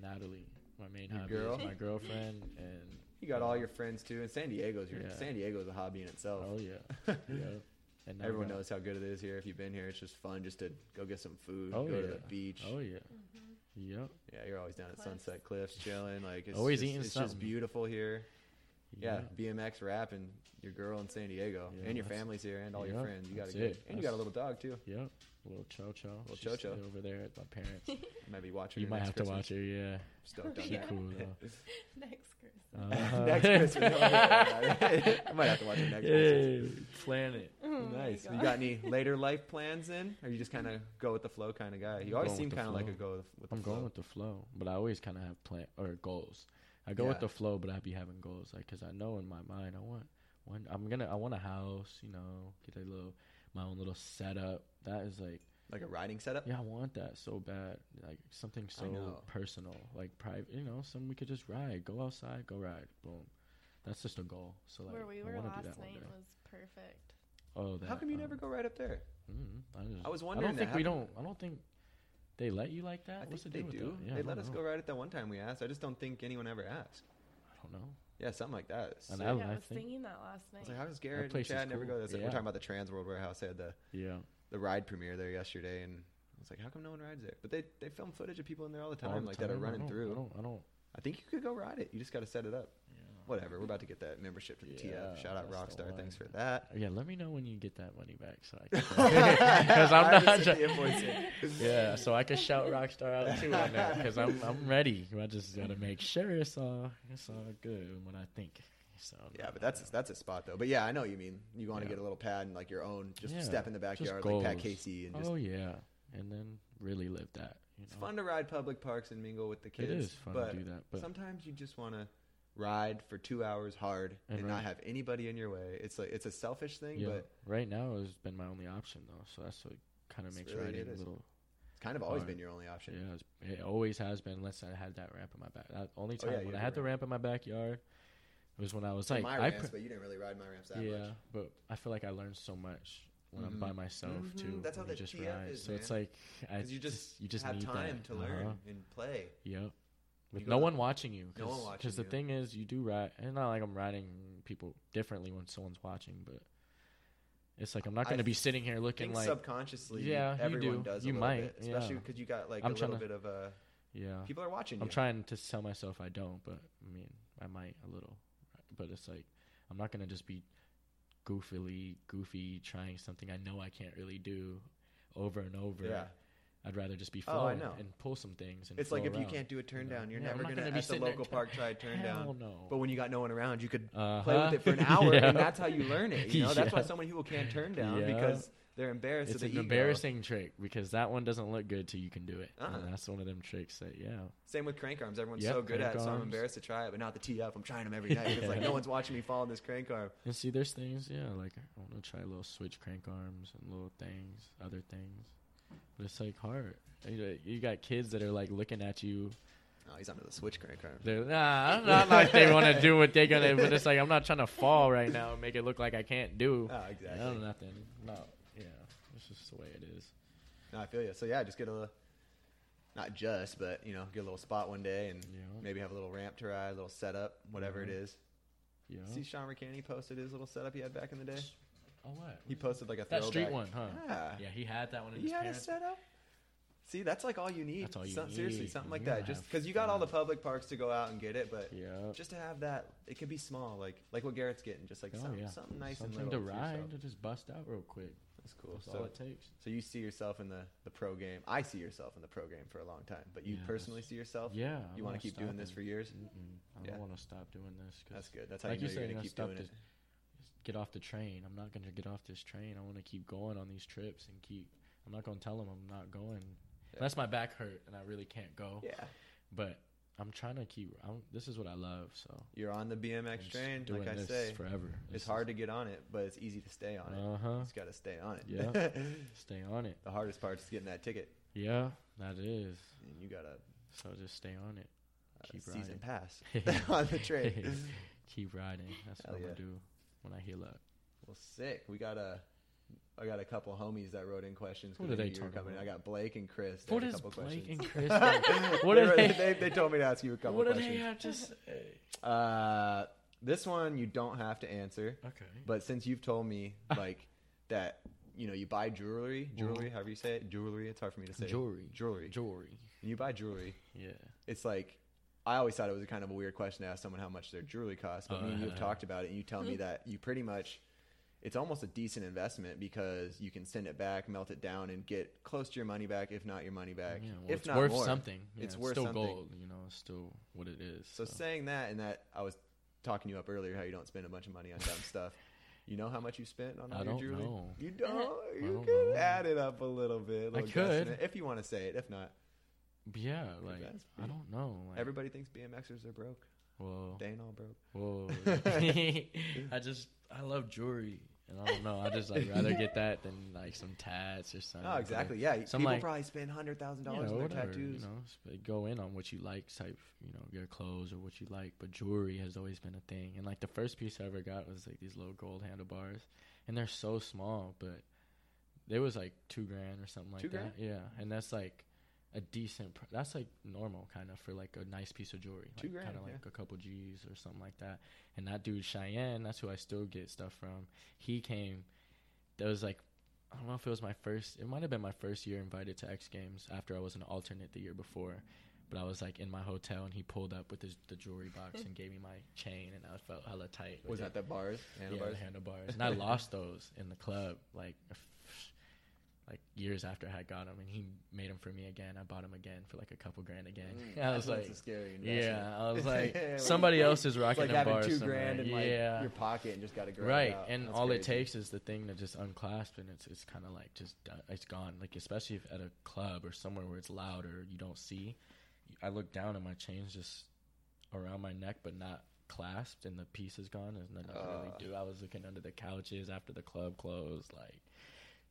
S3: Natalie. My main
S1: Your
S3: hobby
S1: girl?
S3: is my girlfriend, and
S1: You got all your friends too, and San Diego's your
S3: Yeah.
S1: San Diego's a hobby in itself.
S3: oh yeah, yeah. And
S1: Everyone
S3: got-
S1: knows how good it is here. If you've been here, it's just fun just to go get some food,
S3: Oh,
S1: go to
S3: yeah.
S1: the beach.
S3: Oh yeah,
S2: Mm-hmm.
S3: yep.
S1: Yeah, you're always down at Sunset Cliffs chilling. Like it's
S3: Always
S1: just,
S3: eating
S1: It's
S3: something.
S1: just beautiful here. Yeah,
S3: Yeah,
S1: BMX rap and your girl in San Diego,
S3: Yeah,
S1: and your family's here, and all your friends. You got a
S3: that's
S1: good,
S3: it.
S1: and you got a little dog too.
S3: yep. Little Cho Cho.
S1: Little
S3: She's
S1: Cho-Cho.
S3: over there at my parents.
S1: Might be watching.
S3: you
S1: her
S3: might
S1: next
S3: have
S1: Christmas.
S3: to watch her. Yeah.
S1: Stoked on
S3: She
S1: that.
S3: cool though.
S2: Next Christmas.
S3: Uh-huh.
S1: next Christmas. I might have to watch her next Christmas.
S3: Hey, plan it.
S2: Oh
S1: Nice. You got any later life plans in, or you just kind of go with the flow kind of guy? You always seem kind of like a
S3: flow.
S1: go with, with the
S3: I'm
S1: flow.
S3: going with the flow, but I always kind of have plan or goals. I go with the flow, but I be having goals, like because I know in my mind I want one. I'm gonna I want a house, you know, get a little my own little setup. That is like
S1: like a riding setup.
S3: yeah, I want that so bad, like something so personal, like private. You know, some we could just ride, go outside, go ride, boom. That's just a goal. So like
S2: Where we were
S3: wanna
S2: last
S3: do that
S2: night was perfect.
S3: Oh, that,
S1: How come you
S3: um,
S1: never go right up there?
S3: mm, I, just,
S1: I was
S3: I
S1: wondering
S3: don't think
S1: that.
S3: we
S1: How
S3: don't. I don't think they let you like that.
S1: I
S3: What's
S1: think
S3: the
S1: they
S3: deal
S1: do.
S3: with that? Yeah,
S1: they
S3: I
S1: let
S3: don't
S1: us
S3: know.
S1: go ride it that one time we asked. I just don't think anyone ever asked.
S3: I don't know.
S1: Yeah, something like that.
S3: And
S1: Sick.
S3: I-
S2: I was
S3: think-
S2: thinking that last night.
S1: I was like, how does Garrett and
S3: place is
S1: Chad never go? That's like, we're talking about the Trans World Warehouse. They had the,
S3: Yeah.
S1: the ride premiere there yesterday, and I was like, how come no one rides there? But they they film footage of people in there all the time,
S3: All the
S1: like that are
S3: time. I
S1: running
S3: don't-
S1: through.
S3: I don't. I don't
S1: I think you could go ride it. You just got to set it up.
S3: Yeah.
S1: Whatever. We're about to get that membership to the
S3: Yeah,
S1: TF. Shout out Rockstar. Thanks for that.
S3: Yeah, let me know when you get that money back, so I can. Because I'm not.
S1: just sent
S3: ju-
S1: the invoice in.
S3: yeah, so I can shout Rockstar out too on that because I'm I'm ready. I just gotta make sure it's all it's all good when I think. So
S1: Yeah, but that's that's a spot though. But yeah, I know what you mean. You want to
S3: Yeah.
S1: get a little pad and like your own, just
S3: Yeah,
S1: step in the backyard like Pat. Casey, and oh, just
S3: oh yeah, and then really live that. You know,
S1: it's fun to ride public parks and mingle with the kids.
S3: It is fun
S1: but
S3: to do that, but
S1: sometimes you just want to ride for two hours hard and,
S3: And
S1: not have anybody in your way. It's like it's a selfish thing,
S3: yeah,
S1: but
S3: right now has been my only option though, so that's what kind of makes
S1: really-
S3: riding
S1: it
S3: a little.
S1: it's kind of always
S3: Hard.
S1: been your only option.
S3: Yeah, it's, it always has been. Unless I had that ramp in my back. That only
S1: Oh,
S3: time
S1: yeah, you
S3: when I
S1: had the
S3: ramp in my backyard was when I was like,
S1: my
S3: I
S1: ramps,
S3: pr-
S1: but you didn't really ride my ramps that
S3: yeah,
S1: much.
S3: but I feel like I learned so much when I'm by
S1: Mhm.
S3: myself
S1: Mhm.
S3: too.
S1: That's how
S3: just
S1: TF
S3: ride.
S1: is,
S3: so it's like I
S1: you just
S3: you just
S1: have
S3: need
S1: time
S3: that.
S1: to learn
S3: Uh-huh.
S1: and play.
S3: Yep. With no one watching you.
S1: No one
S3: Cause, the thing is, you do ride. And not like I'm riding people differently when someone's watching, but it's like I'm not going to be sitting here looking like,
S1: subconsciously,
S3: Yeah, you do.
S1: does.
S3: You might,
S1: bit, especially
S3: yeah.
S1: because you got like
S3: I'm
S1: a little
S3: tryna-
S1: bit of a.
S3: yeah.
S1: People are watching
S3: I'm
S1: you.
S3: trying to tell myself I don't, but I mean, I might a little. But it's like I'm not gonna just be goofily goofy trying something I know I can't really do over and over.
S1: Yeah.
S3: I'd rather just be
S1: Oh, I know.
S3: and pull some things. And
S1: It's like if you can't do a turn down, you're
S3: Yeah,
S1: never gonna,
S3: gonna be
S1: at the local park try turn
S3: Hell
S1: down.
S3: no.
S1: But when you got no one around, you could
S3: uh
S1: play with it for an hour,
S3: yeah.
S1: and that's how you learn it. You know, that's why
S3: Yeah.
S1: so many people can't turn down because they're embarrassed.
S3: It's an
S1: ego.
S3: embarrassing trick because that one doesn't look good till you can do it. And that's one of them tricks that yeah.
S1: Same with crank arms. Everyone's
S3: Yep,
S1: so good at it, so I'm embarrassed to try it. But not the TF. I'm trying them every night. It's like no one's watching me fall on this crank arm.
S3: And see, there's things, yeah, like I want to try little switch crank arms and little things, other things, but it's like hard. You you got kids that are like looking at you.
S1: Oh, he's under the switch.
S3: They're nah, not like they want to do what they're gonna, but it's like I'm not trying to fall right now and make it look like I can't do.
S1: Oh, exactly.
S3: No, nothing. No, yeah, it's just the way it is.
S1: No, I feel you. So yeah, just get a little, not just, but you know, get a little spot one day and
S3: Yeah.
S1: maybe have a little ramp to ride, a little setup, whatever it
S3: Mhm.
S1: is.
S3: Yeah.
S1: See, Sean McCann, he posted his little setup he had back in the day.
S3: Oh what?
S1: He posted like a
S3: that street one, huh?
S1: Yeah.
S3: Yeah, he had that one in
S1: He
S3: his
S1: had a
S3: parents.
S1: setup. See, that's like all you need.
S3: That's all you
S1: Some- Seriously,
S3: need.
S1: something
S3: You
S1: like
S3: gotta
S1: that. Just
S3: have
S1: because you got all the public parks to go out and get it, but
S3: Yeah.
S1: just to have that, it can be small, like like what Garrett's getting, just like
S3: Oh,
S1: something,
S3: yeah.
S1: something nice
S3: Something
S1: and
S3: to
S1: little for
S3: ride
S1: yourself.
S3: to just bust out real quick.
S1: That's cool.
S3: That's
S1: So,
S3: all it takes.
S1: so you see yourself in the the pro game. I see yourself in the pro game for a long time, but you
S3: Yes.
S1: personally see yourself.
S3: Yeah. I
S1: You want
S3: wanna
S1: keep doing this for years.
S3: Mm-mm. I don't want to stop doing this. 'cause
S1: That's good. That's how you know you're gonna keep doing it.
S3: Get off the train. I'm not gonna get off this train. I want to keep going on these trips and keep. I'm not gonna tell them I'm not going.
S1: Yeah.
S3: Unless my back hurt and I really can't go.
S1: Yeah,
S3: But I'm trying to keep. I'm, this is what I love. So
S1: you're on the BMX train, like I
S3: this
S1: say.
S3: forever.
S1: It's hard to get on it, but it's easy to stay on it.
S3: Uh huh.
S1: You just got to stay on it.
S3: Yeah. Stay on it.
S1: the hardest part is getting that ticket,
S3: Yeah, that is.
S1: and you gotta.
S3: So just stay on it.
S1: a
S3: Keep
S1: season
S3: riding.
S1: pass on the train.
S3: keep riding. That's
S1: Hell
S3: what
S1: yeah.
S3: gonna do when I hear that.
S1: Well, sick. We got a. I got a couple homies that wrote in questions.
S3: What are
S1: they
S3: they
S1: knew you were
S3: talking
S1: coming.
S3: about?
S1: I got Blake and Chris.
S3: What
S1: couple
S3: Blake
S1: questions.
S3: and Chris? what
S1: they,
S3: they?
S1: they? They told me to ask you a couple
S3: What do
S1: questions.
S3: they have to say?
S1: Uh, this one you don't have to answer,
S3: Okay.
S1: but since you've told me like that, you know, you buy jewelry, jewelry, however you say it, jewelry. It's hard for me to say.
S3: Jewelry.
S1: jewelry.
S3: Jewelry.
S1: You buy jewelry,
S3: Yeah.
S1: it's like I always thought it was kind of a weird question to ask someone how much their jewelry costs. But
S3: Oh,
S1: me and you have
S3: yeah.
S1: talked about it, and you tell me mm-hmm. that you pretty much it's almost a decent investment because you can send it back, melt it down, and get close to your money back, if not your money back,
S3: Yeah, well,
S1: if
S3: it's
S1: not
S3: worth
S1: more.
S3: something. Yeah,
S1: It's
S3: it's,
S1: worth
S3: still
S1: something.
S3: gold. You know, it's still what it is.
S1: So saying that and that, I was talking you up earlier how you don't spend a bunch of money on dumb stuff. You know how much you spent on all
S3: I
S1: your
S3: don't
S1: jewelry?
S3: know.
S1: You don't. Uh-huh. You
S3: don't
S1: can
S3: know.
S1: add it up a little bit.
S3: I
S1: little
S3: could.
S1: if you want to say it. If not,
S3: But yeah, like I don't know. Like,
S1: everybody thinks BMXers are broke.
S3: Whoa.
S1: They ain't all broke.
S3: Whoa. I just I love jewelry. And I don't know. I just like rather get that than like some tats or something.
S1: Oh, exactly. Yeah,
S3: Some,
S1: people
S3: like-
S1: probably spend hundred thousand
S3: You
S1: dollars on their
S3: whatever,
S1: tattoos.
S3: You know, go in on what you like, type. You know, your clothes or what you like. But jewelry has always been a thing. And like the first piece I ever got was like these little gold handlebars, and they're so small, but they was like two grand or something like
S1: Two
S3: that.
S1: grand?
S3: Yeah, and that's like a decent. Pr- that's like normal kind of for like a nice piece of jewelry. Like, kind of
S1: yeah.
S3: like a couple G's or something like that. And that dude Cheyenne, that's who I still get stuff from. He came. That was like I don't know if it was my first. It might have been my first year invited to X Games after I was an alternate the year before. But I was like in my hotel and he pulled up with his the jewelry box and gave me my chain and I felt hella tight.
S1: Was
S3: it.
S1: that the bars?
S3: Yeah, the handlebars. and I lost those in the club like a f- like years after I had got them, and he made them for me again. I bought them again for like a couple grand again.
S1: Mm,
S3: I was like,
S1: a scary
S3: yeah, I was like,
S1: Like-
S3: somebody else is rocking
S1: like having
S3: bars
S1: two
S3: somewhere.
S1: grand in like
S3: yeah,
S1: your pocket and just got to grab
S3: right.
S1: it.
S3: And
S1: That's
S3: all it takes is the thing to just unclasp, and it's it's kind of like just done, it's gone. Like especially if at a club or somewhere where it's loud or you don't see. I look down and my chain's just around my neck, but not clasped, and the piece is gone. There's nothing to
S1: Uh.
S3: really do. I was looking under the couches after the club closed, like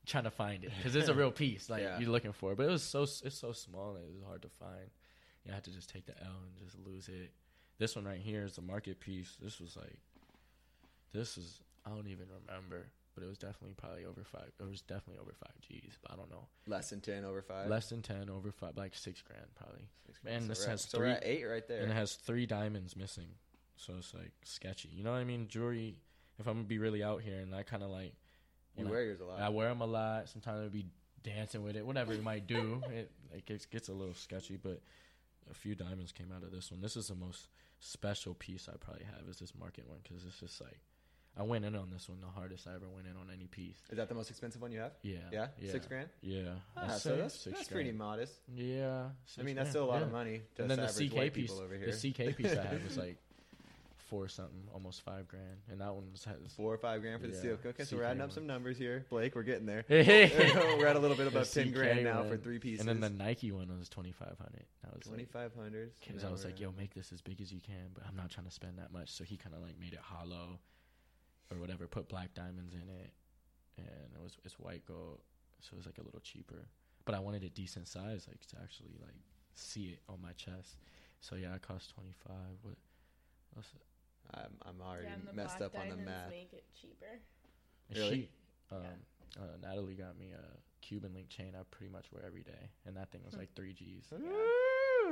S3: trying to find it because it's a real piece. Like
S1: Yeah.
S3: you're looking for it, but it was so it's so small that it was hard to find. You had to just take the L and just lose it. This one right here is the market piece. This was like, this is I don't even remember, but it was definitely probably over five. It was definitely over five G's, but I don't know.
S1: less than ten over five.
S3: Less than ten, over five, like six grand probably.
S1: Six so
S3: this has
S1: so
S3: three-
S1: at eight right there.
S3: And it has three diamonds missing, so it's like sketchy. You know what I mean? Jewelry. If I'm gonna be really out here, and I kind of like,
S1: you
S3: when I-
S1: wear yours a lot.
S3: I wear them a lot. Sometimes I'll be dancing with it, whatever you might do. It it gets, gets a little sketchy, but a few diamonds came out of this one. This is the most special piece I probably have is this market one because it's just like I went in on this one the hardest I ever went in on any piece.
S1: Is that the most expensive one you have?
S3: Yeah,
S1: Yeah,
S3: yeah,
S1: six grand.
S3: Yeah,
S1: Ah, so that's, that's pretty modest.
S3: Yeah,
S1: I mean, that's still a lot of money
S3: And then the CK piece,
S1: over here.
S3: the CK piece I had was like four something, almost five grand, and that one was has
S1: Four or five grand for the
S3: Yeah,
S1: cooking. So we're adding up
S3: one.
S1: some numbers here, Blake. We're getting there. we're at a little bit above ten grand now for three pieces.
S3: And then the Nike one was twenty five hundred. That was
S1: twenty five hundred.
S3: Because I was like, yo, make this as big as you can, but I'm not trying to spend that much. So he kind of like made it hollow or whatever, put black diamonds in it, and it was it's white gold, so it was like a little cheaper. But I wanted a decent size, like to actually like see it on my chest. So yeah, it cost 25. What else?
S1: I'm, I'm already
S2: yeah,
S1: messed up on the math.
S2: make it cheaper.
S3: And
S1: Really?
S3: She, um, uh, Natalie got me a Cuban link chain. I pretty much wear every day, and that thing was like three G's.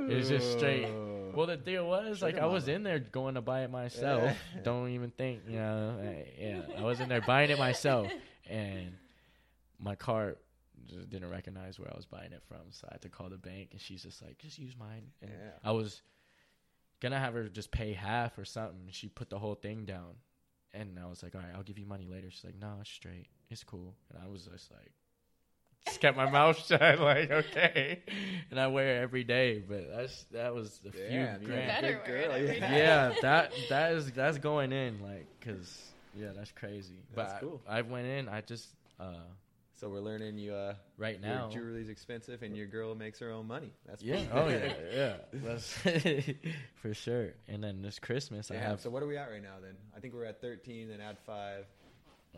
S3: It's just straight- Well, the deal was like
S1: Sugar
S3: I was in there going to buy it myself. Don't even think, you know. I- yeah, I was in there buying it myself, and my card just didn't recognize where I was buying it from, so I had to call the bank, and she's just like, "Just use mine." And
S1: Yeah.
S3: I was gonna have her just pay half or something. She put the whole thing down, and I was like, "All right, I'll give you money later." She's like, "No, it's straight. It's cool." And I was just like. Just kept my mouth shut, like okay, and I wear it every day. But that's that was a
S1: Damn,
S3: few
S1: you're
S3: grand
S2: Better
S1: good
S2: wear
S1: girl.
S2: every
S1: Yeah.
S3: yeah, that that is that's going in like because yeah, that's crazy.
S1: That's
S3: but
S1: cool.
S3: I, I went in. I just uh
S1: So we're learning you. Uh,
S3: right now.
S1: your jewelry's expensive, and your girl makes her own money. That's
S3: yeah.
S1: pretty
S3: Oh yeah. Yeah. That's for sure. And then this Christmas, I have
S1: so what are we at right now then? I think we're at 13 then add 5.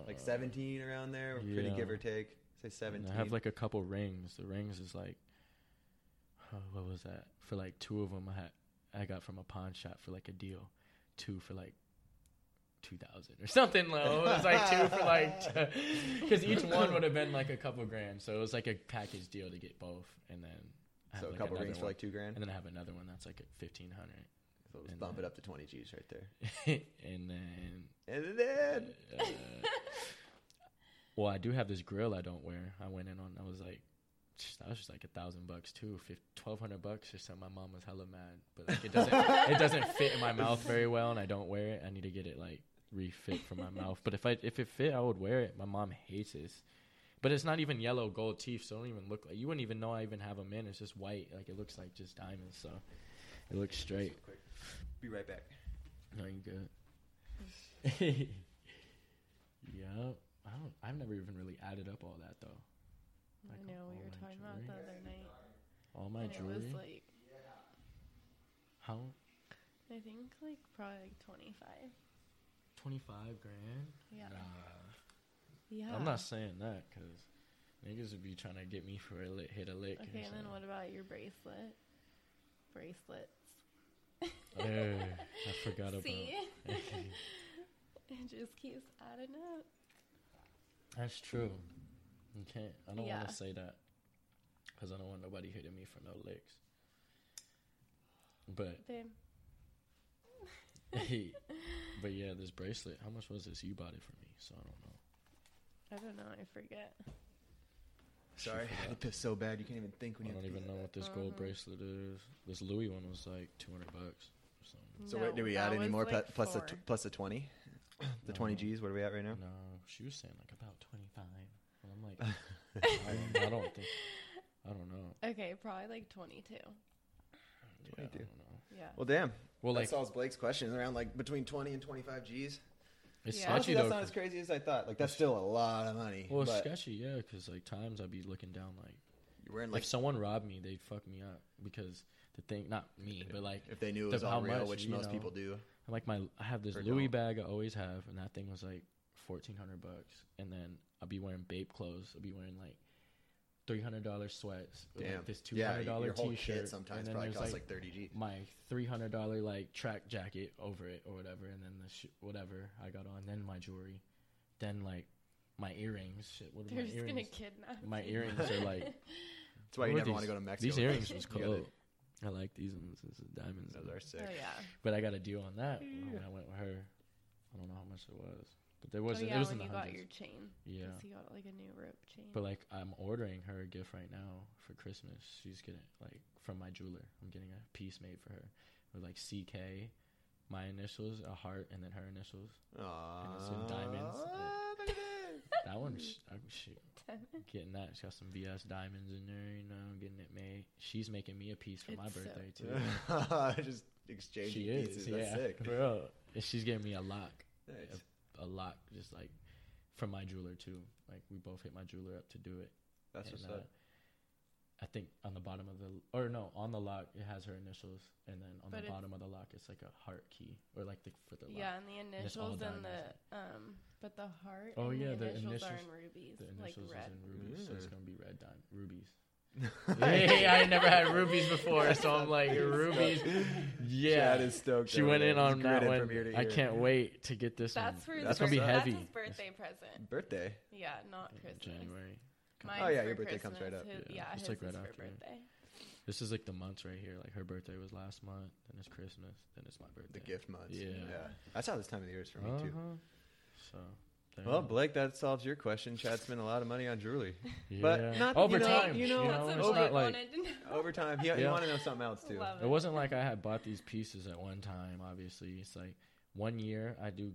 S1: Like
S3: uh,
S1: 17 around there. We're pretty give or take. Say
S3: and
S1: 17.
S3: I have like a couple rings. The rings is like, oh, what was that? For like two of them, I had I got from a pawn shop for like a deal, two for like two thousand or something low. It was like two for like because each one would have been like a couple grand. So it was like a package deal to get both, and then I
S1: So
S3: have,
S1: a
S3: like,
S1: couple rings for like two grand.
S3: and then I have another one that's like fifteen hundred,
S1: So let's bump
S3: then-
S1: it up to twenty G's right there.
S3: and then
S1: And then
S3: uh, well, I do have this grill I don't wear. I went in on. I was like, that was just like a thousand bucks too, twelve hundred bucks or something. My mom was hella mad, but like it doesn't it doesn't fit in my mouth very well, and I don't wear it. I need to get it like refit for my mouth. But if I if it fit, I would wear it. My mom hates this. But it's not even yellow gold teeth, so it don't even look like you wouldn't even know I even have them in. It's just white, like it looks like just diamonds. So it looks straight.
S1: be right back.
S3: No, you good. yeah, I don't. I've never even really added up all that though. Like,
S2: I know we
S3: all
S2: were
S3: my
S2: talking about the other night.
S3: All my
S2: and it was like,
S3: How?
S2: I think like probably like
S3: Twenty five grand.
S2: Yeah.
S3: Nah,
S2: Yeah.
S3: I'm not saying that because niggas would be trying to get me for a lick, hit a lick.
S2: Okay, and then what about your bracelet? Bracelets.
S3: Eh, I forgot about.
S2: See? it just keeps adding up.
S3: That's true. You can't. I don't
S2: Yeah.
S3: want to say that because I don't want nobody hitting me for no licks. But
S2: Babe.
S3: but yeah, this bracelet. How much was this? You bought it for me, so I don't know.
S2: I don't know. I forget.
S1: Sorry,
S3: forgot.
S1: I piss so bad you can't even think when
S3: I
S1: you.
S3: don't even know what this gold
S2: Uh-huh.
S3: bracelet is. This Louis one was like two hundred bucks. or something.
S1: So
S2: No,
S1: wait, do we
S2: that
S1: add any more
S2: like,
S1: plus the
S2: four.
S1: t- plus the twenty? The twenty G's. What are we at right now?
S3: No, she was saying like about twenty five. And I'm like, I, don't, I don't think. I don't know.
S2: Okay, probably like 22.
S3: Yeah, I
S1: 22.
S3: don't know.
S2: Yeah.
S1: Well, damn.
S3: Well,
S1: that
S3: like
S1: solves Blake's question around like between twenty and twenty five G's.
S3: it's
S2: Yeah.
S1: Honestly,
S3: sketchy
S1: that's
S3: though.
S1: not as crazy as I thought. Like that's still a lot of money.
S3: well, it's
S1: but
S3: sketchy, yeah, because like times I'd be looking down like
S1: you're wearing like
S3: if someone robbed me, they'd fuck me up because the thing, not me, but like
S1: if they knew it
S3: the-
S1: all
S3: how
S1: real,
S3: much,
S1: which
S3: you
S1: most
S3: know.
S1: people do.
S3: I'm like my I have this
S1: Or
S3: Louis
S1: don't.
S3: bag I always have, and that thing was like fourteen hundred bucks. And then I'll be wearing Bape clothes. I'll be wearing like three hundred dollars sweats, with,
S1: Damn.
S3: like this two hundred dollar
S1: your whole
S3: T-shirt.
S1: sometimes
S3: and then
S1: probably
S3: there's
S1: costs
S3: like,
S1: like thirty G.
S3: my three hundred dollar like track jacket over it or whatever, and then the sh- whatever I got on, then my jewelry, then like my earrings. Shit, what are
S2: They're
S3: my
S2: just gonna kidnap
S3: My earrings are like
S1: That's why you
S3: what are
S1: never want to go to Mexico.
S3: these earrings was cool. I like these ones. This is diamonds.
S1: Those are sick.
S2: Oh yeah.
S3: But I got a deal on that when I went with her. I don't know how much it was, but there wasn't.
S2: oh
S3: it
S2: yeah,
S3: was
S2: when
S3: in
S2: you
S3: the
S2: got your chain.
S3: Yeah.
S2: you got like a new rope chain.
S3: but like I'm ordering her a gift right now for Christmas. She's getting like from my jeweler. I'm getting a piece made for her with like CK, my initials, a heart, and then her initials.
S1: Aww.
S3: it's in diamonds.
S1: Look at that.
S3: That one, sh- I'm shoot, getting that. She's got some VS diamonds in there. You know, getting it made. She's making me a piece for my
S2: It's so
S3: birthday too.
S1: Just exchanging
S3: She is,
S1: pieces.
S3: yeah,
S1: That's sick.
S3: for real. And she's giving me a lock.
S1: Nice.
S3: A lot just like from my jeweler too. Like we both hit my jeweler up to do it.
S1: That's
S3: And,
S1: what's
S3: uh,
S1: up.
S3: I think on the bottom of the or no on the lock it has her initials, and then on
S2: But
S3: the bottom of the lock it's like a heart key or like the for the lock.
S2: yeah, and the
S3: And it's all
S2: initials and
S3: diamonds.
S2: the um, but the heart.
S3: Oh,
S2: and
S3: yeah,
S2: the
S3: the
S2: initials, are in rubies,
S3: The
S2: like
S3: initials
S2: red.
S3: is in rubies, so it's
S1: Mm.
S3: gonna be red diamond rubies. Hey, I never had rubies before, so I'm like rubies. Yeah,
S1: Chad is stoked.
S3: she
S1: over
S3: went
S1: there.
S3: in
S1: He's
S3: on that
S1: grinning
S3: one.
S1: from ear to
S3: I
S1: ear.
S3: can't wait to get this
S2: That's
S3: one.
S2: for
S1: That's
S2: the
S3: gonna be
S2: birth-
S3: heavy.
S2: That's his birthday present.
S1: Birthday.
S2: Yeah, not Christmas.
S3: January.
S2: Mine's
S1: Oh, yeah,
S2: for
S1: your birthday comes right
S2: Christmas.
S1: up.
S2: His-
S3: Yeah,
S2: yeah,
S3: it's
S2: his
S3: like right
S2: is for
S3: after.
S2: birthday.
S3: This is like the months right here. Like her birthday was last month, then it's Christmas, then it's my birthday.
S1: The gift months.
S3: Yeah.
S1: That's how this time of the year is for me too.
S3: Uh-huh. So. There
S1: Well. Blake, that solves your question. Chad spent a lot of money on jewelry.
S3: yeah.
S1: but not-
S3: over
S1: you know-
S3: time.
S1: you
S3: You
S1: know,
S3: know,
S2: That's
S3: not like
S2: wanted to know.
S1: Over time, he, he
S3: Yeah.
S1: wanted to know something else too.
S2: Love
S3: it wasn't like I had bought these pieces at one time. Obviously, it's like one year I do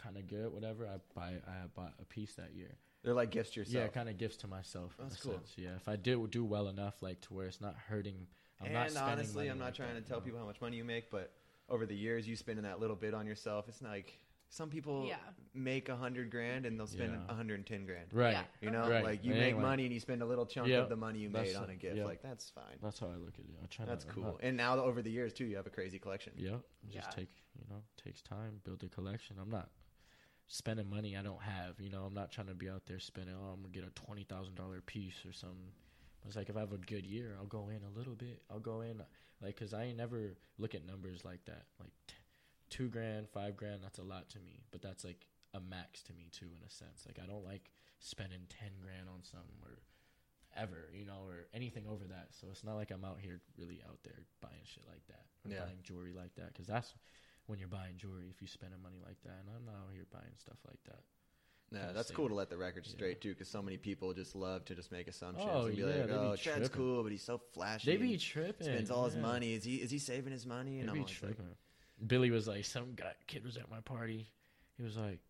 S3: kind of good, whatever. I buy, I bought a piece that year.
S1: They're like gifts to yourself.
S3: Yeah, kind of gifts to myself.
S1: That's cool.
S3: sense. Yeah, if I do do well enough, like to where it's not hurting. I'm not
S1: and
S3: spending
S1: honestly,
S3: money
S1: I'm not
S3: like
S1: trying
S3: that,
S1: to tell
S3: you know?
S1: people how much money you make, but over the years, you spending that little bit on yourself. It's not like some people
S2: Yeah.
S1: make a hundred grand and they'll spend a
S3: Yeah.
S1: 110 grand.
S3: Right.
S2: Yeah.
S1: You know,
S3: Right.
S1: like you
S3: But
S1: make
S3: anyway.
S1: money and you spend a little chunk
S3: Yeah,
S1: of the money you
S3: that's
S1: made on
S3: the-
S1: a gift.
S3: yeah.
S1: Like that's fine.
S3: That's how I look at it. I try.
S1: That's
S3: not,
S1: cool.
S3: I'm not-
S1: And now over the years too, you have a crazy collection.
S3: Yeah, it just
S2: Yeah.
S3: take you know takes time build a collection. I'm not spending money I don't have. You know, I'm not trying to be out there spending. Oh, I'm gonna get a twenty thousand dollar piece or something. It's like if I have a good year, I'll go in a little bit. I'll go in like because I ain't never look at numbers like that. Like t- two grand, five grand, that's a lot to me. But that's like a max to me too, in a sense. Like I don't like spending ten grand on something or ever, you know, or anything over that. So it's not like I'm out here really out there buying shit like that or
S1: Yeah.
S3: buying jewelry like that. Because that's when you're buying jewelry if you spending money like that. And I'm not out here buying stuff like that.
S1: Yeah,
S3: Kinda
S1: that's cool to let the record
S3: Yeah.
S1: straight too, because so many people just love to just make assumptions
S3: Oh,
S1: and be
S3: yeah,
S1: like,
S3: they be
S1: "Oh, Chad's cool, but he's so flashy.
S3: They be tripping.
S1: spends all his money. Is he is he saving his money?" And
S3: They
S1: I'm
S3: be
S1: like,
S3: tripping. Billy was like, some guy kid was at my party. He was like,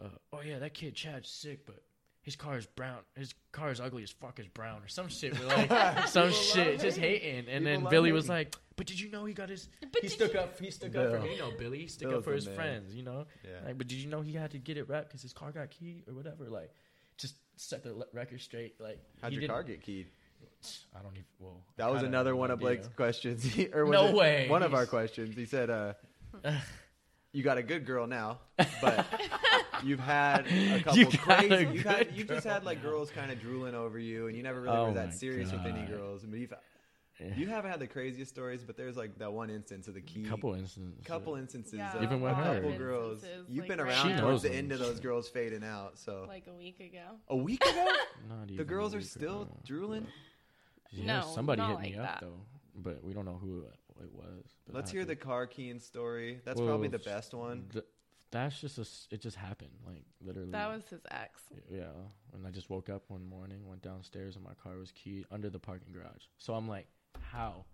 S3: uh, "Oh yeah, that kid Chad's sick, but his car is brown. His car is ugly as fuck as brown, or some shit. We're like some shit, just
S1: hating.
S3: hating. And
S1: People
S3: then
S1: love
S3: Billy was like, "But did you know he got his?
S2: But
S3: he stuck
S2: you-
S3: up. He stuck up for you know Billy. He stuck
S1: Bill's
S3: up for his
S1: man.
S3: friends. You know.
S1: "Yeah."
S3: Like, but did you know he had to get it wrapped because his car got keyed or whatever? Like, just set the record straight. Like,
S1: How'd
S3: he
S1: your car get keyed?
S3: I don't even. Well, I
S1: That was another one
S3: no
S1: of Blake's questions. Or was
S3: No
S1: it
S3: way.
S1: One of our questions. He said, uh, "You got a good girl now, but you've had a couple
S3: You got
S1: crazy.
S3: a
S1: You've, had, you've just
S3: girl
S1: had like
S3: now.
S1: girls kind of drooling over you, and you never really
S3: Oh
S1: were that
S3: my
S1: serious with any
S3: God.
S1: girls. But you've
S3: Yeah.
S1: you haven't had the craziest stories, but there's like that one instance of the key.
S3: couple instances.
S1: couple instances
S2: Yeah,
S1: of
S3: Even with
S1: a
S3: her.
S1: couple girls.
S2: Instances,
S1: You've
S2: like,
S1: been
S2: right
S1: around
S3: She
S2: now.
S1: towards
S3: knows
S1: the end of those girls fading out. So
S2: like a week ago.
S1: a week ago,
S3: Not even the
S1: girls
S3: a
S1: are
S3: week
S1: still
S3: ago.
S1: drooling.
S3: Yeah,
S2: No,
S3: somebody
S2: not
S3: hit me
S2: like
S3: up
S2: that.
S3: though, but we don't know who it it was. But
S1: Let's hear the
S3: think-
S1: car keying story. That's
S3: Well,
S1: probably the best one.
S3: th- that's just a. s- It just happened, like literally.
S2: That was his ex.
S3: Yeah, and I just woke up one morning, went downstairs, and my car was keyed under the parking garage. So I'm like, how?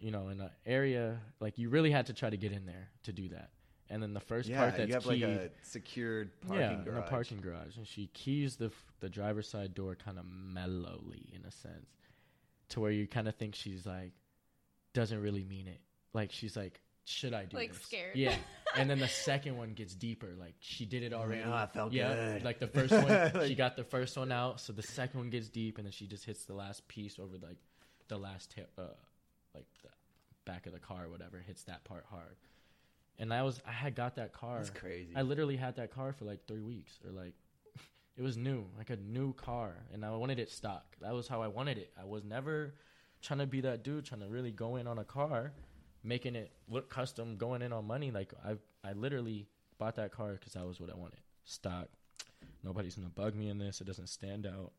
S3: You know, in an area like you really had to try to get in there to do that. And then the first
S1: Yeah,
S3: part that's
S1: you have
S3: keyed,
S1: like a secured parking
S3: yeah,
S1: garage.
S3: in a parking garage, and she keys the f- the driver's side door kind of mellowly in a sense, to where you kind of think she's like doesn't really mean it. Like she's like, should I do
S2: Like,
S3: this?
S2: scared.
S3: Yeah. and then the second one gets deeper. Like she did it already.
S1: Oh, I felt
S3: yeah.
S1: good.
S3: Like the first one, she got the first one out, so the second one gets deep, and then she just hits the last piece over like the last tip, uh, like the back of the car or whatever, hits that part hard. And I was, I had got that car.
S1: That's crazy.
S3: I literally had that car for like three weeks, or like it was new, like a new car, and I wanted it stock. That was how I wanted it. I was never trying to be that dude, trying to really go in on a car, making it look custom, going in on money. Like I, I literally bought that car because that was what I wanted. Stock. Nobody's gonna bug me in this. It doesn't stand out.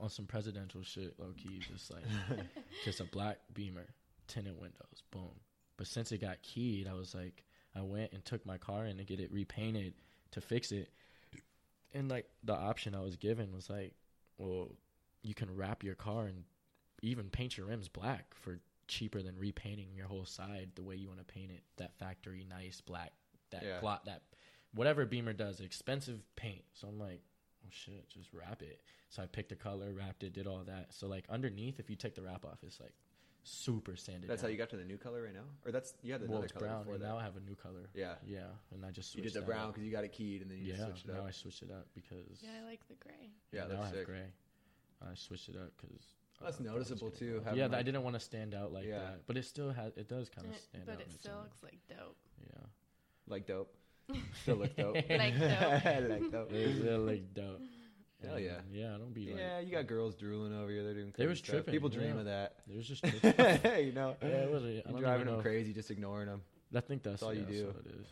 S3: On some presidential shit, low key, just like just a black Beamer, tinted windows, boom. But since it got keyed, I was like, I went and took my car in to get it repainted to fix it. And like the option I was given was like, well, you can wrap your car and even paint your rims black for cheaper than repainting your whole side the way you want to paint it. That factory nice black, that
S1: Yeah.
S3: plot, that whatever Beamer does, expensive paint. So I'm like, oh shit, just wrap it. So I picked a color, wrapped it, did all that. So like underneath, if you take the wrap off, it's like super sanded.
S1: That's
S3: down.
S1: how you got to the new color right now, or that's you had the
S3: Well,
S1: other
S3: it's
S1: color
S3: brown,
S1: before
S3: and
S1: that.
S3: now I have a new color.
S1: Yeah,
S3: Yeah, and I just
S1: you did the brown because you got it keyed, and then you
S3: Yeah,
S1: just switched it
S3: now
S1: up.
S3: I switched it up because
S2: Yeah, I like the gray.
S1: Yeah,
S3: now
S1: that's
S3: I have
S1: sick.
S3: gray. I switched it up because uh,
S1: That's noticeable, too, having,
S3: Yeah, I didn't want to stand out like
S1: Yeah.
S3: that, but it still has. It does kind of stand
S2: but
S3: out. But it
S2: still looks like dope.
S3: yeah.
S1: like dope. Still look dope.
S2: Like dope.
S1: like dope.
S3: It still look dope.
S1: Hell yeah.
S3: Yeah, I don't be like.
S1: Yeah, you got girls drooling over you. They're doing.
S3: They
S1: crazy
S3: was
S1: stuff.
S3: tripping,
S1: People dream
S3: yeah.
S1: of that.
S3: It was just. tripping.
S1: you know,
S3: yeah, it was. I
S1: you
S3: don't
S1: driving them
S3: know.
S1: crazy, just ignoring them.
S3: I think that's,
S1: That's all you
S3: yeah,
S1: do.
S3: That's it is.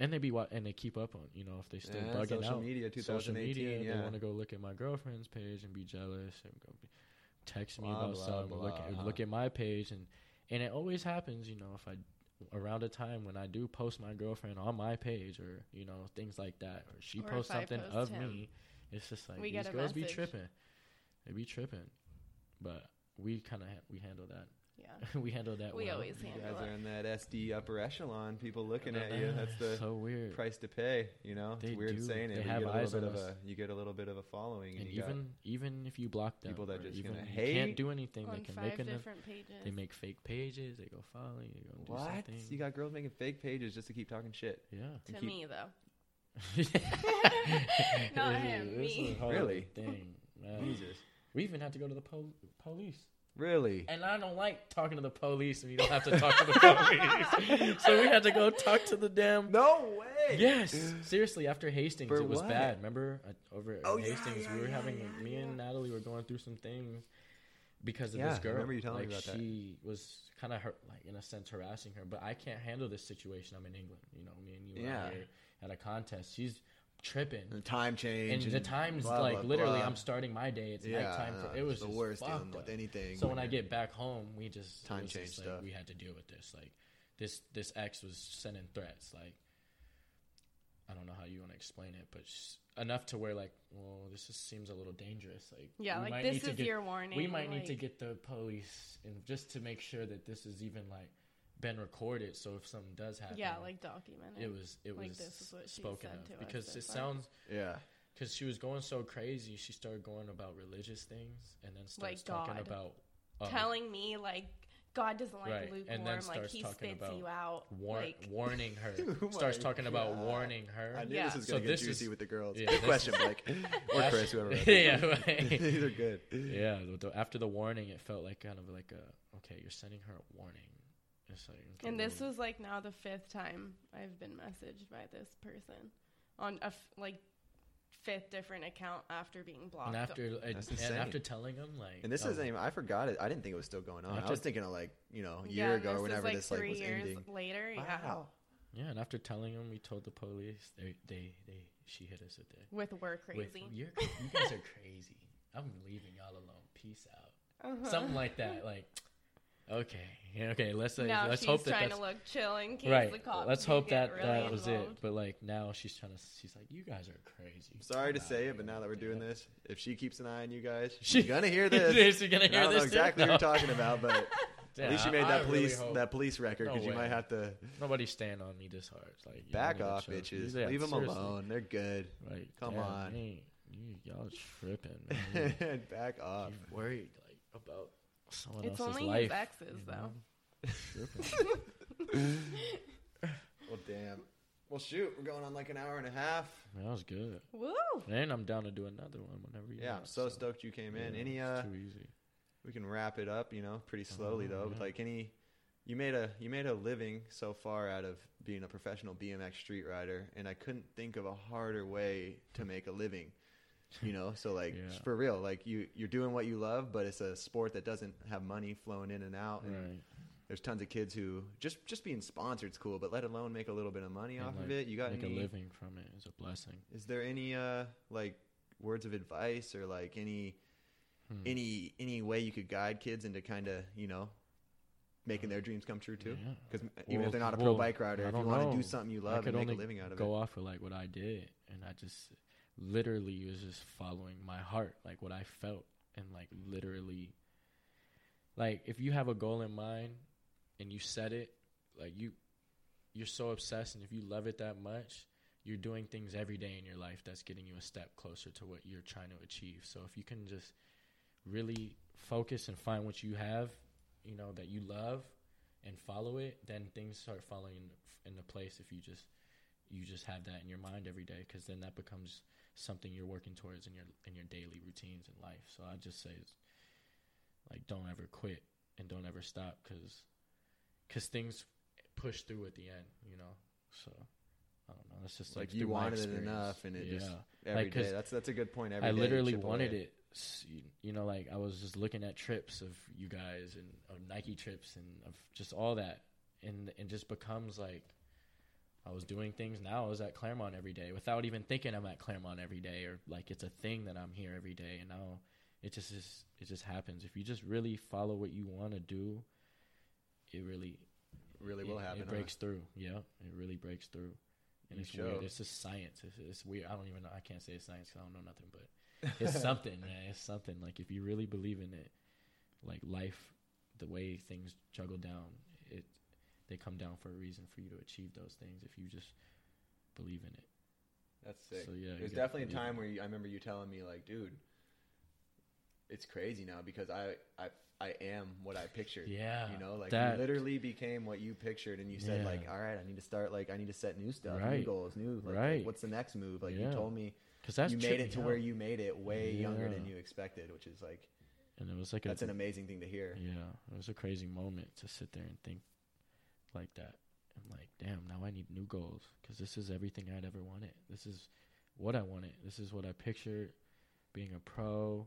S3: And they be wa- and they keep up on you know if they still
S1: Yeah,
S3: bugging
S1: social
S3: out
S1: media,
S3: social
S1: 2018.
S3: media they want to go look at my girlfriend's page and be jealous and go be, text me
S1: Blah,
S3: about
S1: blah,
S3: something look at,
S1: blah.
S3: look at my page and and it always happens you know if I around a time when I do post my girlfriend on my page or you know things like that or she
S2: Or
S3: posts something
S2: post
S3: of
S2: him.
S3: me it's just like
S2: We
S3: these
S2: get a
S3: girls be tripping they be tripping but we kind of ha- we handle that
S2: Yeah.
S3: we handle that
S2: We
S3: well.
S2: always
S1: You
S2: handle
S1: guys are in that SD upper echelon. People looking at you.
S3: Uh,
S1: That's the
S3: so weird
S1: price to pay. You know,
S3: They
S1: it's weird
S3: do.
S1: saying it.
S3: They
S1: but
S3: have
S1: you get a
S3: eyes
S1: little bit
S3: on
S1: of
S3: us.
S1: a you get a little bit of a following, and,
S3: and even even if you block them
S1: people that just
S3: even
S1: gonna hate
S3: can't do anything
S2: On
S3: they can
S2: five
S3: make an
S2: different pages.
S3: they make fake pages they go follow you go do
S1: what?
S3: something
S1: You got girls making fake pages just to keep talking shit.
S3: yeah
S1: and
S2: to
S1: keep-
S2: me though.
S3: not
S2: him, me.
S1: Really?
S3: thing man.
S1: Jesus,
S3: we even had to go to the pol- police
S1: really?
S3: and I don't like talking to the police and you don't have to talk to the police so we had to go talk to the damn
S1: No way.
S3: Yes, seriously. After Hastings,
S1: For
S3: it was
S1: what?
S3: bad. Remember uh, over at
S1: Oh,
S3: Hastings,
S1: yeah,
S3: we were
S1: yeah,
S3: having
S1: yeah,
S3: me
S1: yeah.
S3: and Natalie were going through some things, because of
S1: Yeah,
S3: this
S1: I
S3: girl.
S1: remember you telling me
S3: like
S1: about that.
S3: she was kind of hurt, like in a sense harassing her. But I can't handle this situation. I'm in England. You know, me and you
S1: Yeah.
S3: Are out here at a contest. She's tripping.
S1: The time change.
S3: And the time's
S1: blah,
S3: like
S1: blah,
S3: literally,
S1: blah.
S3: I'm starting my day. It's
S1: yeah,
S3: nighttime. For, it was
S1: the
S3: just
S1: worst dealing
S3: fucked
S1: with anything.
S3: So when I get back home, we just
S1: Time change
S3: just, like,
S1: stuff.
S3: We had to deal with this. Like this, this ex was sending threats. Like I don't know how you want to explain it, but enough to where like, well, this just seems a little dangerous. Like
S2: Yeah, like this is
S3: get-
S2: your warning.
S3: We might need to get the police and just to make sure that this is even like been recorded. So if something does happen,
S2: Yeah, like documented it.
S3: it was it
S2: like
S3: was
S2: this is what she
S3: spoken
S2: said
S3: of
S2: to us
S3: because
S2: so
S3: it
S2: far.
S3: sounds
S1: yeah,
S3: because she was going so crazy. She started going about religious things and then starts
S2: Like
S3: talking
S2: God.
S3: about uh,
S2: telling me like God doesn't like
S3: Right, and
S2: lukewarm,
S3: then
S2: like
S3: starts
S2: he
S3: talking
S2: spits
S3: about
S2: you out.
S3: war-
S2: like
S3: warning her.
S1: Oh
S3: starts
S1: my
S3: talking about
S1: God.
S3: warning her.
S1: I knew
S2: Yeah.
S1: this was
S3: So
S1: gonna get
S3: this
S1: juicy
S3: is-
S1: with the girls.
S3: yeah,
S1: good
S3: this-
S1: question, Blake or Chris, whoever. wrote
S3: yeah, right.
S1: These are good.
S3: yeah. the- the- after the warning, it felt like kind of like a okay. You're sending her a warning. It's like okay,
S2: and this was like now the fifth time I've been messaged by this person on a f- like fifth different account after being blocked.
S3: and after and, and after telling him like
S1: And this
S3: oh,
S1: isn't even. I forgot it. I didn't think it was still going on. I
S3: After-
S1: was thinking of like you know a year
S2: and
S1: ago or
S2: this
S1: whenever
S2: like
S1: this like was
S2: years
S1: ending.
S2: later. Yeah,
S1: Wow.
S3: yeah. And after telling him, we told the police. They they they she hit us with it.
S2: with we're
S3: With,
S2: crazy.
S3: you're, you guys are crazy. I'm leaving y'all alone. Peace out.
S2: Uh-huh.
S3: Something like that. Like, okay, okay. Let's uh,
S2: now
S3: let's
S2: she's
S3: hope that
S2: trying
S3: that's
S2: to look chill in case
S3: right.
S2: the cops.
S3: Let's hope that
S2: really
S3: that was it. But like now she's trying to. She's like, you guys are crazy.
S1: I'm sorry to say it, but now that we're doing this, if she keeps an eye on you guys, she's gonna hear this.
S3: She's gonna
S1: And I don't know
S3: this. too?
S1: exactly
S3: No.
S1: what you're talking about, but
S3: Yeah,
S1: at least you made that
S3: really
S1: police
S3: hope-
S1: that police record
S3: No
S1: because you might have to
S3: Nobody stand on me this hard. It's like
S1: back off, bitches.
S3: Yeah,
S1: Leave them
S3: seriously.
S1: alone. They're good.
S3: Right.
S1: Come
S3: damn,
S1: on.
S3: You, you, y'all tripping. Man.
S1: back off.
S3: you worried like about someone
S2: it's
S3: else's
S2: only
S3: life.
S2: his exes
S3: you
S2: though.
S3: know? Tripping.
S1: Well, damn. Well, shoot, we're going on like an hour and a half.
S3: that was good.
S2: Woo!
S3: And I'm down to do another one whenever you.
S1: Yeah, I'm
S3: want,
S1: so stoked you came in.
S3: yeah,
S1: Any uh,
S3: too easy.
S1: we can wrap it up, you know, pretty slowly
S3: Oh,
S1: though. With
S3: yeah.
S1: like any, you made a you made a living so far out of being a professional BMX street rider, and I couldn't think of a harder way to make a living. You know, so like
S3: Yeah.
S1: for real, like you you're doing what you love, but it's a sport that doesn't have money flowing in and out. And
S3: Right.
S1: There's tons of kids who just just being sponsored's cool, but let alone make a little bit of money
S3: And,
S1: off of it. You got to
S3: make
S1: any?
S3: a living from it is a blessing.
S1: Is there any uh like words of advice or like any
S3: Hmm.
S1: any any way you could guide kids into kind of you know making their dreams come true too?
S3: Yeah.
S1: Because even
S3: Well,
S1: if they're not a pro
S3: well,
S1: bike rider, if you want to do something you love and make a living out of
S3: go
S1: it,
S3: off of like what I did, and I just literally was just following my heart, like what I felt, and like literally, like if you have a goal in mind and you set it, like you, you're so obsessed, and if you love it that much, you're doing things every day in your life that's getting you a step closer to what you're trying to achieve. So if you can just really focus and find what you have, you know, that you love and follow it, then things start falling in- into place if you just you just have that in your mind every day because then that becomes something you're working towards in your in your daily routines in life. So I just say it's like don't ever quit and don't ever stop because cause things push through at the end, you know. So I don't know. That's just
S1: like
S3: like,
S1: you wanted it enough, and it
S3: yeah.
S1: just every
S3: Like,
S1: day. That's that's a good point. Every
S3: I literally wanted it. You, know, like I was just looking at trips of you guys and of Nike trips and of just all that, and it just becomes like I was doing things. Now I was at Clairemont every day without even thinking I'm at Clairemont every day or like it's a thing that I'm here every day. And now it just is. It just happens. If you just really follow what you want to do, it really
S1: Really
S3: it,
S1: will happen.
S3: It
S1: huh?
S3: breaks through. Yeah, it really breaks through. And
S1: You
S3: it's weird. It's just science. It's, it's weird. I don't even know. I can't say it's science I don't know nothing. But it's something, man. It's something. Like if you really believe in it, like life, the way things juggle down, it they come down for a reason for you to achieve those things. If you just believe in it.
S1: That's sick.
S3: So yeah, you
S1: definitely a time where you, I remember you telling me like, dude, it's crazy now because I I I am what I pictured.
S3: Yeah,
S1: You know, like
S3: that-
S1: you literally became what you pictured, and you said
S3: Yeah.
S1: like, all right, I need to start like I need to set new stuff, new goals, new like, like,
S3: Right.
S1: what's the next move? Like
S3: Yeah.
S1: you told me,
S3: Because that's
S1: you made it to
S3: yeah.
S1: where you made it way younger than you expected, which is like
S3: and it was like
S1: that's
S3: a,
S1: an amazing thing to hear.
S3: Yeah, it was a crazy moment to sit there and think like that. I'm like, damn, now I need new goals because this is everything I'd ever wanted. This is what I wanted. This is what I pictured being a pro,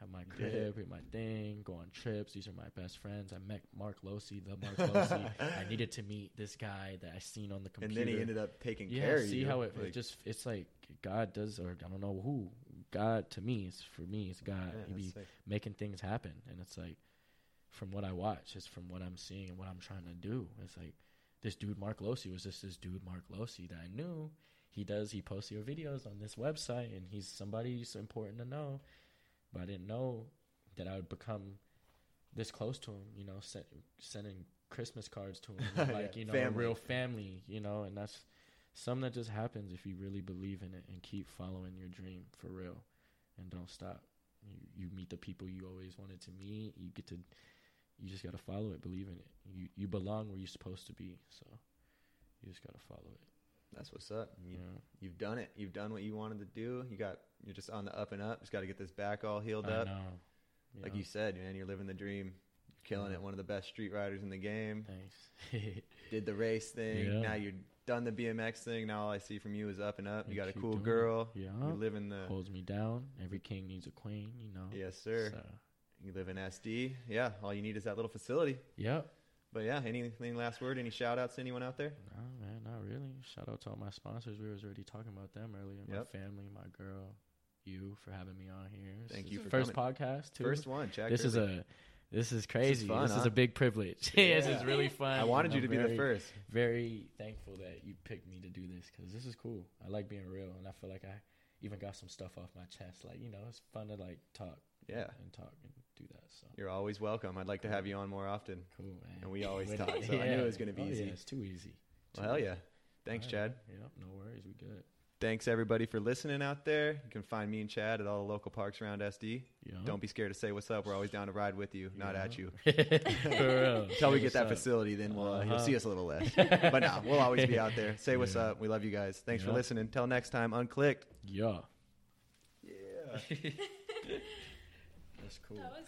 S3: have my crib, have my thing, go on trips. These are my best friends. I met Mark Losey, the Mark Losey. I needed to meet this guy that I seen on the computer.
S1: And then he ended up taking
S3: yeah,
S1: care of
S3: see
S1: you.
S3: how it,
S1: Like,
S3: it just it's like God does, or I don't know who. God to me is for me, it's God.
S1: yeah,
S3: he be
S1: sick.
S3: making things happen, and it's like from what I watch, it's from what I'm seeing and what I'm trying to do. It's like this dude Mark Losey was just this dude Mark Losey that I knew. He does. He posts your videos on this website, and he's somebody who's important to know. But I didn't know that I would become this close to him. You know, send, sending Christmas cards to him,
S1: Yeah,
S3: like you know,
S1: family.
S3: real family. You know, and that's something that just happens if you really believe in it and keep following your dream for real, and don't stop. You you meet the people you always wanted to meet. You get to, you just gotta follow it, believe in it. You you belong where you're supposed to be. So you just gotta follow it.
S1: That's what's up. You,
S3: Yeah.
S1: You've done it. You've done what you wanted to do. You got. You're just on the up and up. Just got to get this back all healed
S3: I
S1: up.
S3: know.
S1: Like you said, man, you're living the dream. You're killing
S3: Yeah.
S1: it. One of the best street riders in the game.
S3: Thanks.
S1: Did the race thing.
S3: Yeah.
S1: Now you're done the BMX thing. Now all I see from you is up and up. You
S3: Yeah,
S1: got a cool
S3: doing it.
S1: girl.
S3: Yeah.
S1: You live in the.
S3: Holds me down. Every king needs a queen. You know.
S1: Yes, sir.
S3: So,
S1: You live in SD. Yeah. All you need is that little facility.
S3: yep.
S1: But yeah, anything last word? Any shout outs to anyone out there?
S3: No, man, not really. Shout out to all my sponsors. We was already talking about them earlier.
S1: Yep.
S3: My family, my girl, you for having me on here. This
S1: Thank
S3: is
S1: you for
S3: first
S1: coming.
S3: podcast too.
S1: First one, Jack.
S3: this is a this is crazy.
S1: fun,
S3: this is a big privilege. this is really fun.
S1: I wanted you to
S3: I'm
S1: be the first.
S3: Very thankful that you picked me to do this because this is cool. I like being real, and I feel like I even got some stuff off my chest. Like you know, it's fun to like talk
S1: Yeah.
S3: and talk and do that. So
S1: You're always welcome. I'd like to have you on more often.
S3: cool, man.
S1: And we always talk, so I knew it was gonna be
S3: Oh,
S1: easy.
S3: Yeah, it's too easy.
S1: Well, hell
S3: easy.
S1: yeah. Thanks,
S3: All
S1: Chad.
S3: Yep, no worries. We good.
S1: Thanks everybody for listening out there. You can find me and Chad at all the local parks around SD.
S3: Yeah.
S1: Don't be scared to say what's up. We're always down to ride with you, not at you.
S3: For real.
S1: Until we get that
S3: up.
S1: facility, then we'll uh, you'll
S3: Uh-huh.
S1: see us a little less. but no, we'll always be out there. Say what's
S3: Yeah.
S1: up. We love you guys. Thanks for listening. Until next time, unclicked.
S3: Yeah.
S1: Yeah.
S3: That's cool.
S2: That was